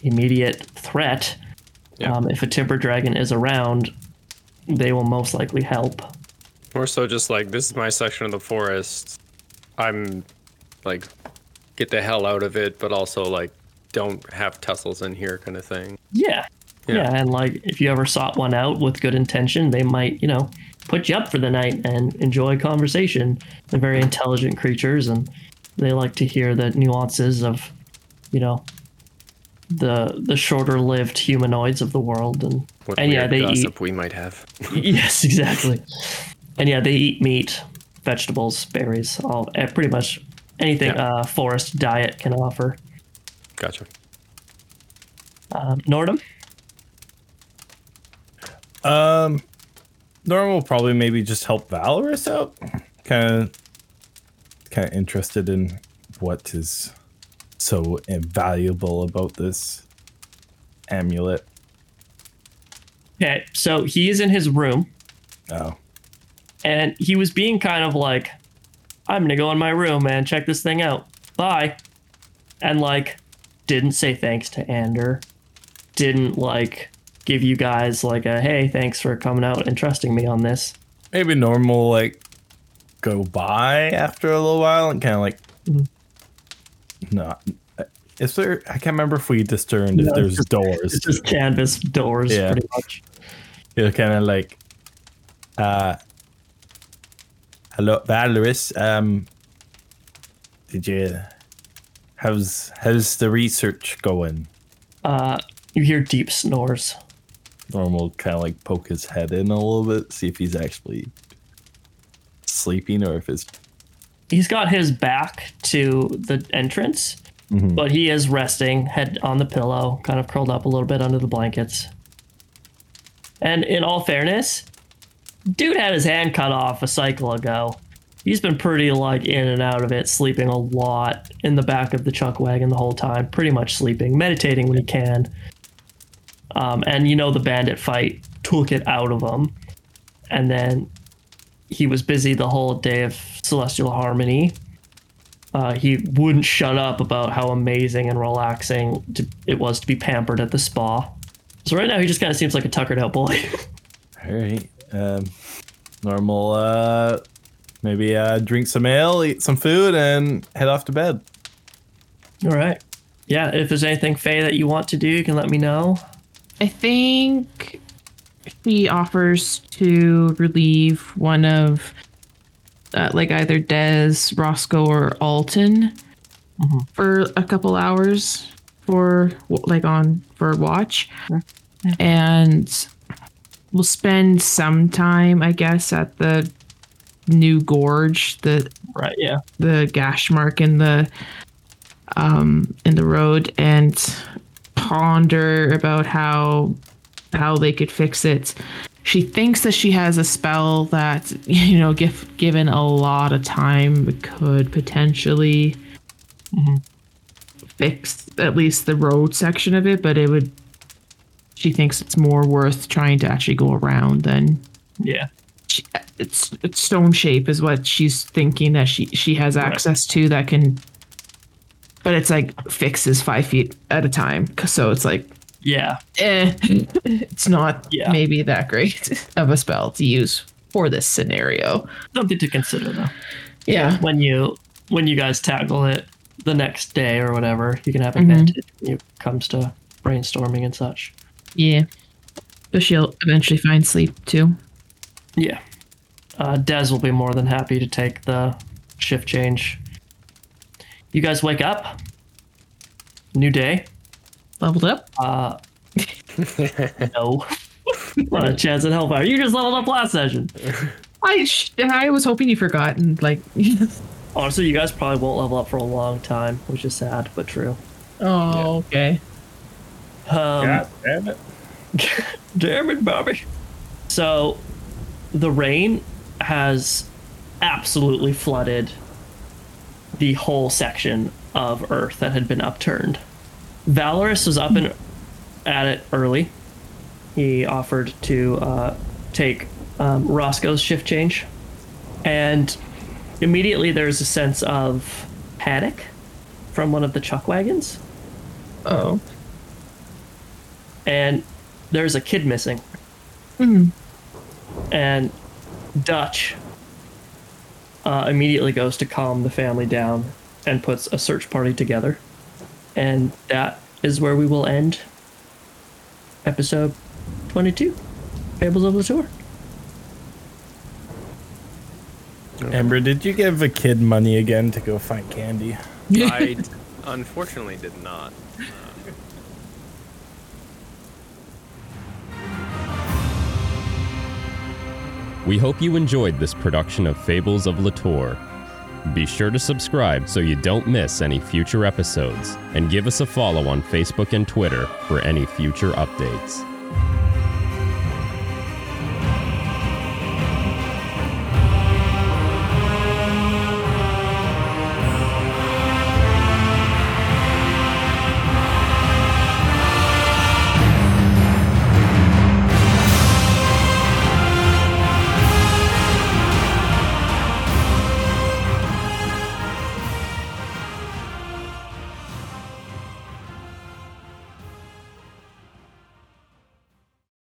immediate threat. Yeah. Um, if a timber dragon is around, they will most likely help. more so just like this is my section of the forest. I'm like get the hell out of it, but also like don't have tussles in here kind of thing. Yeah. Yeah. yeah. and like if you ever sought one out with good intention, they might, you know, put you up for the night and enjoy conversation. They're very intelligent creatures and they like to hear the nuances of, you know, the the shorter lived humanoids of the world and What and yeah, they gossip eat we might have. (laughs) Yes, exactly. And yeah, they eat meat, vegetables, berries, all eh, pretty much anything Yeah. uh forest diet can offer. Gotcha. Um, Nordhum? Um, Norm will probably maybe just help Valoris out. Kind of, kind of interested in what is so invaluable about this amulet. Okay, so he is in his room Oh, and he was being kind of like, I'm gonna go in my room and check this thing out. Bye. And like, didn't say thanks to Ander. Didn't like give you guys like a hey, thanks for coming out and trusting me on this. Maybe normal like go by after a little while and kind of like Mhm. no. Is there? I can't remember if we discerned No, if there's it's doors. It's just canvas doors, Yeah. pretty much. You're kind of like, uh, hello, Valoris. Um, did you? How's how's the research going? Uh, you hear deep snores. Normal, kind of like poke his head in a little bit, see if he's actually sleeping or if it's. He's got his back to the entrance, Mhm. but he is resting, head on the pillow, kind of curled up a little bit under the blankets. And in all fairness, dude had his hand cut off a cycle ago. He's been pretty like in and out of it, sleeping a lot in the back of the chuck wagon the whole time, pretty much sleeping, meditating when he can. Um, and you know the bandit fight took it out of him, and then he was busy the whole day of Celestial Harmony. Uh, he wouldn't shut up about how amazing and relaxing to, it was to be pampered at the spa. So right now he just kind of seems like a tuckered out boy. (laughs) All right. Um, normal. Uh, maybe uh, drink some ale, eat some food, and head off to bed. All right. Yeah, if there's anything Faye that you want to do, you can let me know. I think he offers to relieve one of, uh, like either Des, Roscoe, or Alton for a couple hours for like on for watch, and we'll spend some time, I guess, at the new gorge, the Right, yeah. the gash mark in the um in the road and ponder about how how they could fix it. She thinks that she has a spell that (laughs) you know, give, given a lot of time, could potentially fix at least the road section of it. But it would. She thinks it's more worth trying to actually go around than Yeah. she, it's, it's stone shape is what she's thinking that she she has access to that can but it's like fixes five feet at a time. so it's like Yeah. eh, (laughs) it's not Yeah. maybe that great (laughs) of a spell to use for this scenario Something to consider though. yeah When you when you guys tackle it the next day or whatever, you can have advantage when it comes to brainstorming and such. Yeah but she'll eventually find sleep too Yeah. Uh, Des will be more than happy to take the shift change. You guys wake up. New day. leveled up Uh, (laughs) no. Not a chance at hellfire. You just leveled up last session. i sh- i was hoping you forgot and like (laughs) Honestly, you guys probably won't level up for a long time, which is sad but true. oh okay Um, damn it. (laughs) Damn it, Bobby. So, the rain has absolutely flooded the whole section of Earth that had been upturned. Valoris was up and at it early. He offered to uh, take um, Roscoe's shift change, and immediately there's a sense of panic from one of the chuck wagons, oh and there's a kid missing. and Dutch uh, immediately goes to calm the family down and puts a search party together. And that is where we will end episode 22 Fables of the Tour. Ember, did you give a kid money again to go find candy? (laughs) I (laughs) unfortunately did not. We hope you enjoyed this production of Fables of Litore. Be sure to subscribe so you don't miss any future episodes, and give us a follow on Facebook and Twitter for any future updates.